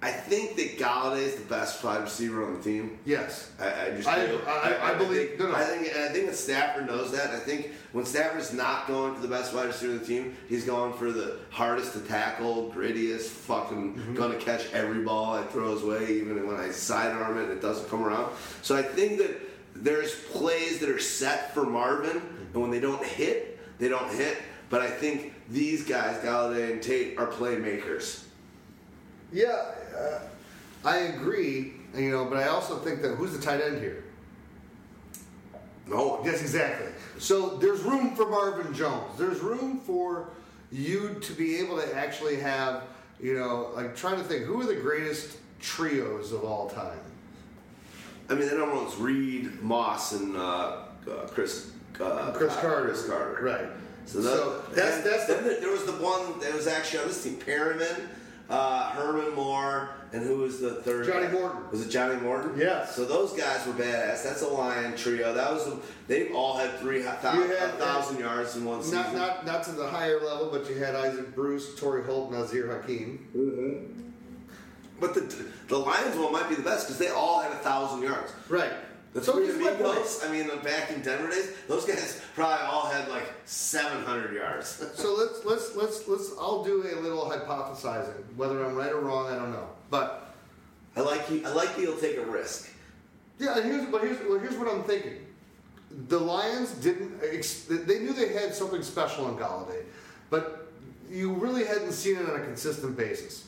I think that Golladay is the best wide receiver on the team. Yes, I, I just I- do. I- I believe- think, no, no. I think I think that Stafford knows that. I think when Stafford's not going for the best wide receiver on the team, he's going for the hardest to tackle, grittiest, fucking Mm-hmm. gonna catch every ball I throw his way, even when I sidearm it and it doesn't come around. So I think that there's plays that are set for Marvin, and when they don't hit, they don't hit. But I think these guys, Golladay and Tate, are playmakers. yeah, uh, I agree. You know, but I also think that who's the tight end here? No, Yes, exactly. So there's room for Marvin Jones. There's room for you to be able to actually have, you know, like trying to think who are the greatest trios of all time. I mean, the number one's Reed, Moss, and uh, uh, Chris. Uh, Cris Carter. Cris Carter. Right. So, So that, that's- and that's the- there- was the one that was actually on this team: Perriman, uh, Herman Moore, and who was the third? Johnny guy? Morton. Was it Johnny Morton? Yes. So those guys were badass. That's a lion trio. That was. They all had three thousand, had- thousand yards in one season. Not not not to the higher level, but you had Isaac Bruce, Torry Holt, Az-Zahir Hakim. but the the Lions one might be the best because they all had a thousand yards. Right. The so three here's my point. amigos, I mean, back in Denver days, those guys probably all had like 700 yards. So let's let's let's let's. I'll do a little hypothesizing. Whether I'm right or wrong, I don't know. But I like you. I like will take a risk. Yeah, and here's but here's well, here's what I'm thinking. the Lions didn't. Ex- they knew they had something special in Golladay, but you really hadn't seen it on a consistent basis.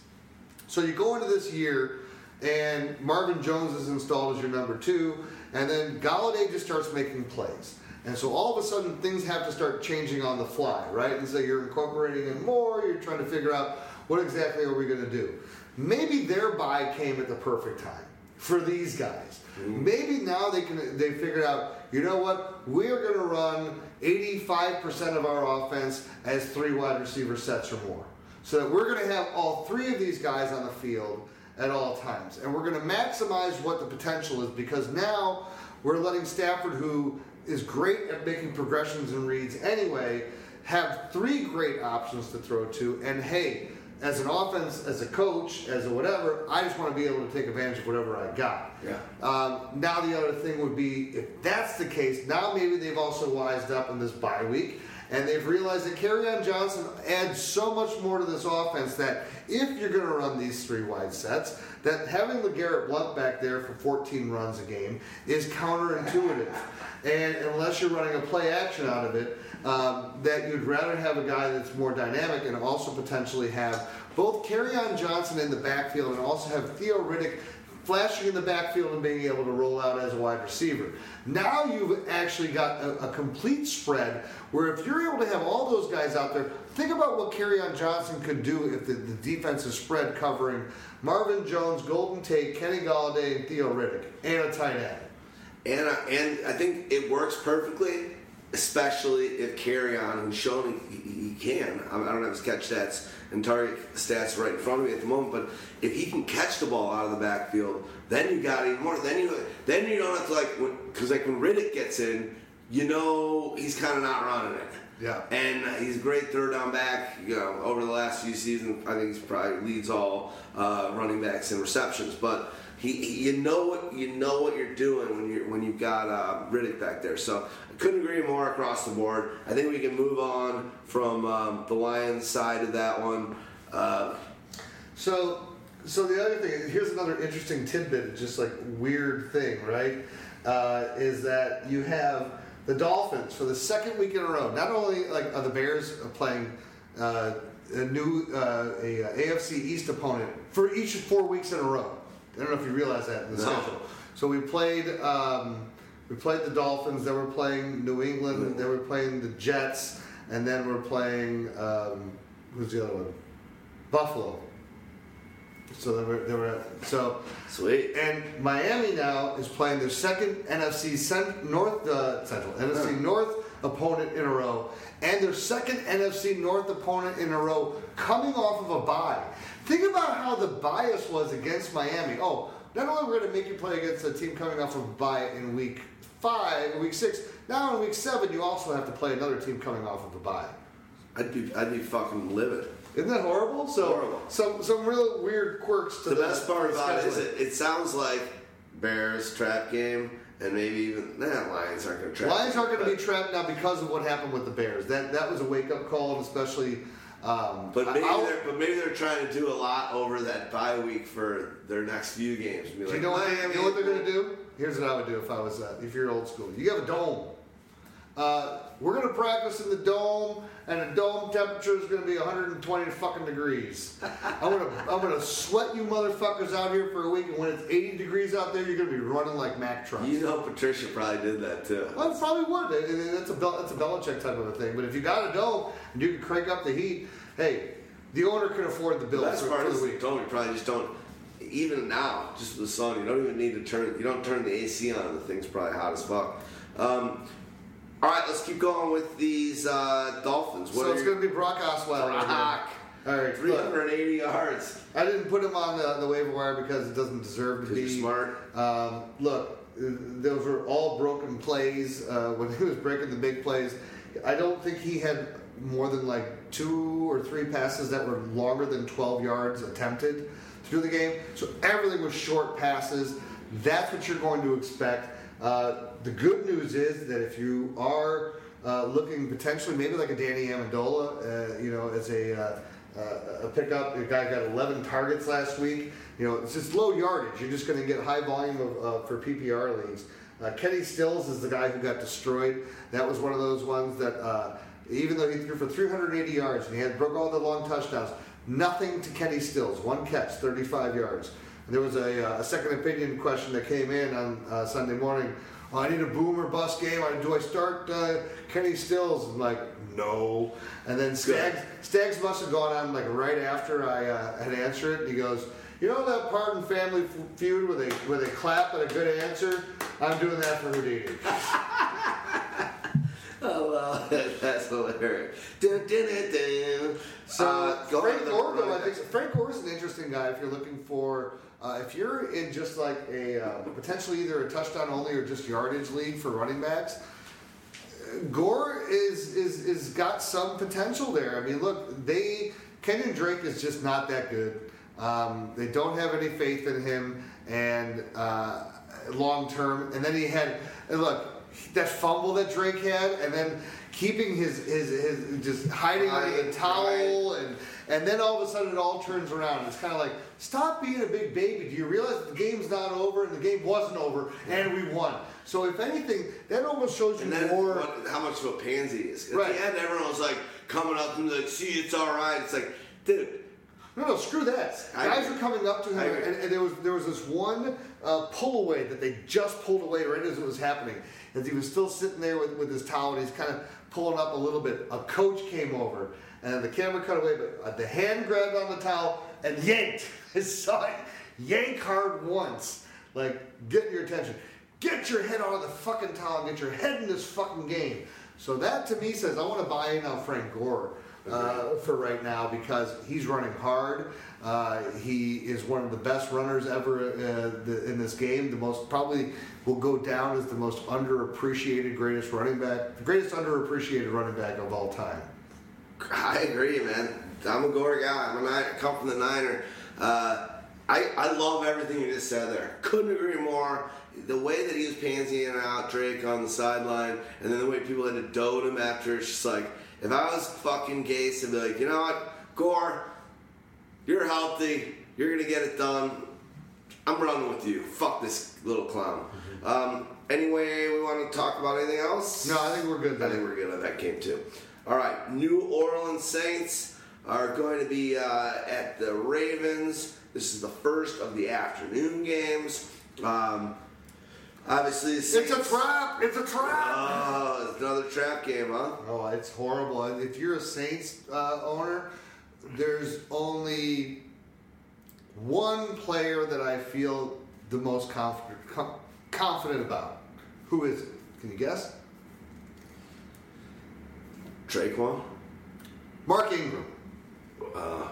So you go into this year, and Marvin Jones is installed as your number two, and then Golladay just starts making plays. And so all of a sudden things have to start changing on the fly, right? And so you're incorporating in more, you're trying to figure out what exactly are we going to do. Maybe their buy came at the perfect time for these guys. Maybe now they can they figured out, you know what, we're going to run 85% of our offense as three wide receiver sets or more. So that we're going to have all three of these guys on the field at all times. And we're going to maximize what the potential is because now we're letting Stafford, who is great at making progressions and reads anyway, have three great options to throw to. And hey, as an offense, as a coach, as a whatever, I just want to be able to take advantage of whatever I got. Yeah. Um, now the other thing would be if that's the case, now maybe they've also wised up in this bye week and they've realized that on Johnson adds so much more to this offense that if you're going to run these three wide sets, that having LeGarrette Blunt back there for 14 runs a game is counterintuitive. And unless you're running a play action out of it, um, that you'd rather have a guy that's more dynamic and also potentially have both on Johnson in the backfield and also have Theo Riddick flashing in the backfield and being able to roll out as a wide receiver. Now you've actually got a, a complete spread where if you're able to have all those guys out there, think about what on Johnson could do if the, the defense is spread covering Marvin Jones, Golden Tate, Kenny Golladay, and Theo Riddick, and a tight end. And I, and I think it works perfectly, especially if Kerryon, who's shown he, he can. I, don't have his catch stats and target stats right in front of me at the moment, but if he can catch the ball out of the backfield, then you got even more. Then you then you don't have to like because like when Riddick gets in, you know he's kind of not running it. Yeah. And he's a great third down back. You know, over the last few seasons, I think he's probably leads all uh, running backs in receptions. But he, you know what you know what you're doing when you when you've got uh, Riddick back there. So I couldn't agree more across the board. I think we can move on from um, the Lions side of that one. Uh, So, so the other thing, here's another interesting tidbit, just like weird thing, right? Uh, is that you have the Dolphins for the second week in a row. Not only like are the Bears playing uh, a new uh, a, AFC East opponent for each four weeks in a row. I don't know if you realize that in the No. schedule. So we played um, we played the Dolphins. Then we're playing New England. Then we're playing the Jets, and then we're playing um, who's the other one? Buffalo. So they were, they were so sweet. and Miami now is playing their second NFC cent, North uh, Central NFC North opponent in a row, and their second NFC North opponent in a row coming off of a bye. Think about how the bias was against Miami. Oh, not only we're going to make you play against a team coming off of a bye in week five, week six. Now in week seven, you also have to play another team coming off of a bye. I'd be I'd be fucking livid. Isn't that horrible? So Horrible. some some real weird quirks to The the best part about it is it, it sounds like Bears trap game, and maybe even nah, Lions aren't going to trap. Lions aren't going to be trapped now because of what happened with the Bears. That that was a wake up call, and especially. Um, But maybe I'll- they're but maybe they're trying to do a lot over that bye week for their next few games. Be like, you know what, you know what they're going to do? Here's what I would do if I was uh, if you're old school. You have a dome. Uh, we're going to practice in the dome, and the dome temperature is going to be 120 fucking degrees. I'm going to I'm going to sweat you motherfuckers out here for a week, and when it's 80 degrees out there, you're going to be running like Mack trucks. You know, Patricia probably did that too. Well, probably would. That's a that's a Belichick type of a thing. But if you got a dome and you can crank up the heat, hey, the owner can afford the bill for, part is the you week. don't. You probably just don't. Even now, just with the sun, you don't even need to turn. You don't turn the AC on. The thing's probably hot as fuck. Um, all right, let's keep going with these uh, Dolphins. What So it's your- going to be Brock Osweiler. Brock. All right, 380 yards. I didn't put him on the, the waiver wire because it doesn't deserve to be. smart. Um, look, those were all broken plays uh, when he was breaking the big plays. I don't think he had more than like two or three passes that were longer than 12 yards attempted through the game. So everything was short passes. That's what you're going to expect. Uh, the good news is that if you are uh, looking potentially maybe like a Danny Amendola, uh, you know, as a uh, uh, a pickup. The guy got 11 targets last week. You know, it's just low yardage. You're just going to get high volume of, uh, for PPR leagues. Uh, Kenny Stills is the guy who got destroyed. That was one of those ones that, even though he threw for 380 yards and he had broke all the long touchdowns, nothing to Kenny Stills. One catch, 35 yards. There was a, uh, a second opinion question that came in on uh, Sunday morning. Oh, I need a boomer bust game. Do I start uh, Kenny Stills? I'm like, no. And then Stags, Stags must have gone on like right after I uh, had answered it. And he goes, you know that part in Family Feud where they where they clap at a good answer? I'm doing that for Houdini. Oh, well, that's hilarious. So Uh, Frank to the Gore, though, I think. Frank is an interesting guy if you're looking for. Uh, if you're in just like a uh, potentially either a touchdown only or just yardage league for running backs, Gore is is is got some potential there. I mean, look, they Kenyan Drake is just not that good. Um, they don't have any faith in him, and uh, long term. And then he had look that fumble that Drake had, and then keeping his his, his just hiding under the Right, towel, and and then all of a sudden it all turns around. It's kind of like stop being a big baby. Do you realize the game's not over, and the game wasn't over, and we won. So if anything, that almost shows you more. what, how much of a pansy he is. At Right. the end, everyone was like coming up and like, see, it's all right. It's like, dude, No, no, screw that. I Guys agree. were coming up to him, and, and there was there was this one uh, pull away that they just pulled away right as it was happening. As he was still sitting there with, with his towel, and he's kind of pulling up a little bit. A coach came over, and the camera cut away, but uh, the hand grabbed on the towel and yanked. Saw it yank hard once, like get your attention. Get your head out of the fucking towel and get your head in this fucking game. So that to me says I want to buy in on Frank Gore uh, for right now because he's running hard. Uh, he is one of the best runners ever uh, the, in this game. The most probably will go down as the most underappreciated greatest running back, greatest underappreciated running back of all time. I agree, man. I'm a Gore guy. I'm a Niner, I come from the Niner. Uh, I, I love everything you just said there. Couldn't agree more. The way that he was pansying out Drake on the sideline, and then the way people had to dote him after, it's just like, if I was fucking Gase, I'd be like, you know what, Gore, you're healthy. You're going to get it done. I'm running with you. Fuck this little clown. Um, anyway, we want to talk about anything else? No, I think we're good I think we're good on that game too. All right, New Orleans Saints are going to be uh, at the Ravens. This is the first of the afternoon games. Um, obviously, the It's a trap! It's a trap! Oh, it's another trap game, huh? Oh, it's horrible. If you're a Saints uh, owner, there's only one player that I feel the most confident com- confident about. Who is it? Can you guess? Traquan. Mark Ingram. Uh,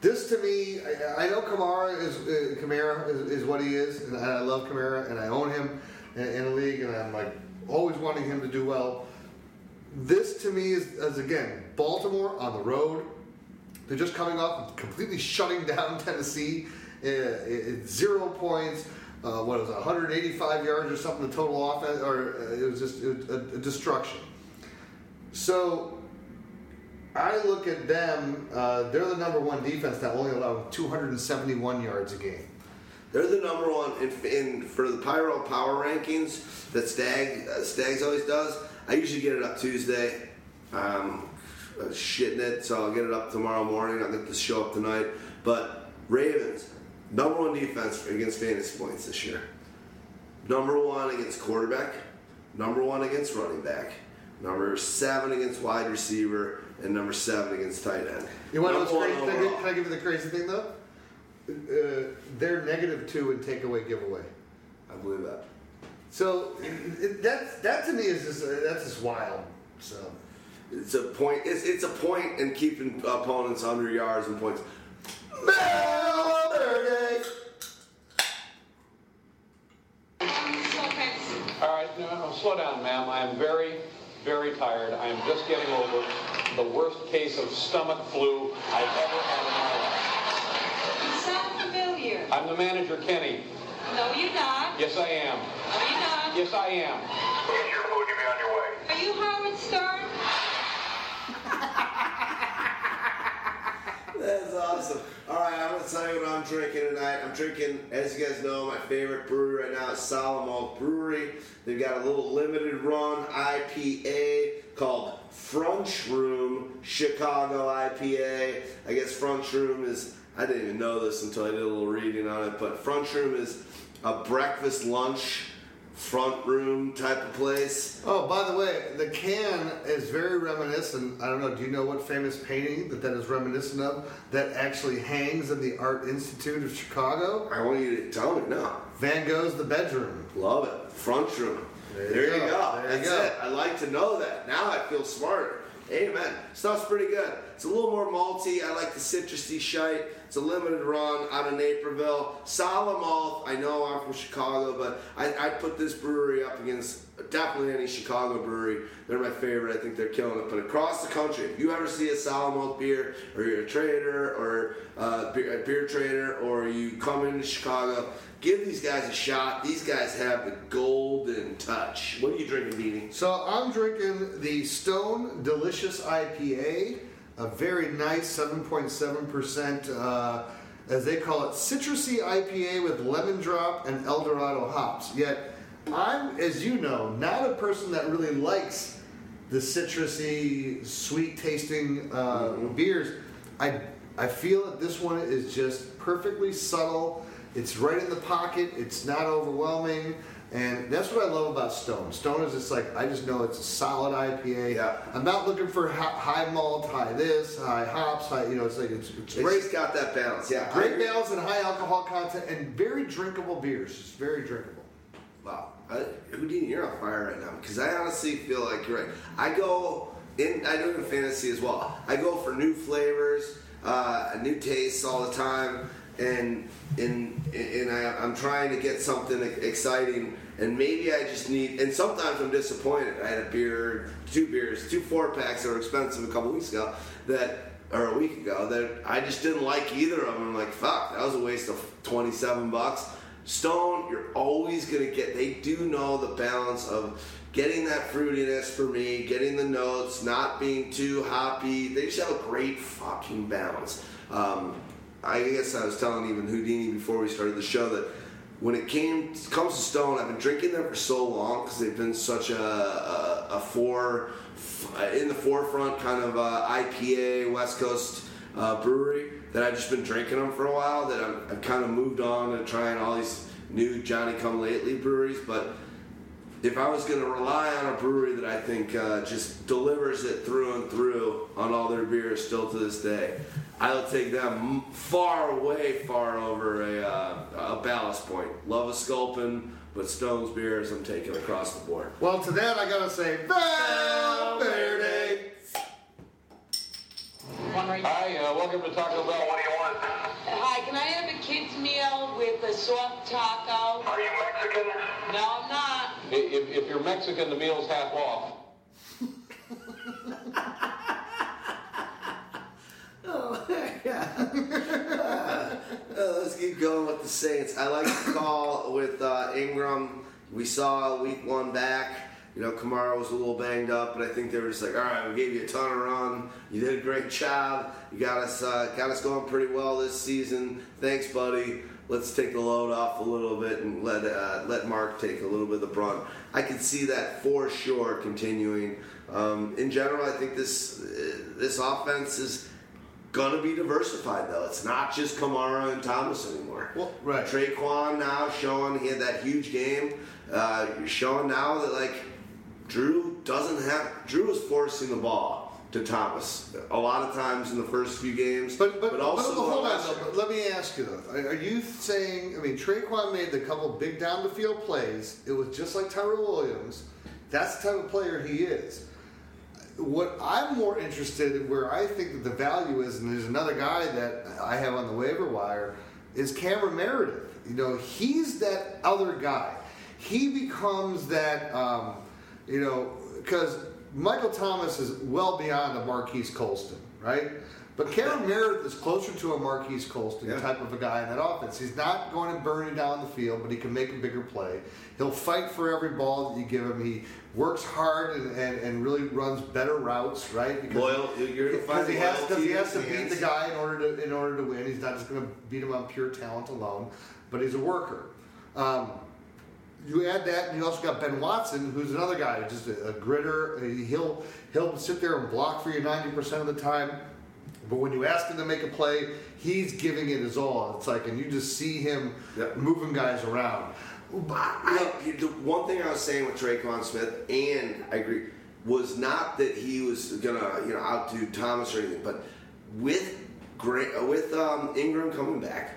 This to me, I, I know Kamara is uh, Kamara is, is what he is, and I love Kamara, and I own him in, in a league, and I'm like always wanting him to do well. This to me is, is again Baltimore on the road. They're just coming off completely shutting down Tennessee. Uh, it- zero points. Uh, what was it, 185 yards or something? The total offense, or uh, it was just it was a, a destruction. So I look at them. Uh, they're the number one defense that only allowing 271 yards a game. they're the number one in, in for the Pyro Power Rankings that Stag uh, Stags always does. I usually get it up Tuesday. Um, uh, shitting it, so I'll get it up tomorrow morning. I'll get the show up tonight. But Ravens, number one defense against fantasy points this year. Number one against quarterback. Number one against running back. Number seven against wide receiver. And number seven against tight end. You want to know what's crazy? Can I, can I give you the crazy thing though? Uh, they're negative two in takeaway giveaway. I believe that. So it, it, that that to me is just uh, that's just wild. So It's a point. It's, it's a point in keeping opponents under yards and points. All right, no, no, slow down, ma'am. I am very, very tired. I am just getting over the worst case of stomach flu I've ever had in my life. You sound familiar. I'm the manager, Kenny. No, you're not. Yes, I am. No, you're not. Yes, I am. Get your food, you'll be on your way. Are you Howard Stern? That's awesome. All right, I'm gonna tell you what I'm drinking tonight. I'm drinking, as you guys know, my favorite brewery right now is Solemn Oath Brewery. They've got a little limited run IPA called Frunch Room Chicago IPA. I guess Frunch Room is, I didn't even know this until I did a little reading on it, but Frunch Room is a breakfast lunch front room type of place. Oh, by the way, the can is very reminiscent. I don't know. Do you know what famous painting that that is reminiscent of? That actually hangs in the Art Institute of Chicago. I want you to tell me now. Van Gogh's The Bedroom. Love it. Front room. There There, you you go. go. There you That's go. it. I like to know that. Now I feel smarter. Amen. Stuff's pretty good. It's a little more malty. I like the citrusy shite. It's a limited run out of Naperville. Solid. I know I'm from Chicago, but I, I put this brewery up against definitely any Chicago brewery. They're my favorite. I think they're killing it. But across the country, if you ever see a solid beer, or you're a trader, or uh, beer, a beer trader, or you come into Chicago, give these guys a shot. These guys have the golden touch. What are you drinking, Beanie? So I'm drinking the Stone Delicious IPA, a very nice 7.7%, uh, as they call it, citrusy IPA with lemon drop and Eldorado hops. Yet I'm, as you know, not a person that really likes the citrusy, sweet tasting uh, beers. I I feel that this one is just perfectly subtle. It's right in the pocket. It's not overwhelming. And that's what I love about Stone. Stone is just like, I just know it's a solid IPA. Yeah. I'm not looking for high malt, high this, high hops, high, you know, it's like, it's, it's It's great. just got that balance. Yeah. Great balance and high alcohol content and very drinkable beers. It's very drinkable. Wow, I, Houdini, you're on fire right now because I honestly feel like you're right. I go in, I do it in fantasy as well. I go for new flavors, uh, new tastes all the time, and and and I, I'm trying to get something exciting. And maybe I just need. And sometimes I'm disappointed. I had a beer, two beers, two four packs that were expensive a couple weeks ago that or a week ago that I just didn't like either of them. I'm like, fuck, that was a waste of 27 bucks. Stone, you're always gonna get. They do know the balance of getting that fruitiness for me, getting the notes, not being too hoppy. They just have a great fucking balance. Um, I guess I was telling even Houdini before we started the show that when it came comes to Stone, I've been drinking them for so long because they've been such a a, a for in the forefront kind of uh, IPA West Coast uh, brewery that I've just been drinking them for a while. That I'm, I've kind of moved on to trying all these new Johnny Come Lately breweries, but if I was going to rely on a brewery that I think uh, just delivers it through and through on all their beers still to this day, I would take them far away, far over a, uh, a ballast point. Love a Sculpin, but Stone's beers I'm taking across the board. Well, to that I gotta say, Valverde. One right Hi, uh, welcome to Taco Bell. What do you want? Hi, can I have a kid's meal with a soft taco? Are you Mexican? No, I'm not. If, if you're Mexican, the meal's half off. Oh, yeah. uh, let's keep going with the Saints. I like the call with uh, Ingram. We saw week one back. You know, Kamara was a little banged up, but I think they were just like, all right, we gave you a ton of run. You did a great job. You got us uh, got us going pretty well this season. Thanks, buddy. Let's take the load off a little bit and let uh, let Mark take a little bit of the brunt. I can see that for sure continuing. Um, in general, I think this uh, this offense is gonna be diversified though. It's not just Kamara and Thomas anymore. Well, right. Tre'Quan now showing he had that huge game. Uh, showing now that like Drew doesn't have Drew is forcing the ball to Thomas a lot of times in the first few games. But but, also but, hold on. Though, but let me ask you though: Are are you saying? I mean, Tre'Quan made the couple big down the field plays. It was just like Tyrell Williams. That's the type of player he is. What I'm more interested in, where I think that the value is, and there's another guy that I have on the waiver wire, is Cameron Meredith. You know, he's that other guy. He becomes that. Um, you know, because Michael Thomas is well beyond a Marquise Colston, right? But Cameron Meredith is closer to a Marquise Colston Yeah. type of a guy in that offense. He's not going to burn you down the field, but he can make a bigger play. He'll fight for every ball that you give him. He works hard and, and, and really runs better routes, right? Because Loyal- you're because he has, because he has to beat the guy in order to in order to win. He's not just going to beat him on pure talent alone, but he's a worker. Um, you add that, and you also got Ben Watson, who's another guy, just a, a gritter. He'll he'll sit there and block for you ninety percent of the time, but when you ask him to make a play, he's giving it his all. It's like, and you just see him Yep. moving guys around. I, I- the one thing I was saying with Tre'Quan Smith, and I agree, was not that he was gonna you know outdo Thomas or anything, but with Gra- with um, Ingram coming back,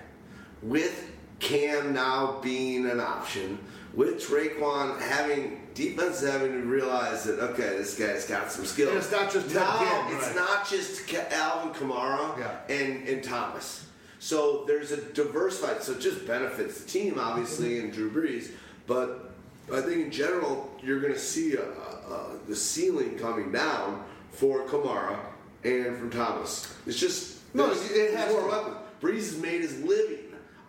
with Cam now being an option, with Tre'Quan having defense having to realize that okay, this guy's got some skills. And it's not just Ted now, Ginn, it's not just Alvin Kamara Yeah. and and Thomas. So there's a diversified, so it just benefits the team, obviously, and Drew Brees. But I think in general, you're going to see a, a, a, the ceiling coming down for Kamara and from Thomas. It's just No, it has more weapons. Brees has made his living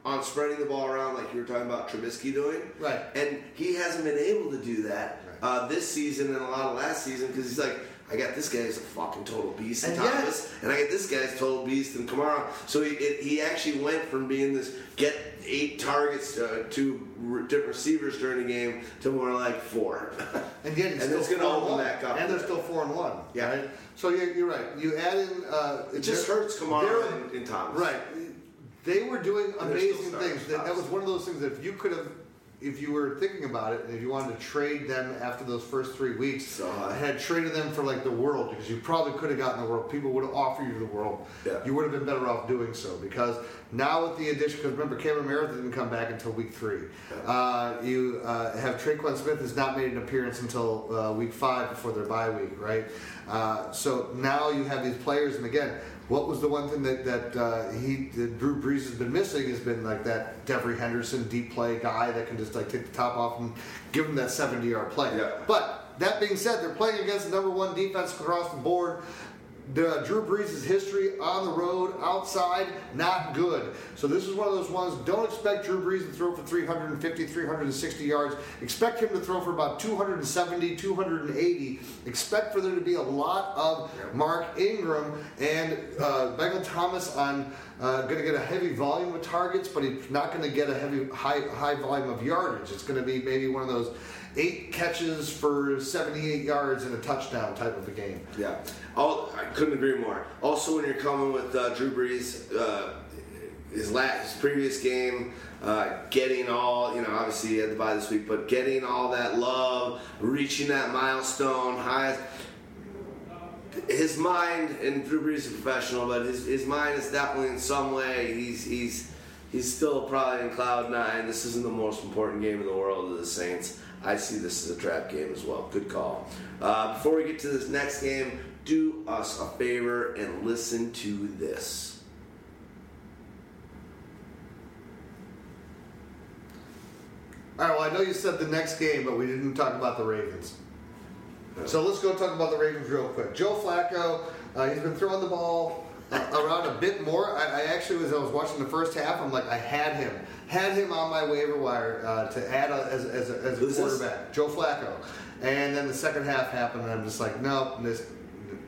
on spreading the ball around, like you were talking about Trubisky doing. Right. And he hasn't been able to do that Right. uh, this season and a lot of last season because he's like, I got this guy as a fucking total beast in And yet- Thomas, and I got this guy guy's total beast in Kamara. So he, it, he actually went from being this get eight targets uh, to r- different receivers during the game to more like four. And yet, he's And still it's four and open back up. and they're still four and one. Yeah. Right? So you're, you're right. You add in. Uh, it just hurts Kamara and, and Thomas. Right. They were doing And they're still amazing things. That, that was one of those things that if you could have, if you were thinking about it, and if you wanted to trade them after those first three weeks, So high. had traded them for like the world because you probably could have gotten the world. People would have offered you the world. Yeah. You would have been better off doing so because now with the addition, because remember Cameron Meredith didn't come back until week three. Uh, you uh, have Tre'Quan Smith has not made an appearance until uh, week five before their bye week, right? Uh, so now you have these players, and again, what was the one thing that that uh, he that Drew Brees has been missing has been like that Devery Henderson deep play guy that can just like take the top off and give him that 70 yard play. Yeah. But that being said, they're playing against the number one defense across the board. The, Drew Brees' history on the road, outside, not good. So this is one of those ones, don't expect Drew Brees to throw for 350, 360 yards. Expect him to throw for about 270, 280. Expect for there to be a lot of Mark Ingram and uh, Michael Thomas on uh, going to get a heavy volume of targets, but he's not going to get a heavy, high, high volume of yardage. It's going to be maybe one of those eight catches for 78 yards and a touchdown type of a game. Yeah, I couldn't agree more. Also, when you're coming with uh, Drew Brees, uh, his last, his previous game, uh, getting all, you know, obviously he had to buy this week, but getting all that love, reaching that milestone, highest. His mind, and Drew Brees is a professional, but his, his mind is definitely in some way, he's, he's, he's still probably in cloud nine. This isn't the most important game in the world of the Saints. I see this as a trap game as well. Good call. Uh, before we get to this next game, do us a favor and listen to this. All right, well, I know you said the next game, but we didn't talk about the Ravens. So let's go talk about the Ravens real quick. Joe Flacco, uh, he's been throwing the ball uh, around a bit more. I, I actually, as I was watching the first half, I'm like, I had him, had him on my waiver wire uh, to add a, as, as, a, as a quarterback, Joe Flacco. And then the second half happened, and I'm just like, nope, this,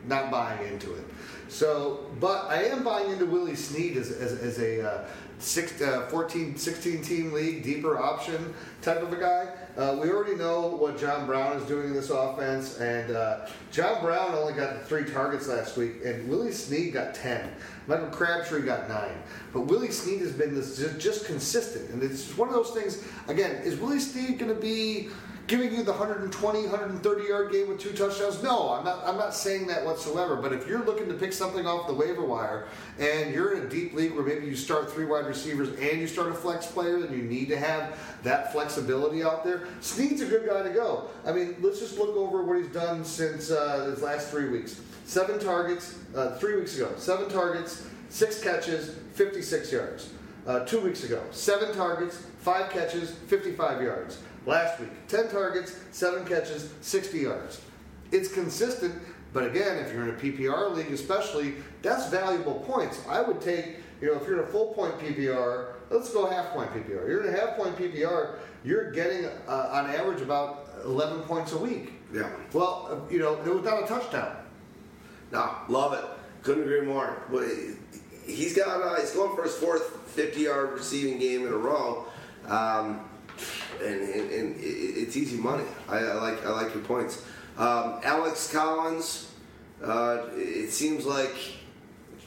not buying into it. So, but I am buying into Willie Snead as, as, as a uh, six, uh, 14, 16 team league, deeper option type of a guy. Uh, we already know what John Brown is doing in this offense, and uh, John Brown only got three targets last week, and Willie Snead got 10. Michael Crabtree got nine. But Willie Snead has been this just, just consistent, and it's one of those things. Again, is Willie Snead going to be giving you the 120, 130 yard game with two touchdowns? No, I'm not. I'm not saying that whatsoever. But if you're looking to pick something off the waiver wire and you're in a deep league where maybe you start three wide receivers and you start a flex player, then you need to have that flexibility out there. Snead's a good guy to go. I mean, let's just look over what he's done since uh, his last three weeks. Seven targets, uh, three weeks ago. Seven targets, six catches, 56 yards. Uh, two weeks ago, seven targets, five catches, 55 yards. Last week, 10 targets, 7 catches, 60 yards. It's consistent, But again, if you're in a PPR league, especially, that's valuable points. I would take, you know, if you're in a full point PPR, let's go half point PPR. You're in a half point PPR, you're getting uh, on average about 11 points a week. Yeah. Well, uh, you know, without a touchdown. No, love it. Couldn't agree more. But he's got uh, he's going for his fourth 50 yard receiving game in a row, um, and, and, and it's easy money. I, I like I like your points. Um, Alex Collins. Uh, it seems like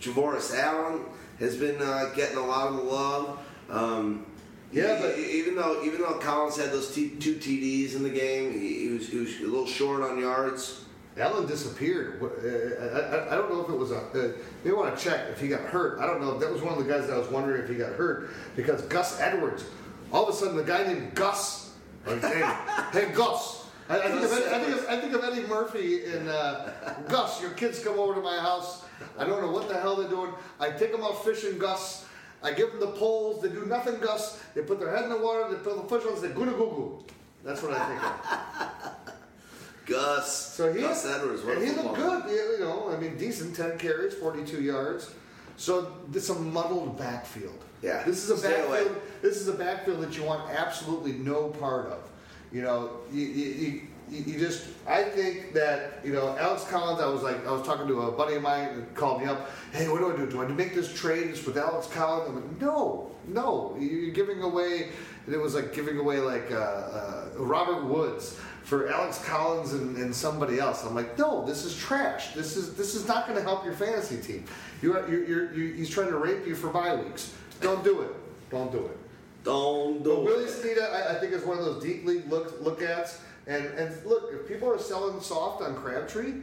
Javorius Allen has been uh, getting a lot of the love. Um, Yeah, but- even though even though Collins had those t- two TDs in the game, he, he, was, he was a little short on yards. Allen disappeared. Uh, I, I, I don't know if it was a. Uh, they want to check if he got hurt. I don't know. That was one of the guys that I was wondering if he got hurt because Gus Edwards. All of a sudden, the guy named Gus. Hey, hey, Gus. I, I, think of, Eddie- I, think of, I think of Eddie Murphy in uh, Gus. Your kids come over to my house. I don't know what the hell they're doing. I take them out fishing, Gus. I give them the poles. They do nothing, Gus. They put their head in the water. They put the fish on. They goo goo. That's what I think of. Gus, So he, Gus Edwards, what and he looked good. You know, I mean, decent, ten carries, forty-two yards. So this is a muddled backfield. Yeah, this is a stay away. backfield. This is a backfield that you want absolutely no part of. You know, you, you, you, you just. I think that you know, Alex Collins. I was like, I was talking to a buddy of mine that called me up. Hey, what do I do? Do I make this trade with Alex Collins? I'm like, no, no. You're giving away. and It was like giving away like uh, uh, Robert Woods for Alex Collins and, and somebody else. I'm like, no, this is trash. This is this is not going to help your fantasy team. You're, you're, you he's trying to rape you for bye weeks. Don't do it. Don't do it. Don't But do Willie it. I, I think, is one of those deep league look look ats. And and look, if people are selling soft on Crabtree,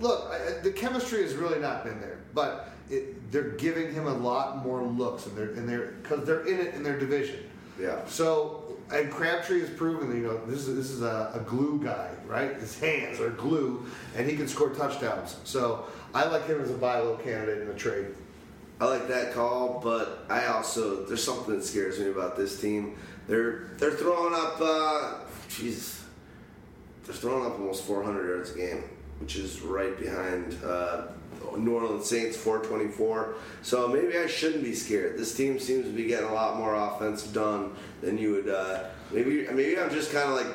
look, I- the chemistry has really not been there. But it, they're giving him a lot more looks, and they're and they're because they're in it in their division. Yeah. So and Crabtree has proven that you know this is this is a, a glue guy, right? His hands are glue, and he can score touchdowns. So I like him as a buy low candidate in the trade. I like that call, but I also there's something that scares me about this team. They're they're throwing up, uh, jeez, they're throwing up almost 400 yards a game, which is right behind uh, New Orleans Saints 424. So maybe I shouldn't be scared. This team seems to be getting a lot more offense done than you would. Uh, maybe maybe I'm just kind of like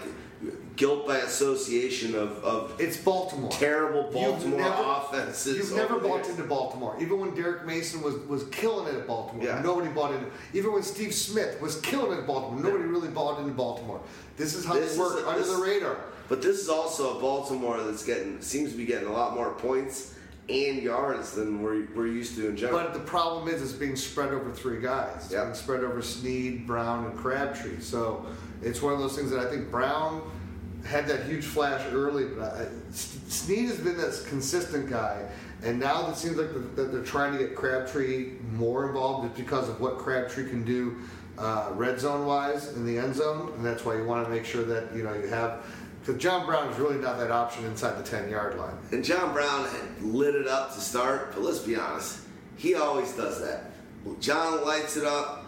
guilt by association of, of It's Baltimore. terrible You've Baltimore never- offenses. You've never bought years. into Baltimore. Even when Derrick Mason was, was killing it at Baltimore, Yeah. nobody bought into. It. Even when Steve Smith was killing it at Baltimore, nobody really bought into Baltimore. This is how This they work a- under this- the radar. But this is also a Baltimore that's getting seems to be getting a lot more points and yards than we're, we're used to in general. But the problem is, it's being spread over three guys. It's Yeah. being spread over Snead, Brown, and Crabtree. So it's one of those things that I think Brown had that huge flash early, but I, Snead has been this consistent guy. And now it seems like that that they're trying to get Crabtree more involved just because of what Crabtree can do uh, red zone wise in the end zone. And that's why you want to make sure that you know you have. Because John Brown is really not that option inside the 10 yard line. and John Brown lit it up to start, but let's be honest, he always does that. John lights it up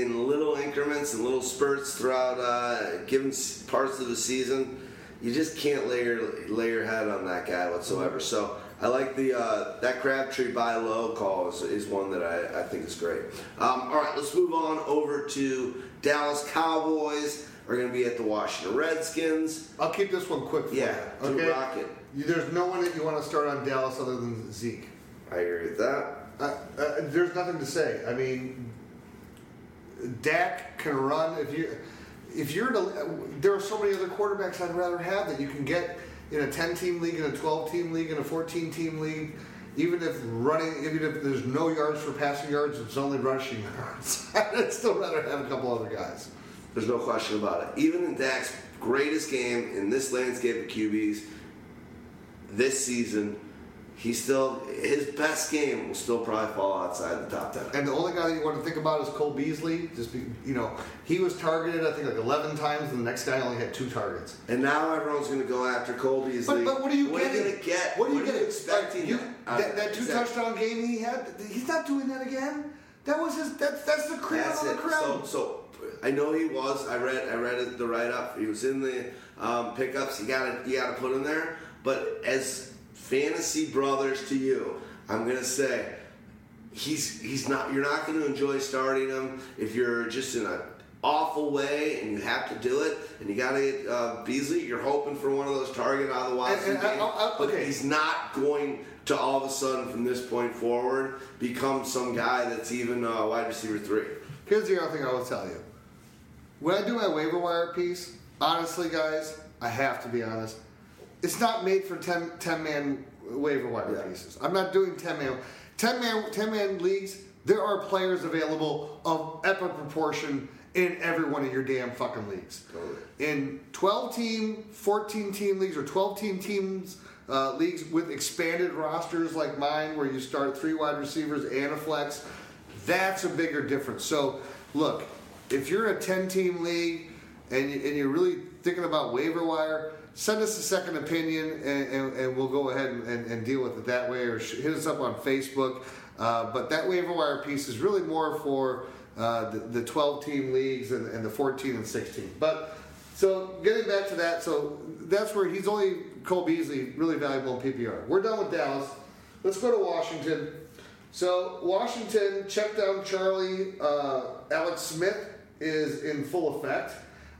in little increments and little spurts throughout uh, given parts of the season. You just can't lay your lay your head on that guy whatsoever. So I like the uh, that Crabtree buy low call is, is one that I, I think is great. Um, all right, let's move on over to Dallas Cowboys. Are going to be at the Washington Redskins. I'll keep this one quick for Yeah, you. Okay? rock it. There's no one that you want to start on Dallas other than Zeke. I agree with that. Uh, uh, there's nothing to say. I mean, Dak can run. If you, if you're, in there are so many other quarterbacks I'd rather have that you can get in a 10-team league, in a 12-team league, in a 14-team league. Even if running, even if there's no yards for passing yards, it's only rushing yards. I'd still rather have a couple other guys. There's no question about it. Even in Dak's greatest game in this landscape of QBs this season, he still his best game will still probably fall outside the top ten. And the only guy that you want to think about is Cole Beasley. Just be, you know, he was targeted I think like 11 times, and the next guy only had two targets. And now everyone's going to go after Cole Beasley. But, but what are you what getting? Are you gonna get? What are you what getting? expecting? You- that, that two exactly. touchdown game he had, he's not doing that again. That was his. That's that's the cream That's of the crown. So, so I know he was. I read. I read it, the write up. He was in the um, pickups. You got to. You got to put him there. But as fantasy brothers to you, I'm gonna say he's he's not. You're not going to enjoy starting him if you're just in a awful way and you have to do it and you got to get uh, Beasley. You're hoping for one of those target out of the Wazoo And- and game, I- I- but okay. he's not going to all of a sudden from this point forward become some guy that's even uh, wide receiver three. Here's the other thing I will tell you. When I do my waiver wire piece, honestly, guys, I have to be honest. It's not made for 10, 10 man waiver wire Yeah. pieces. I'm not doing 10 man. 10 man 10 man leagues, there are players available of epic proportion in every one of your damn fucking leagues. Totally. In 12 team, 14 team leagues, or 12 team teams uh, leagues with expanded rosters like mine, where you start three wide receivers and a flex, that's a bigger difference. So, look, if you're a 10 team league and, you, and you're really thinking about waiver wire, send us a second opinion and, and, and we'll go ahead and, and, deal with it that way or hit us up on Facebook. Uh, but that waiver wire piece is really more for uh, the, the 12 team leagues and, and the 14 and 16. But so getting back to that, so that's where he's only Cole Beasley really valuable in PPR. We're done with Dallas. Let's go to Washington. So Washington, check down Charlie. Uh, Alex Smith is in full effect,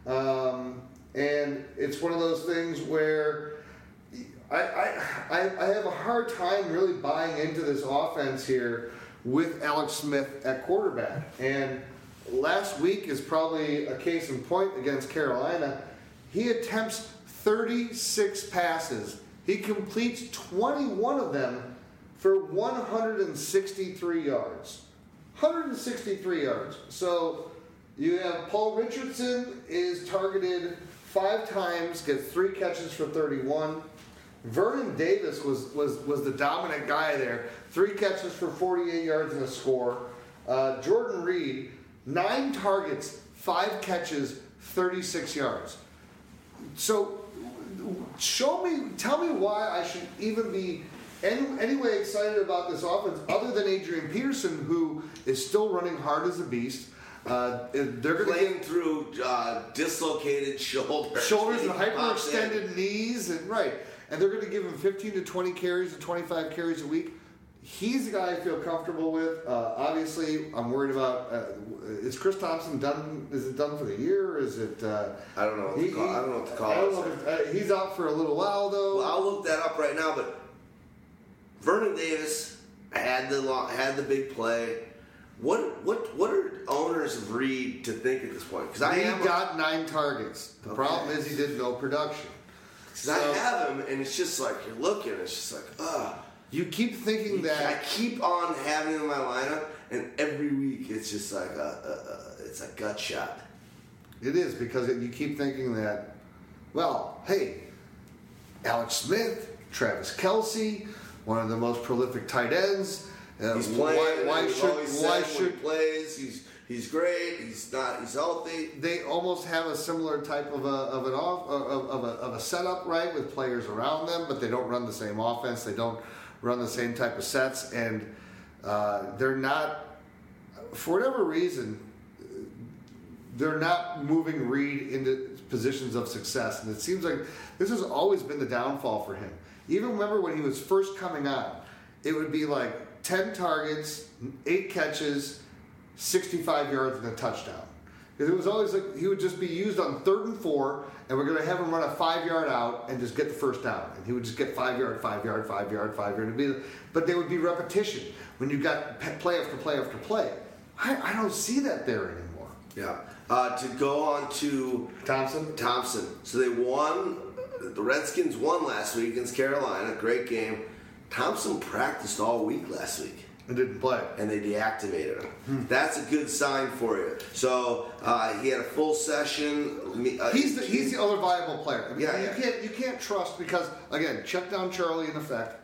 um, and it's one of those things where I, I, I, have a hard time really buying into this offense here with Alex Smith at quarterback. And last week is probably a case in point against Carolina. He attempts 36 passes. He completes 21 of them for 163 yards. 163 yards. So you have Paul Richardson is targeted five times, gets three catches for 31. Vernon Davis was, was, was the dominant guy there. Three catches for 48 yards and a score. Uh, Jordan Reed, nine targets, five catches, 36 yards. So, show me, tell me why I should even be any, anyway excited about this offense, other than Adrian Peterson, who is still running hard as a beast. Uh, they're going to Playing get through uh, dislocated shoulders, shoulders and He in. hyperextended knees, and right, and they're going to give him 15 to 20 carries and 25 carries a week. He's the guy I feel comfortable with. Uh, obviously, I'm worried about. Uh, is Chris Thompson done? Is it done for the year? Or is it? Uh, I don't know what to call- I don't know what to call I don't it. know if uh, he's out for a little while though. Well, I'll look that up right now. But Vernon Davis had the had the big play. What what what are owners of Reed to think at this point? Because I he am got nine targets. The Okay. problem is he did no production. Because I have him, and it's just like you're looking. It's just like, ugh. You keep thinking I that I keep on having him in my lineup, and every week it's just like a, a, a it's a gut shot. it is because you keep thinking that. Well, hey, Alex Smith, Travis Kelce, one of the most prolific tight ends. Uh, He's playing. Why, why should why should he plays? He's he's great. He's not. He's healthy. they almost have a similar type of a of an off of, of, a, of a setup, right, with players around them, but they don't run the same offense. They don't run the same type of sets, and uh, they're not, for whatever reason, they're not moving Reed into positions of success. And it seems like this has always been the downfall for him. Even remember when he was first coming on, it would be like 10 targets, 8 catches, 65 yards, and a touchdown. Because it was always like he would just be used on third and four, and we're going to have him run a five yard out and just get the first down. And he would just get five yard, five yard, five yard, five yard. Be, but there would be repetition when you got play after play after play. I, I don't see that there anymore. Yeah. Uh, to go on to Thompson? Thompson. So they won. The Redskins won last week against Carolina. Great game. Thompson practiced all week last week. It didn't play. and they deactivated him. Hmm. That's a good sign for you. So uh, he had a full session. Uh, He's the, he's the other viable player. I mean, Yeah, you yeah. can't you can't trust because again, check down Charlie in effect.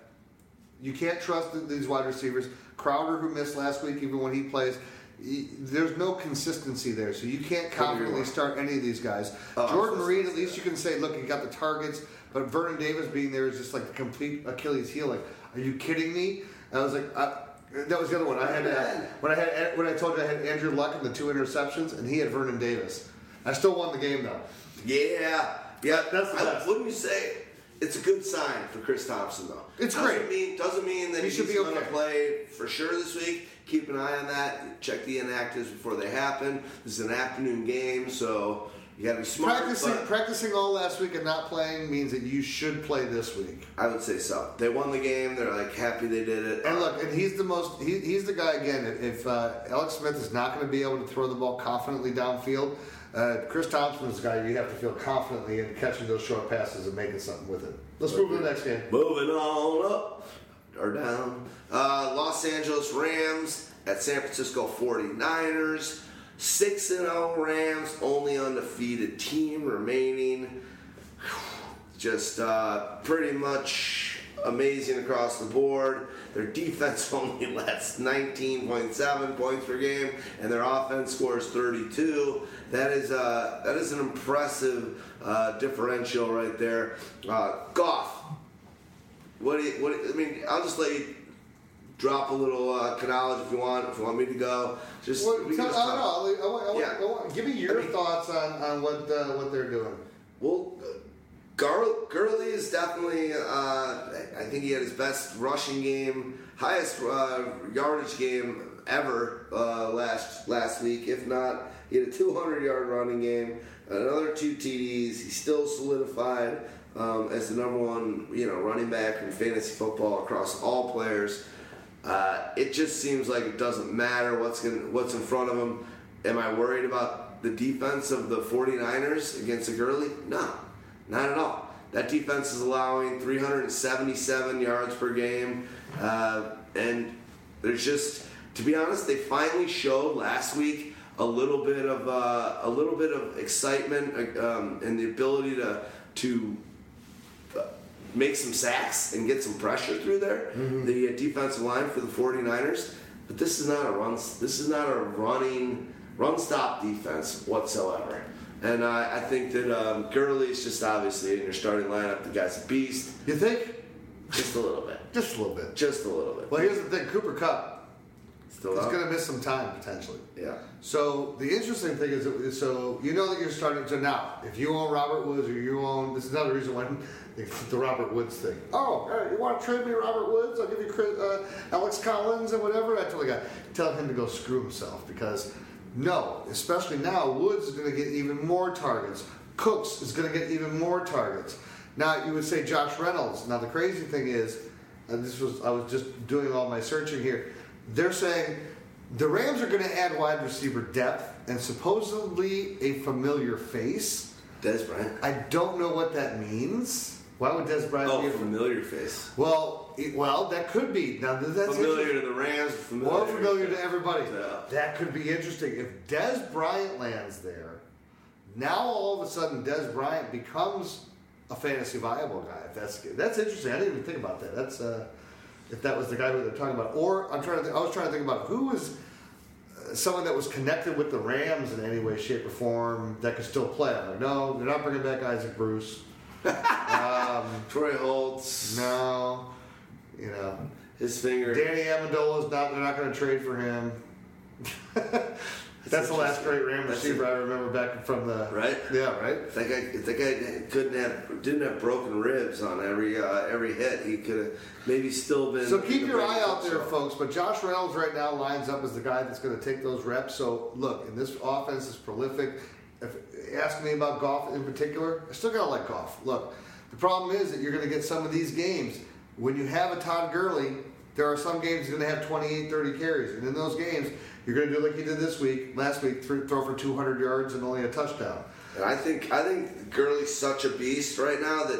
You can't trust these wide receivers. Crowder, who missed last week, even when he plays, there's no consistency there. So you can't confidently start any of these guys. Oh, Jordan Reed, at least you can say, look, he got the targets. But Vernon Davis being there is just like the complete Achilles heel. Like, are you kidding me? And I was like, I, that was the other one. I had uh, when I had when I told you I had Andrew Luck and the two interceptions, and he had Vernon Davis. I still won the game though. yeah, yeah. That's I- wouldn't you say? it's a good sign for Chris Thompson though. It's doesn't great. Mean, doesn't mean that He he's should be going to play for sure this week. Keep an eye on that. Check the inactives before they happen. This is an afternoon game, so you got to be smart. Practicing, practicing all last week and not playing means that you should play this week. I would say so. They won the game. They're like happy they did it. And look, and he's the most. He, he's the guy again. If, uh, Alex Smith is not going to be able to throw the ball confidently downfield, uh, Chris Thompson is the guy you have to feel confidently in catching those short passes and making something with it. Let's move to the next game. Moving on up or down. Uh, Los Angeles Rams at San Francisco 49ers. 6 and 0 Rams, only undefeated team remaining. Just uh, pretty much amazing across the board. Their defense only lets 19.7 points per game, and their offense scores 32. That is uh, that is an impressive uh, differential right there. Uh, Goff, what do you, what do you- I mean? I'll just let you drop a little uh, knowledge if you want. If you want me to go, just Well, we tell, just I don't know. I want, I want, Yeah. I want, give me your I mean- thoughts on, on what uh, what they're doing. Well, Gar- Gurley is definitely. Uh, I think he had his best rushing game, highest uh, yardage game ever uh, last last week. If not, he had a 200 yard running game, another two TDs. He's still solidified um, as the number one, you know, running back in fantasy football across all players. Uh, it just seems like it doesn't matter what's in, what's in front of him. Am I worried about the defense of the 49ers against the Gurley? No, not at all. That defense is allowing 377 yards per game, uh, and there's just, to be honest, they finally showed last week a little bit of uh, a little bit of excitement uh, um, and the ability to to make some sacks and get some pressure through there. The uh, defensive line for the 49ers. But this is not a run. This is not a running run stop defense whatsoever. And I, I think that um, Gurley is just obviously in your starting lineup. The guy's a beast. You think? Just a little bit. Just a little bit. Just a little bit. Well, here's the thing: Cooper Kupp Still up? going to miss some time potentially. Yeah. So the interesting thing is, that, so you know that you're starting to now. If you own Robert Woods or you own, this is another reason why the Robert Woods thing. Oh, you want to trade me Robert Woods? I'll give you Chris, uh, Alex Collins and whatever. I tell the guy, tell him to go screw himself because no, especially now, Woods is going to get even more targets. Cooks is going to get even more targets. Now you would say Josh Reynolds. Now the crazy thing is, and this was I was just doing all my searching here. They're saying the Rams are going to add wide receiver depth and supposedly a familiar face. Dez Bryant. I don't know what that means. Why would Dez Bryant Oh, be a familiar face. Well, it- well, that could be. Now that's Familiar to the Rams. Familiar, More familiar to everybody. Yeah. That could be interesting. If Dez Bryant lands there, now all of a sudden Dez Bryant becomes a fantasy viable guy. If that's that's interesting. I didn't even think about that. That's uh, if that was the guy who they're talking about. Or I'm trying to. Think, I was trying to think about who was uh, someone that was connected with the Rams in any way, shape, or form that could still play. I'm like, no, they're not bringing back Isaac Bruce. um, Troy Holtz. no, you know. His finger. Danny Amendola's not. They're not going to trade for him. That's the last great Ram receiver I remember back from the. Right? Yeah. Right. That guy, that guy couldn't have, didn't have broken ribs on every uh, every hit, he could have maybe still been. So keep your eye out there, folks. But Josh Reynolds right now lines up as the guy that's going to take those reps. So look, and this offense is prolific. If ask me about Goff in particular, I still gotta like Goff. Look, the problem is that you're going to get some of these games when you have a Todd Gurley. There are some games going to have 28, 30 carries, and in those games, you're going to do like you did this week, last week, throw throw for 200 yards and only a touchdown. And I think I think Gurley's such a beast right now that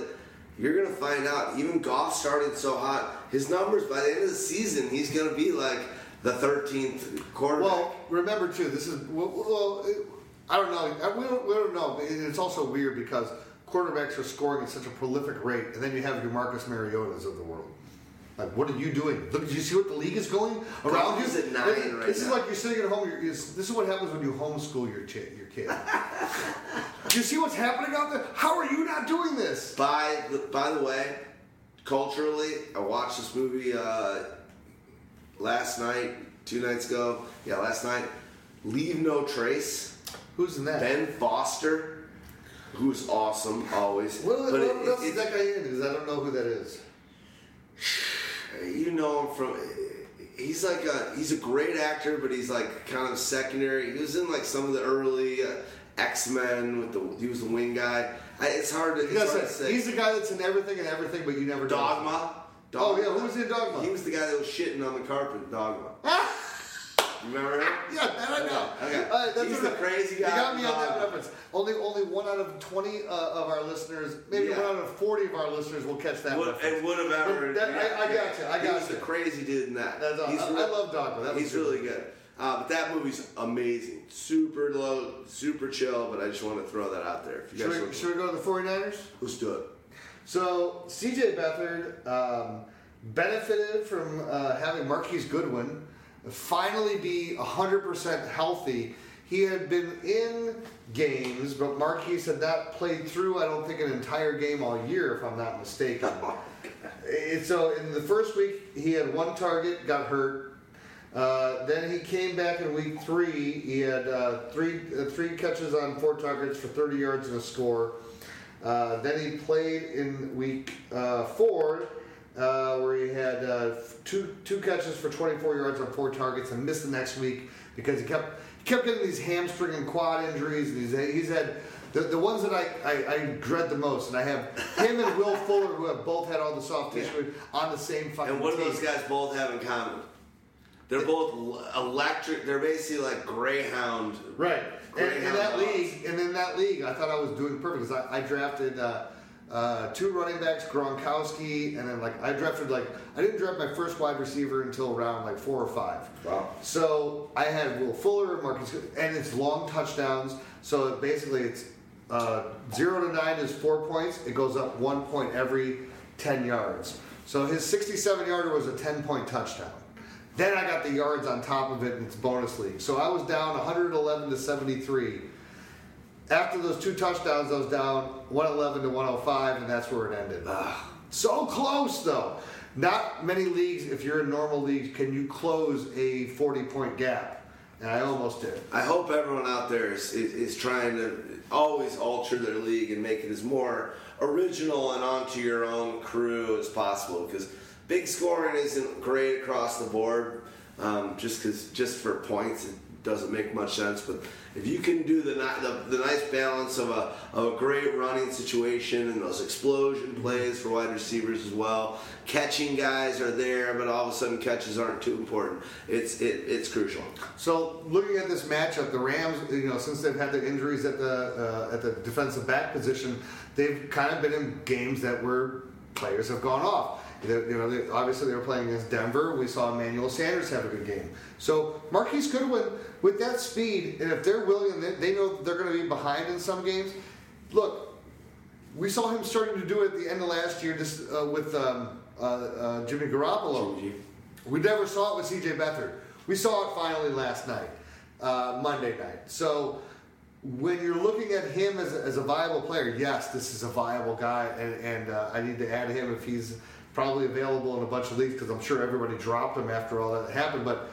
you're gonna find out. Even Goff started so hot, his numbers by the end of the season, he's gonna be like the 13th quarterback. Well, remember too, this is well. well it- I don't know. We don't, we don't know. but It's also weird because quarterbacks are scoring at such a prolific rate, and then you have your Marcus Mariotas of the world. Like, what are you doing? Look, do you see what the league is going around is at nine This- right This is like you're sitting at home. You're, is- this is what happens when you homeschool your kid. Your kid. do you see what's happening out there? How are you not doing this? by the, by the way, culturally, I watched this movie uh, last night, two nights ago. Yeah, last night. Leave No Trace. Who's in that? Ben Foster. who's awesome always. What, what, it- else it- is that guy in? Because I don't know who that is. you know him from he's like a he's a great actor but he's like kind of secondary. He was in like some of the early uh, x-men with the he was the wing guy. I, it's hard to, it's gotta hard to say, say. He's the guy that's in everything and everything, but you never know. dogma? Oh, yeah, who was in Dogma? he was the guy that was shitting on the carpet dogma you remember him Yeah, that I know. Okay, right, that's He's the crazy You guy got me on that reference. Only, only one out of twenty uh, of our listeners, maybe Yeah. one out of forty of our listeners will catch that would, reference. and would have ever that- I- I got you, I he got was you. the crazy dude in that That's He's I- I love Dogma. That he's really good uh, but that movie's amazing super low super chill but I just want to throw that out there if you Should guys we, should we go to the 49ers? let's do it So CJ Beathard um, benefited from uh, having Marquise Goodwin finally be 100% healthy. He had been in games, but Marquise had not played through, I don't think, an entire game all year, if I'm not mistaken. Eh, so in the first week, he had one target, got hurt. Uh, then he came back in week three. He had uh, three uh, three catches on four targets for 30 yards and a score. Uh, then he played in week uh, four, uh, where he had uh, two two catches for 24 yards on four targets, and missed the next week because he kept he kept getting these hamstring and quad injuries. And he's he's had the, the ones that I, I, I dread the most, and I have him and Will Fuller, who have both had all the soft tissue on the same fucking And what do those guys both have in common? They're both electric. They're basically like Greyhound. Right. And in that dogs. league, and in that league, I thought I was doing perfect because I, I drafted uh, uh, two running backs, Gronkowski, and then like I drafted like I didn't draft my first wide receiver until around like four or five. Wow. So I had Will Fuller, Marcus, and it's long touchdowns. So basically, it's uh, zero to nine is four points. It goes up one point every ten yards. So his 67 yarder was a 10 point touchdown. Then I got the yards on top of it, and it's bonus league. So I was down 111 to 73. After those two touchdowns, I was down 111 to 105, and that's where it ended. So close, though. Not many leagues, if you're in normal leagues, can you close a 40 point gap. And I almost did. I hope everyone out there is, is, is trying to always alter their league and make it as more original and onto your own crew as possible because big scoring isn't great across the board. Um, just because just for points, it doesn't make much sense. But if you can do the, the the nice balance of a of a great running situation and those explosion plays for wide receivers as well, catching guys are there, but all of a sudden catches aren't too important. It's it, it's crucial. So looking at this matchup, the Rams, you know, since they've had the injuries at the uh, at the defensive back position, they've kind of been in games that where players have gone off. They- you know, they, obviously they were playing against Denver. We saw Emmanuel Sanders have a good game. So Marquise Goodwin, with that speed, and if they're willing, they, they know they're going to be behind in some games. Look, we saw him starting to do it at the end of last year, just uh, with um, uh, uh, Jimmy Garoppolo. Jimmy. We never saw it with C.J. Beathard. We saw it finally last night, uh, Monday night. So when you're looking at him as a, as a viable player, yes, this is a viable guy, and, and uh, I need to add him if he's probably available in a bunch of leagues because I'm sure everybody dropped him after all that happened. But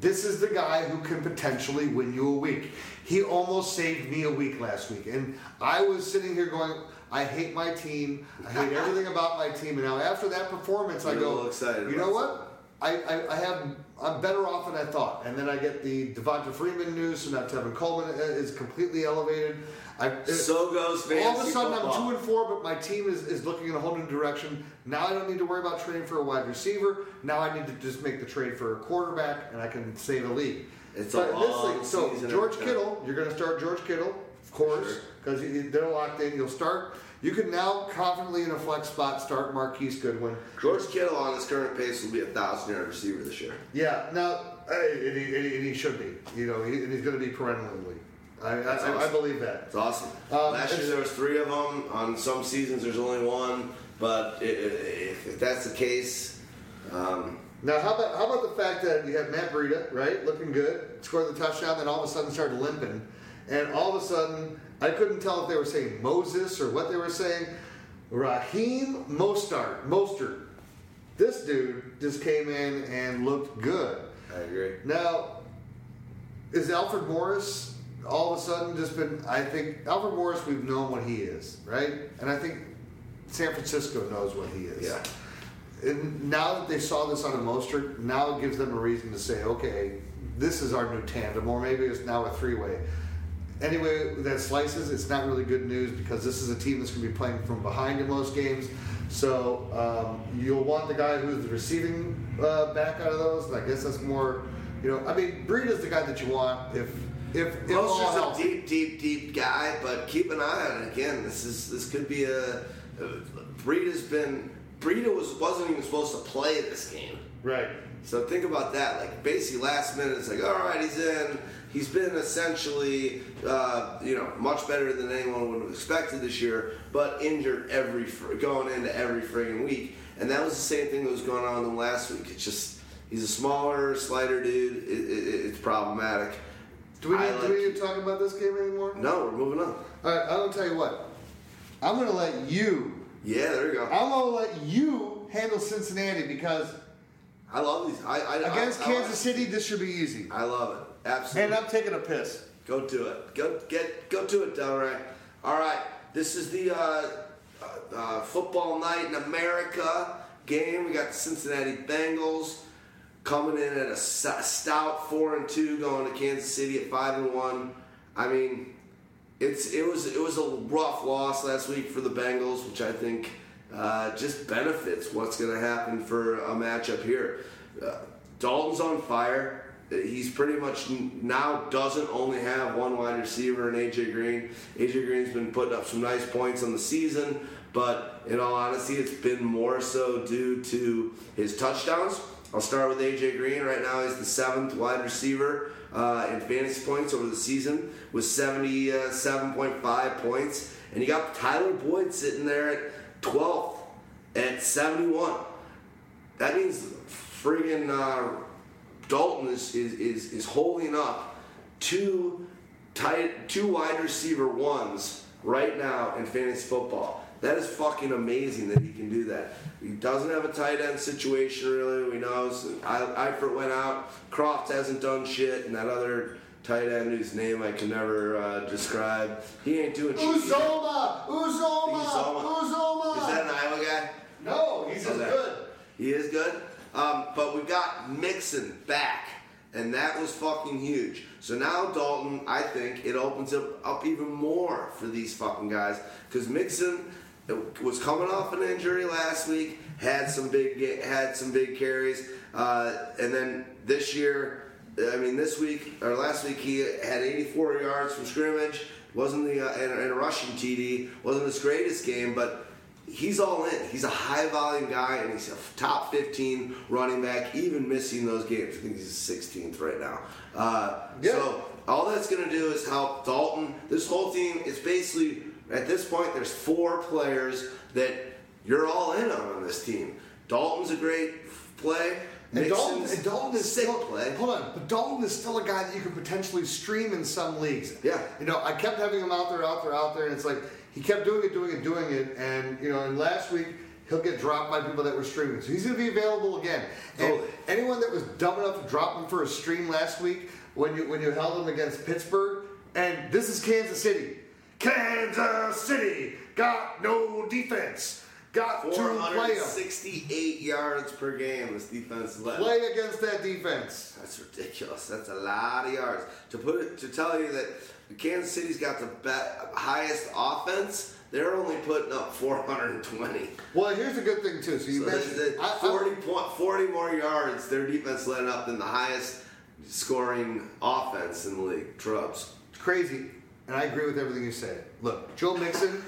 this is the guy who can potentially win you a week. He almost saved me a week last week, and I was sitting here going. I hate my team. I hate everything about my team. And now after that performance, I You're a go, excited you know what? I, I, I have I'm better off than I thought. And then I get the Devonta Freeman news, so now Tevin Coleman uh, is completely elevated. I, uh, So goes fantasy all of a sudden football. I'm two and four, but my team is, is looking in a whole new direction. Now I don't need to worry about trading for a wide receiver. Now I need to just make the trade for a quarterback, and I can save a league. It's a but this long league, so George. Kittle, you're going to start George Kittle, of course, Sure. because they're locked in. You'll start. You can now confidently in a flex spot start Marquise Goodwin. George Kittle on his current pace will be a thousand yard receiver this year. Yeah, now and, he, and he- should be. You know, he, and he's going to be perennially. I, I, I, I believe that. It's awesome. Um, Last year there was three of them. On some seasons there's only one. But if, if that's the case, um, Now, how about how about the fact that you have Matt Breida, right, looking good, scored the touchdown, then all of a sudden started limping, and all of a sudden I couldn't tell if they were saying Moses or what they were saying. Raheem Mostart, Mostert, this dude just came in and looked good. I agree. Now, is Alfred Morris all of a sudden just been. I think Alfred Morris, we've known what he is, right? And I think San Francisco knows what he is. Yeah. And now that they saw this on a Mostert, now it gives them a reason to say, okay, this is our new tandem, or maybe it's now a three-way. Anyway, that slices, it's not really good news because this is a team that's going to be playing from behind in most games. So um, you'll want the guy who's the receiving uh, back out of those. And I guess that's more, you know, I mean, Breed is the guy that you want if if if Mostert's a deep, deep, deep guy, but keep an eye on it. Again, this is this could be a. has been. Breida was wasn't even supposed to play this game. Right. So think about that. Like basically, last minute, it's like, all right, he's in. He's been essentially, uh, you know, much better than anyone would have expected this year, but injured every going into every friggin' week. And that was the same thing that was going on with him last week. It's just he's a smaller, slighter dude. It, it, it's problematic. Do we need, do we need to talk about this game anymore? No, we're moving on. All right, I'll tell you what. I'm going to let you. Yeah, there you go. I'm going to let you handle Cincinnati because I love these. I, I against I, I, Kansas City, this should be easy. I love it. Absolutely. And I'm taking a piss. Go do it. Go get go to it, Delray. All right. This is the uh, uh, uh, football night in America game. We got the Cincinnati Bengals coming in at a stout four and two, going to Kansas City at five and one. I mean, it's it was it was a rough loss last week for the Bengals, which I think uh, just benefits what's going to happen for a matchup here. Uh, Dalton's on fire. He's pretty much now doesn't only have one wide receiver in AJ Green. AJ Green's been putting up some nice points on the season, but in all honesty, it's been more so due to his touchdowns. I'll start with AJ Green. Right now, he's the seventh wide receiver uh, in fantasy points over the season with 77.5 points. And you got Tyler Boyd sitting there at 12th at 71. That means friggin' uh, Dalton is, is, is, is holding up two tight two wide receiver ones right now in fantasy football. That is fucking amazing that he can do that. He doesn't have a tight end situation really. We know Eifert went out. Kroft hasn't done shit, and that other tight end whose name I can never uh, describe. He ain't doing shit. Uzomah! Uzomah! Uzomah. Uzomah! Is that an Iowa guy? No, he's Okay. good. He is good. Um, but we've got Mixon back, and that was fucking huge. So now Dalton, I think it opens up, up even more for these fucking guys because Mixon was coming off an injury last week, had some big had some big carries, uh, and then this year. I mean, this week or last week he had 84 yards from scrimmage. wasn't the uh, and, and a rushing TD. wasn't his greatest game, but he's all in. He's a high volume guy, and he's a top 15 running back, even missing those games. I think he's 16th right now. Uh, Yeah. So all that's going to do is help Dalton. This whole team is basically at this point. There's four players that you're all in on on this team. Dalton's a great play. And Dalton, and Dalton is still, play. Hold on, but Dalton is still a guy that you can potentially stream in some leagues. Yeah. You know, I kept having him out there, out there, out there, and it's like he kept doing it, doing it, doing it, and you know, and last week he'll get dropped by people that were streaming, so he's going to be available again. And Totally. anyone that was dumb enough to drop him for a stream last week when you when you held him against Pittsburgh, and this is Kansas City. Kansas City got no defense. Got to play him. 468 yards per game. This defense led. Play against that defense. That's ridiculous. That's a lot of yards. To put it to tell you that Kansas City's got the be- highest offense. They're only putting up 420. Well, here's a good thing too. So you So mentioned that's- I- that's I- 40, point, 40 more yards. Their defense led up than the highest scoring offense in the league. Trubs. Crazy, and I agree with everything you said. Look, Joe Mixon,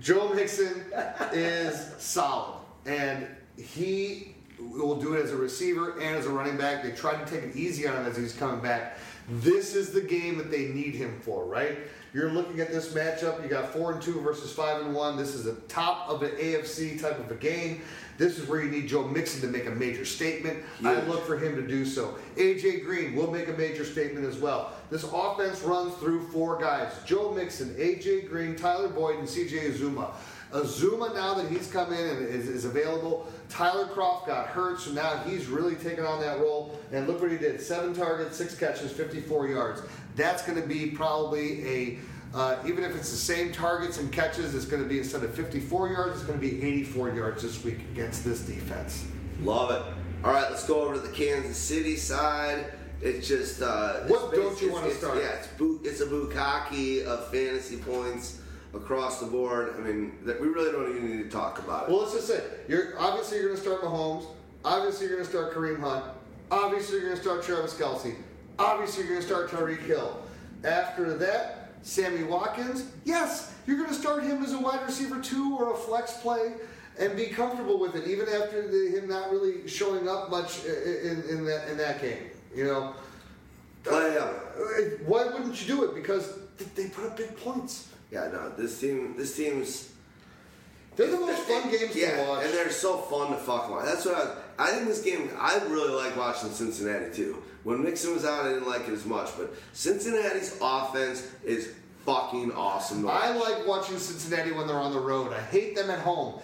Joe Mixon is solid, and he will do it as a receiver and as a running back. They tried to take it easy on him as he's coming back. This is the game that they need him for, right? You're looking at this matchup. You got four and two versus five and one. This is the top of the AFC type of a game. This is where you need Joe Mixon to make a major statement. I Huge. look for him to do so. AJ Green will make a major statement as well. This offense runs through four guys: Joe Mixon, AJ Green, Tyler Boyd, and CJ Uzomah. Uzomah, now that he's come in and is, is available, Tyler Kroft got hurt, so now he's really taken on that role. And look what he did: seven targets, six catches, 54 yards. That's going to be probably a uh, even if it's the same targets and catches, it's going to be instead of 54 yards, it's going to be 84 yards this week against this defense. Love it. All right, let's go over to the Kansas City side. It's just uh, it's What don't you wanna it's- start? Yeah, it's bu- it's a bukkake of fantasy points across the board. I mean, that we really don't even need to talk about it. Well, let's just say you're obviously you're going to start Mahomes. Obviously, you're going to start Kareem Hunt. Obviously, you're going to start Travis Kelce. Obviously, you're going to start Tyreek Hill. After that, Sammy Watkins. Yes, you're going to start him as a wide receiver two or a flex play, and be comfortable with it, even after the, him not really showing up much in, in that in that game. You know. Uh, why wouldn't you do it? Because they put up big points. Yeah, no, this team, this team's They're the most fun games yeah, to watch. and they're so fun to fuck watch. That's what I. I think this game. I really like watching Cincinnati too. When Mixon was out, I didn't like it as much, but Cincinnati's offense is fucking awesome. I like watching Cincinnati when they're on the road. I hate them at home.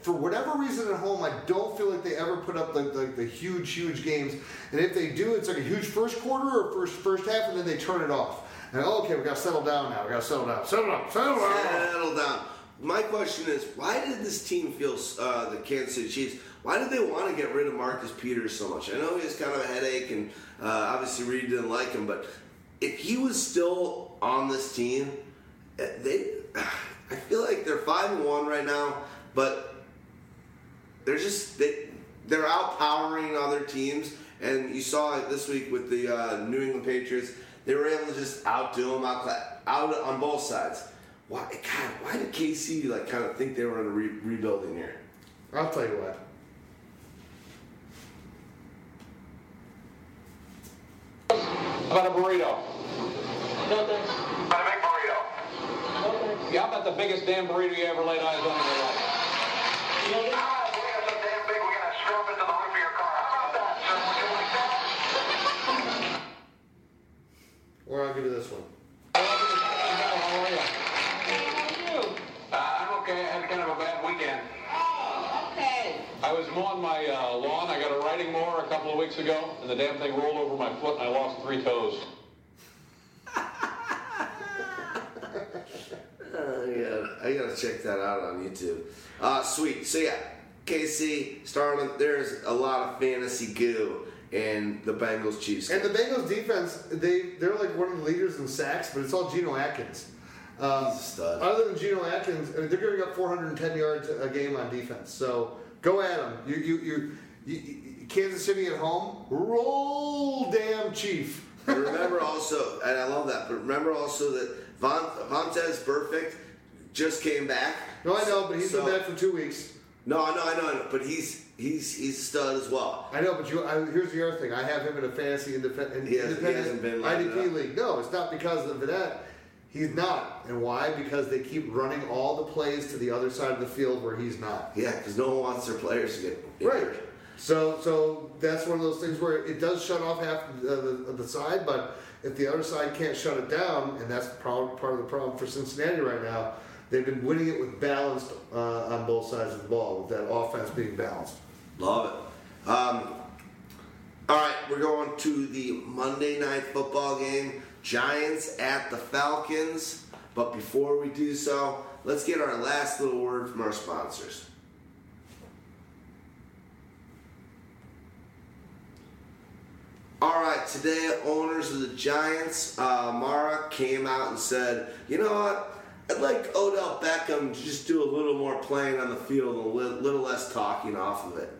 For whatever reason, at home, I don't feel like they ever put up the, the, the huge, huge games. And if they do, it's like a huge first quarter or first first half, and then they turn it off. And oh, okay, we got to settle down now. We got to settle down. Settle down. Settle down. Settle down. My question is, why did this team feel uh, the Kansas City Chiefs? Why did they want to get rid of Marcus Peters so much? I know he was kind of a headache, and uh, obviously Reid didn't like him. But if he was still on this team, eh, they, I feel like they're five and one right now, but they're just they they're outpowering other teams. And you saw it this week with the uh, New England Patriots. They were able to just outdo them, out out on both sides. Why, God, why did KC like kind of think they were in a re- rebuilding year? I'll tell you what. About a burrito. No thanks. But a big burrito. No thanks. Yeah, how about the biggest damn burrito you ever laid eyes on in your life? You know this? Ah, boy, that's so damn big, we're gonna strap it to the roof of your car. How about that, sir? Would you like that? Or I'll give you this one. How are you? How are you? Uh, I'm okay. I had kind of a bad weekend. Oh, okay. I was mowing my uh, lawn. I got a riding a couple of weeks ago, and the damn thing rolled over my foot, and I lost three toes. Uh, yeah, I gotta check that out on YouTube. Uh, sweet. So yeah, KC starting. There's a lot of fantasy goo in the Bengals Chiefs. And the Bengals defense, they they're like one of the leaders in sacks, but it's all Geno Atkins. Um, He's a stud. Other than Geno Atkins, I mean, they're giving up 410 yards a game on defense. So go at them. You you you, you, you Kansas City at home, roll damn Chief. Remember also, and I love that. But remember also that Von, Vontaze Burfict just came back. No, I know, but he's So- been back for two weeks. No, I know, I know, I know. But he's he's he's a stud as well. I know, but you. I, here's the other thing. I have him in a fantasy independent, He hasn't- he hasn't been IDP league. No, it's not because of that. He's not, and why? Because they keep running all the plays to the other side of the field where he's not. Yeah, because no one wants their players to get Right. So, so that's one of those things where it does shut off half of the, the, side, but if the other side can't shut it down, and that's part of the problem for Cincinnati right now, they've been winning it with balanced uh, on both sides of the ball, with that offense being balanced. Love it. Um, all right, we're going to the Monday night football game. Giants at the Falcons. But before we do so, let's get our last little word from our sponsors. All right, today, owners of the Giants, uh, Mara came out and said, you know what? I'd like Odell Beckham to just do a little more playing on the field and a li- little less talking off of it.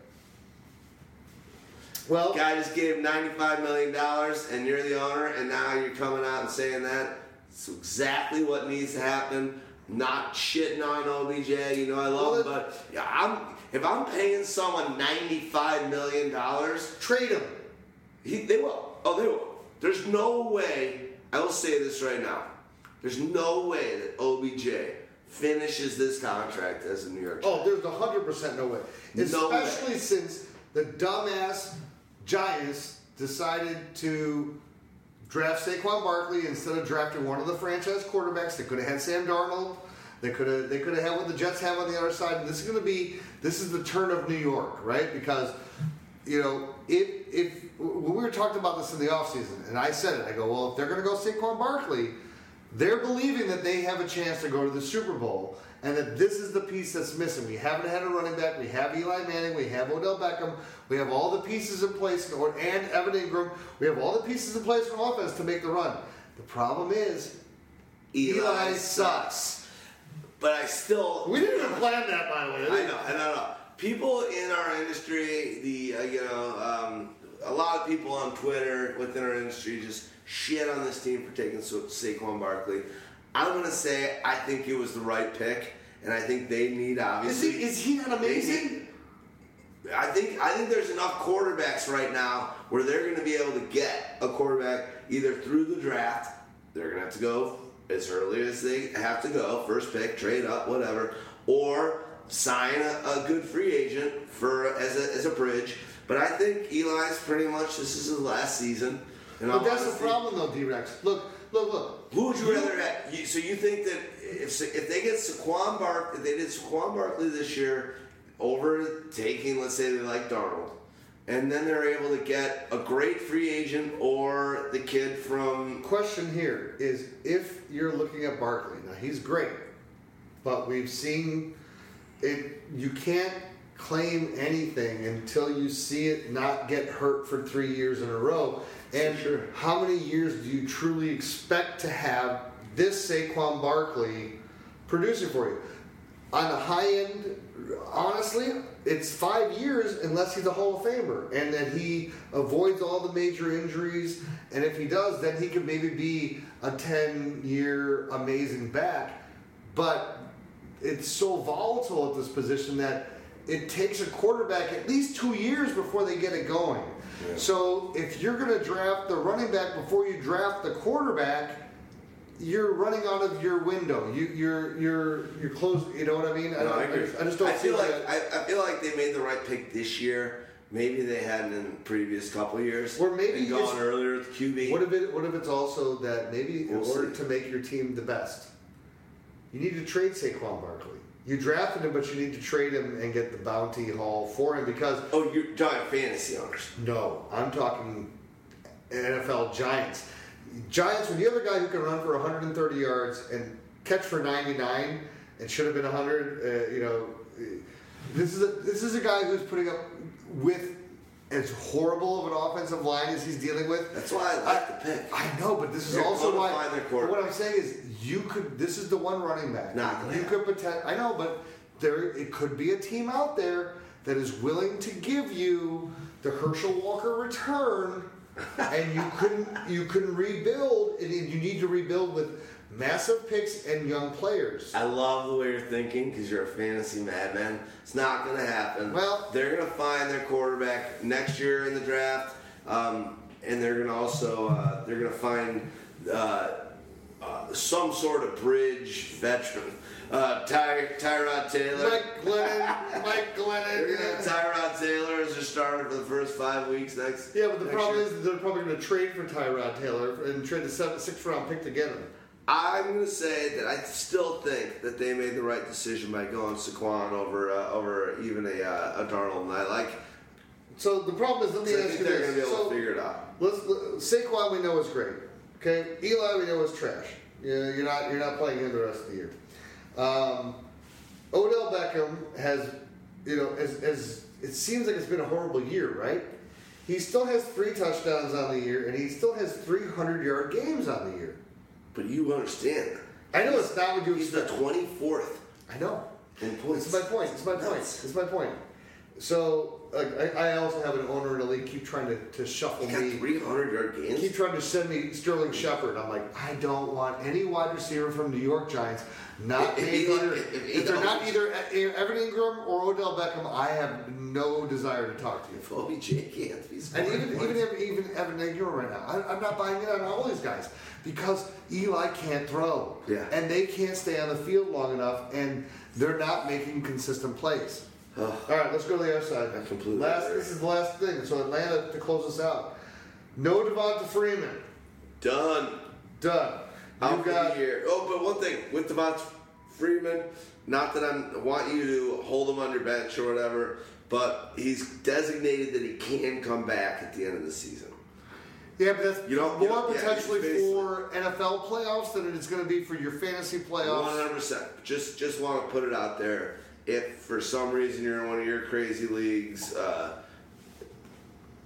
Well, Guy just gave $95 million and you're the owner, and now you're coming out and saying that. It's exactly what needs to happen. Not shitting on OBJ, you know I love him, but yeah, I'm if I'm paying someone $95 million, trade him. He, they will. Oh, they will. There's no way. I will say this right now. There's no way that OBJ finishes this contract as a New York. Oh, there's hundred percent no way. No way. Especially since the dumbass Giants decided to draft Saquon Barkley instead of drafting one of the franchise quarterbacks. They could have had Sam Darnold. They could have they could have had what the Jets have on the other side. And this is going to be this is the turn of New York, right? Because you know, if if we were talking about this in the offseason, and I said it, I go, well, if they're going to go Saquon Barkley, they're believing that they have a chance to go to the Super Bowl, and that this is the piece that's missing. We haven't had a running back. We have Eli Manning. We have Odell Beckham. We have all the pieces in place, and Evan Engram. We have all the pieces in place on offense to make the run. The problem is, Eli sucks. But I still. We didn't even plan that, by the way. I know, I know, I know. People in our industry, the uh, you know, um, a lot of people on Twitter within our industry just shit on this team for taking Sa- Saquon Barkley. I'm gonna say I think it was the right pick, and I think they need Is obviously. he, is he not amazing? need- I think I think there's enough quarterbacks right now where they're going to be able to get a quarterback either through the draft. They're going to have to go as early as they have to go, first pick, trade up, whatever, or sign a, a good free agent for as a, as a bridge. But I think Eli's pretty much this is his last season. all But that's the problem, though, D-Rex. Look, look, look. Who would you rather have? You, so you think that if if they get Saquon Bark, if they did Saquon Barkley this year over taking, let's say they like Darnold, and then they're able to get a great free agent or the kid from Question here is if you're looking at Barkley, now he's great, but we've seen it. You can't claim anything until you see it not get hurt for three years in a row. And Sure. how many years do you truly expect to have this Saquon Barkley producing for you? On the high end, honestly, it's five years unless he's a Hall of Famer and that he avoids all the major injuries. And if he does, then he could maybe be a 10 year amazing back. But it's so volatile at this position that it takes a quarterback at least two years before they get it going. So if you're going to draft the running back before you draft the quarterback, you're running out of your window. You, you're you're you're close. You know what I mean? I, No, don't, I, agree. I just don't I feel like that. I, I feel like they made the right pick this year. Maybe they hadn't in the previous couple years. Or maybe gone earlier with QB. What if it? What if it's also that maybe in We'll order see. to make your team the best, you need to trade Saquon Barkley. You drafted him, but you need to trade him and get the bounty haul for him because oh, you're talking fantasy owners. no, I'm talking NFL Giants. Giants, when you have a guy who can run for 130 yards and catch for 99, it should have been 100. Uh, you know, this is a, this is a guy who's putting up with as horrible of an offensive line as he's dealing with. That's why I like the pick. I know, but this is They're also why. what I'm saying is, you could. This is the one running back. Not you could pretend. I know, but there it could be a team out there that is willing to give you the Herschel Walker return, and you couldn't. You can rebuild, and you need to rebuild with massive picks and young players. I love the way you're thinking because you're a fantasy madman. It's not going to happen. Well- they're going to find their quarterback next year in the draft, um, and they're going to also uh, they're going to find uh, uh, some sort of bridge veteran. Uh, Ty, Tyrod Taylor. Mike Glennon, Mike Glennon. Tyrod Taylor as their starter for the first five weeks next. Yeah, but the problem year. is they're probably going to trade for Tyrod Taylor and trade the seven, sixth round pick to get him. I'm going to say that I still think that they made the right decision by going Saquon over uh, over even a, uh, a Darnold, and I like. So the problem is, let me I ask think you they're going this. to be able So- to figure it out. Let's Saquon we know is great. Okay, Eli we know is trash. Yeah, you're not you're not playing him the rest of the year. Um, Odell Beckham has, you know, as, as it seems like it's been a horrible year, right? He still has three touchdowns on the year, and he still has 300 yard games on the year. But you understand, I know it's not what you he's the 24th I know. in points. It's my point. It's my point. Nuts. It's my point. So like, I, I also have an owner in the league keep trying to, to shuffle He got me. 300 yard games. keep trying to send me Sterling Shepard. I'm like, I don't want any wide receiver from New York Giants. Not If- if either. if- if If they're not either eh, eh, E- Evan Engram or Odell Beckham, I have no desire to talk to you. If OBJ can't be And even points. even even Evan Engram right now, I, I'm not buying in on all these guys because Eli can't throw, Yeah. and they can't stay on the field long enough, and they're not making consistent plays. All right, let's go to the other side. I completely Last, agree. this is the last thing. So Atlanta to close us out. No Devonta Freeman. done. Done. Out You for got the year. Oh, but one thing with Devonta Freeman, not that I want you to hold him on your bench or whatever, but he's designated that he can come back at the end of the season. Yeah, but that's You don't- more you don't- yeah, potentially for NFL playoffs than it is going to be for your fantasy One playoffs. hundred percent. Just just want to put it out there. If for some reason you're in one of your crazy leagues, uh,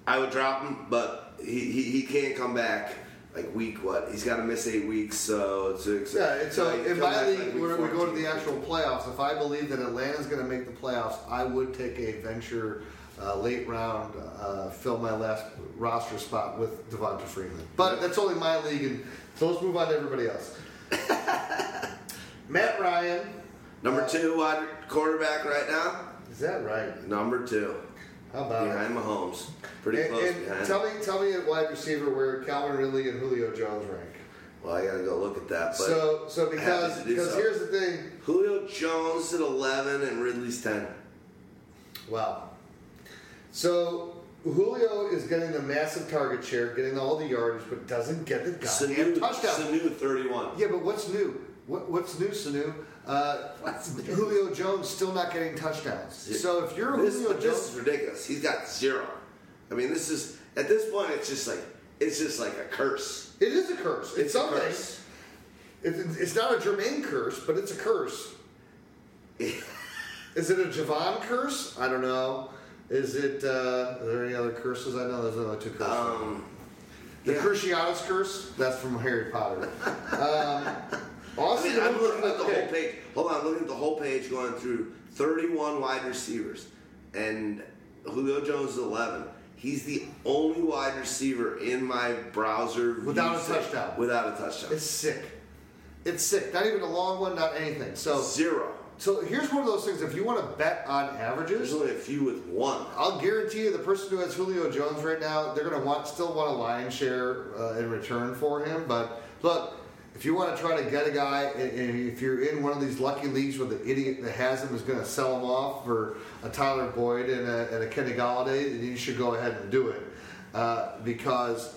I would drop him, but he, he, he can't come back like week what? He's got to miss eight weeks, so it's, it's Yeah, and so in my league, like, where we go to the actual playoffs, if I believe that Atlanta's going to make the playoffs, I would take a venture uh, late round, uh, fill my last roster spot with Devonta Freeman. But that's only my league, and so let's move on to everybody else. Matt Ryan, number two wide quarterback right now. is that right? Number two How about it? behind Mahomes, pretty And, close and behind. tell me, tell me at wide receiver where Calvin Ridley and Julio Jones rank. well, I gotta go look at that. But So, so because because so. here's the thing. Julio Jones at eleven and Ridley's ten. Wow. So Julio is getting the massive target share, getting all the yardage, but doesn't get the goddamn Sanu, touchdown. Sanu thirty-one. Yeah, but what's new? What, what's new, Sanu? Uh, Julio Jones still not getting touchdowns. So if you're This, Julio but this is ridiculous. He's got zero. I mean, this is at this point, it's just like it's just like a curse. it is a curse. It's, It's a something. curse. It's, it's not a Jermaine curse, but it's a curse. Is it a Javon curse? I don't know. Is it? Uh, are there any other curses? I know there's only two curses. Um, The yeah. Cruciatus curse? That's from Harry Potter. Um, I Austin, mean, I'm looking at the whole page. Hold on, I'm looking at the whole page, going through 31 wide receivers, and Julio Jones is 11. He's the only wide receiver in my browser Without a set- touchdown. Without a touchdown. It's sick. It's sick. Not even a long one, not anything. So, zero. so here's one of those things. If you want to bet on averages, There's only a few with one. I'll guarantee you the person who has Julio Jones right now, they're going to want still want a lion share uh, in return for him. But look, if you want to try to get a guy, and, if you're in one of these lucky leagues where the idiot that has him is going to sell him off for a Tyler Boyd and a, and a Kenny Golladay, then you should go ahead and do it uh, because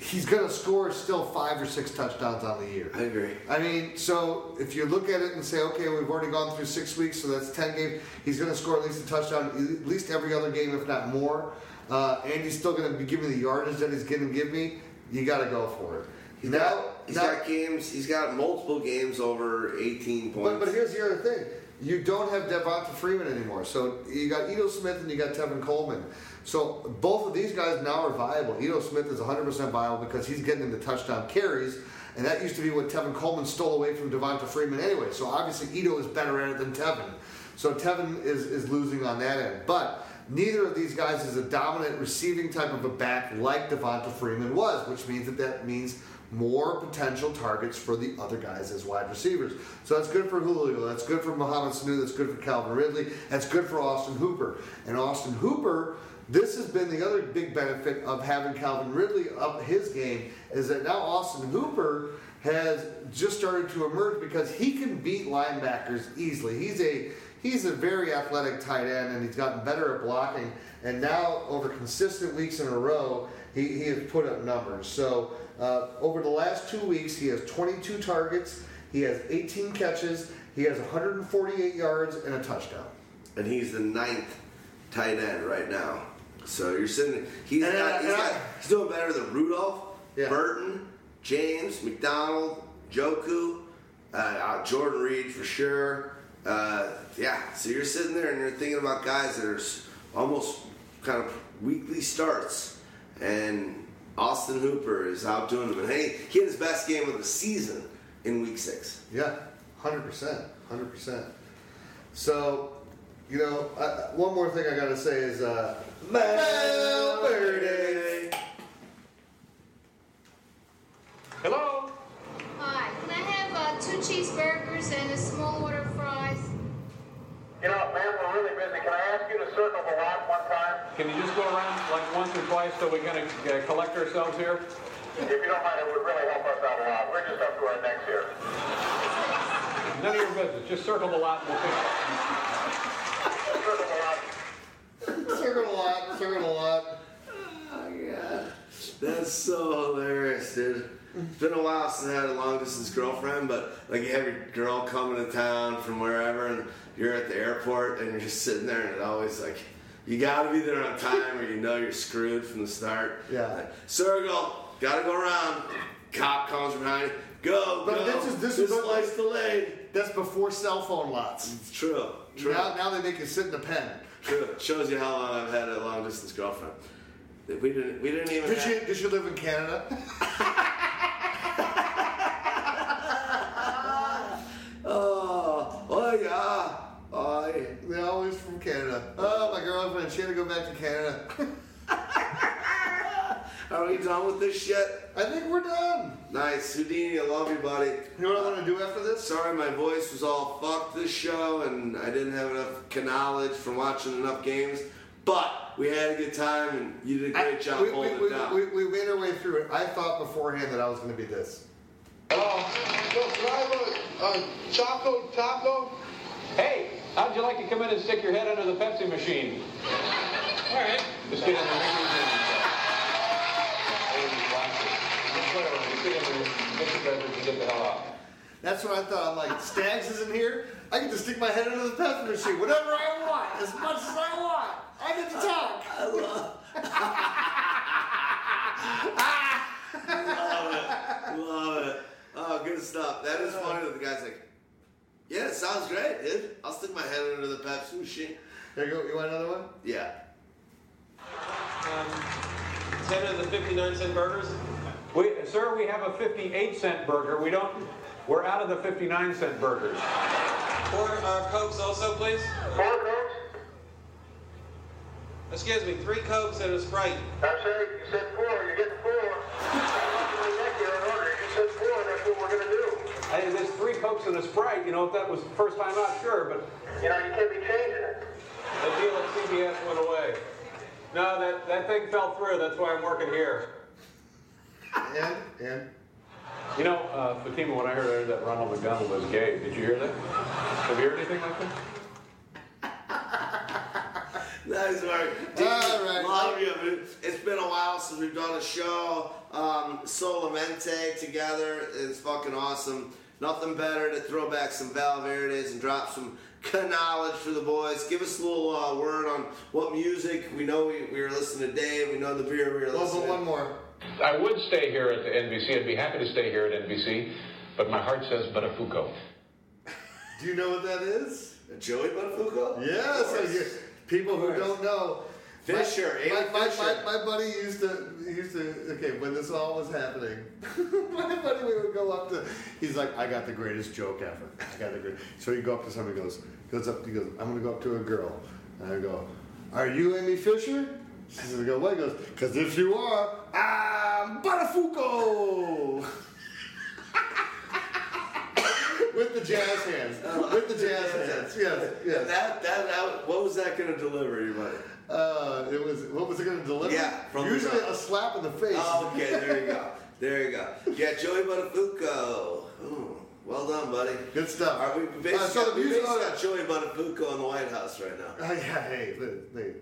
he's going to score still five or six touchdowns on the year. I agree. I mean, so if you look at it and say, okay, we've already gone through six weeks, so that's 10 games, he's going to score at least a touchdown at least every other game, if not more. Uh, and he's still going to be giving the yardage that he's going to give me. You got to go for it. He's now, got he's now- got games. He's got multiple games over 18 points. but, but here's the other thing. You don't have Devonta Freeman anymore. So you got Ito Smith and you got Tevin Coleman. So both of these guys now are viable. Ito Smith is 100% viable because he's getting the touchdown carries. And that used to be what Tevin Coleman stole away from Devonta Freeman anyway. So obviously Ito is better at it than Tevin. So Tevin is, is losing on that end. But neither of these guys is a dominant receiving type of a back like Devonta Freeman was, which means that that means more potential targets for the other guys as wide receivers. So that's good for Julio. That's good for Mohamed Sanu. That's good for Calvin Ridley. That's good for Austin Hooper. And Austin Hooper, this has been the other big benefit of having Calvin Ridley up his game is that now Austin Hooper has just started to emerge because he can beat linebackers easily. He's a he's a very athletic tight end and he's gotten better at blocking. And now over consistent weeks in a row, he, he has put up numbers. So uh, over the last two weeks, he has 22 targets, he has 18 catches, he has 148 yards and a touchdown. and he's the ninth tight end right now. So you're sitting. He's And, got, he's, got, he's doing better than Rudolph, Yeah. Burton, James, McDonald, Njoku, uh, uh, Jordan Reed for sure. Uh, yeah. So you're sitting there and you're thinking about guys that are almost kind of weekly starts, and Austin Hooper is outdoing them. And hey, he had his best game of the season in Week Six. Yeah, hundred percent, hundred percent. So, you know, uh, one more thing I got to say is uh, Valverde. Hello? Hi, can I have uh, two cheeseburgers and a small order of fries? You know, man, we're really busy. Can I ask you to circle the lot one time? Can you just go around like once or twice so we kind of uh, collect ourselves here? If you don't mind, it would really help us out a lot. We're just up to our necks here. None of your business. Just circle the lot and we'll pick Circle the lot. Circle a lot, circle a lot. Oh my god, that's so hilarious, dude. It's been a while since I had a long distance girlfriend, but like you have your girl coming to town from wherever, and you're at the airport, and you're just sitting there, and it always like you got to be there on time, or you know you're screwed from the start. Yeah. Like, circle, gotta go around. Cop comes behind. you. Go, But go. this is- this is what- flight's delayed. That's before cell phone lots. It's true. True. Now, now they make you sit in a pen. True. Shows you how long I've had a long distance girlfriend. We didn't. We didn't even. Did have- did she live in Canada? Oh, oh yeah. Oh, yeah. They're always from Canada. Oh, my girlfriend, she had to go back to Canada. Are we done with this shit? I think we're done. Nice. Houdini, I love you, buddy. You know what I want to do after this? Sorry my voice was all fucked this show and I didn't have enough knowledge from watching enough games. But we had a good time and you did a great job we, holding we, it down. we, we, we made our way through it. I thought beforehand that I was going to be this. Uh, yo, can I have a, a Choco Taco? Hey, how'd you like to come in and stick your head under the Pepsi machine? All right. Just get in there. Just get in get your beverage, and get the hell out. That's what I thought. I'm like, Stags isn't here. I get to stick my head under the Pepsi machine, whatever I want, as much as I want. I get to talk. I love, love it. Love it. Oh, good stuff. That is funny that the guy's like, yeah, it sounds great, dude. I'll stick my head under the Pepsi machine. There you go. You want another one? Yeah. Um, 10 of the 59 cent burgers? We, sir, we have a 58 cent burger. We don't, we're out of the 59 cent burgers. Four uh, Cokes also, please? Four Cokes? Excuse me, three Cokes and a Sprite. I said, you said four, you're getting four. I'm not gonna make you an order. You said four, that's what we're gonna do. Hey, there's three Cokes and a Sprite. You know, if that was the first time out, sure, but You know, you can't be changing it. The deal at CBS went away. No, that, that thing fell through. That's why I'm working here. And, and. You know, uh, Fatima, when I heard, I heard that Ronald McDonald was gay. Did you hear that? Have you heard anything like that? Nice work. All right. Love you. It's been a while since we've done a show. Um, Solamente together is fucking awesome. Nothing better to throw back some Valverdes and drop some knowledge for the boys. Give us a little uh, word on what music. We know we, we were listening to Dave. We know the beer we were Well, listening but one more. I would stay here at the NBC. I'd be happy to stay here at NBC, but my heart says Buttafuoco. Do you know what that is? Joey Buttafuoco? Yes. Of course. I hear- People who Of course. don't know. Fisher, My, Amy my, Fisher. my, my buddy used to used to okay when this all was happening. my buddy we would go up to. He's like, I got the greatest joke ever. I got the great. So you go up to somebody, goes goes up. He goes, I'm gonna go up to a girl, and I go, Are you Amy Fisher? She says, I go, what? He goes, Because if you are, I'm Buttafuoco. With the jazz hands. With the jazz hands. Yes, yes. That, that, that, what was that going to deliver, you buddy? Uh, it was what was it going to deliver? Yeah, from usually a slap in the face. Oh, okay, there you go. There you go. Yeah, Joey Buttafuoco. Ooh, well done, buddy. Good stuff. Right, we basically, Uh, so the music- got Joey Buttafuoco in the White House right now. Uh, yeah, hey, they,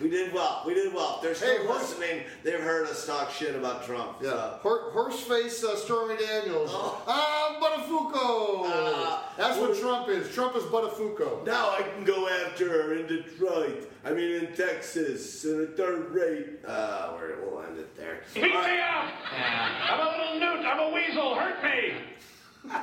We did well. We did well. If they're still Hey, horse- listening, they've heard us talk shit about Trump. yeah. So. Hor- Horseface uh, Stormy Daniels. Oh. Ah, Buttafuoco. Uh, That's what Trump is. Trump is Buttafuoco. Now I can go after in Detroit. I mean, in Texas, in a third rate. Uh, we're, we'll end it there. Beat me up! I'm a little newt. I'm a weasel. Hurt me.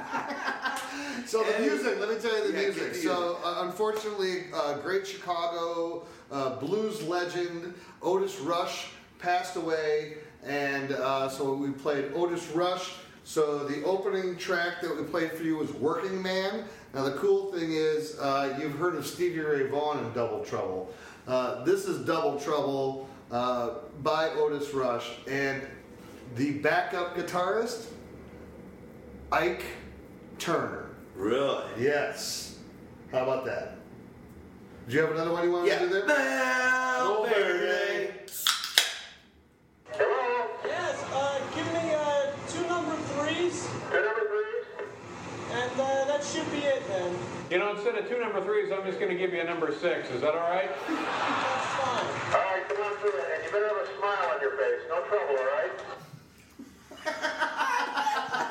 So the And- music, let me tell you the Yeah, music. So uh, unfortunately, uh, great Chicago uh, blues legend Otis Rush passed away, and uh, so we played Otis Rush. So the opening track that we played for you was "Working Man." Now the cool thing is, uh, you've heard of Stevie Ray Vaughan and Double Trouble. Uh, this is Double Trouble uh, by Otis Rush, and the backup guitarist Ike Turner. Really? Yes. How about that? Do you have another one you want Yeah. to do there? Valverde. Hello? Yes, uh, give me uh, two number threes. Two number threes. And uh, that should be it then. You know, instead of two number threes, I'm just going to give you a number six. Is that all right? That's fine. All right, come on through it. And you better have a smile on your face. No trouble, all right?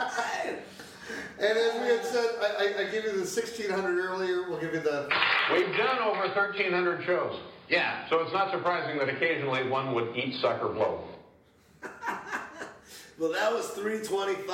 And as we had said, I, I, I gave you the 1600 earlier. We'll give you the. We've done over 1300 shows. Yeah. So it's not surprising that occasionally one would eat sucker blow. Well, that was 325.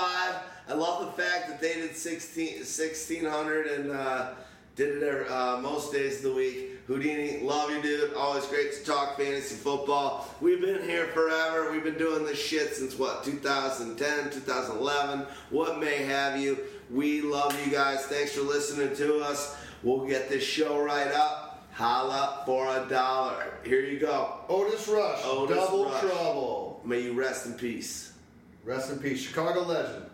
I love the fact that they did 16, 1600 and uh, did it uh, most days of the week. Houdini, love you, dude. Always great to talk fantasy football. We've been here forever. We've been doing this shit since what, 2010, 2011, what may have you. We love you guys. Thanks for listening to us. We'll get this show right up. Holla for a dollar. Here you go. Otis Rush. Otis double Rush. trouble. May you rest in peace. Rest in peace. Chicago legend.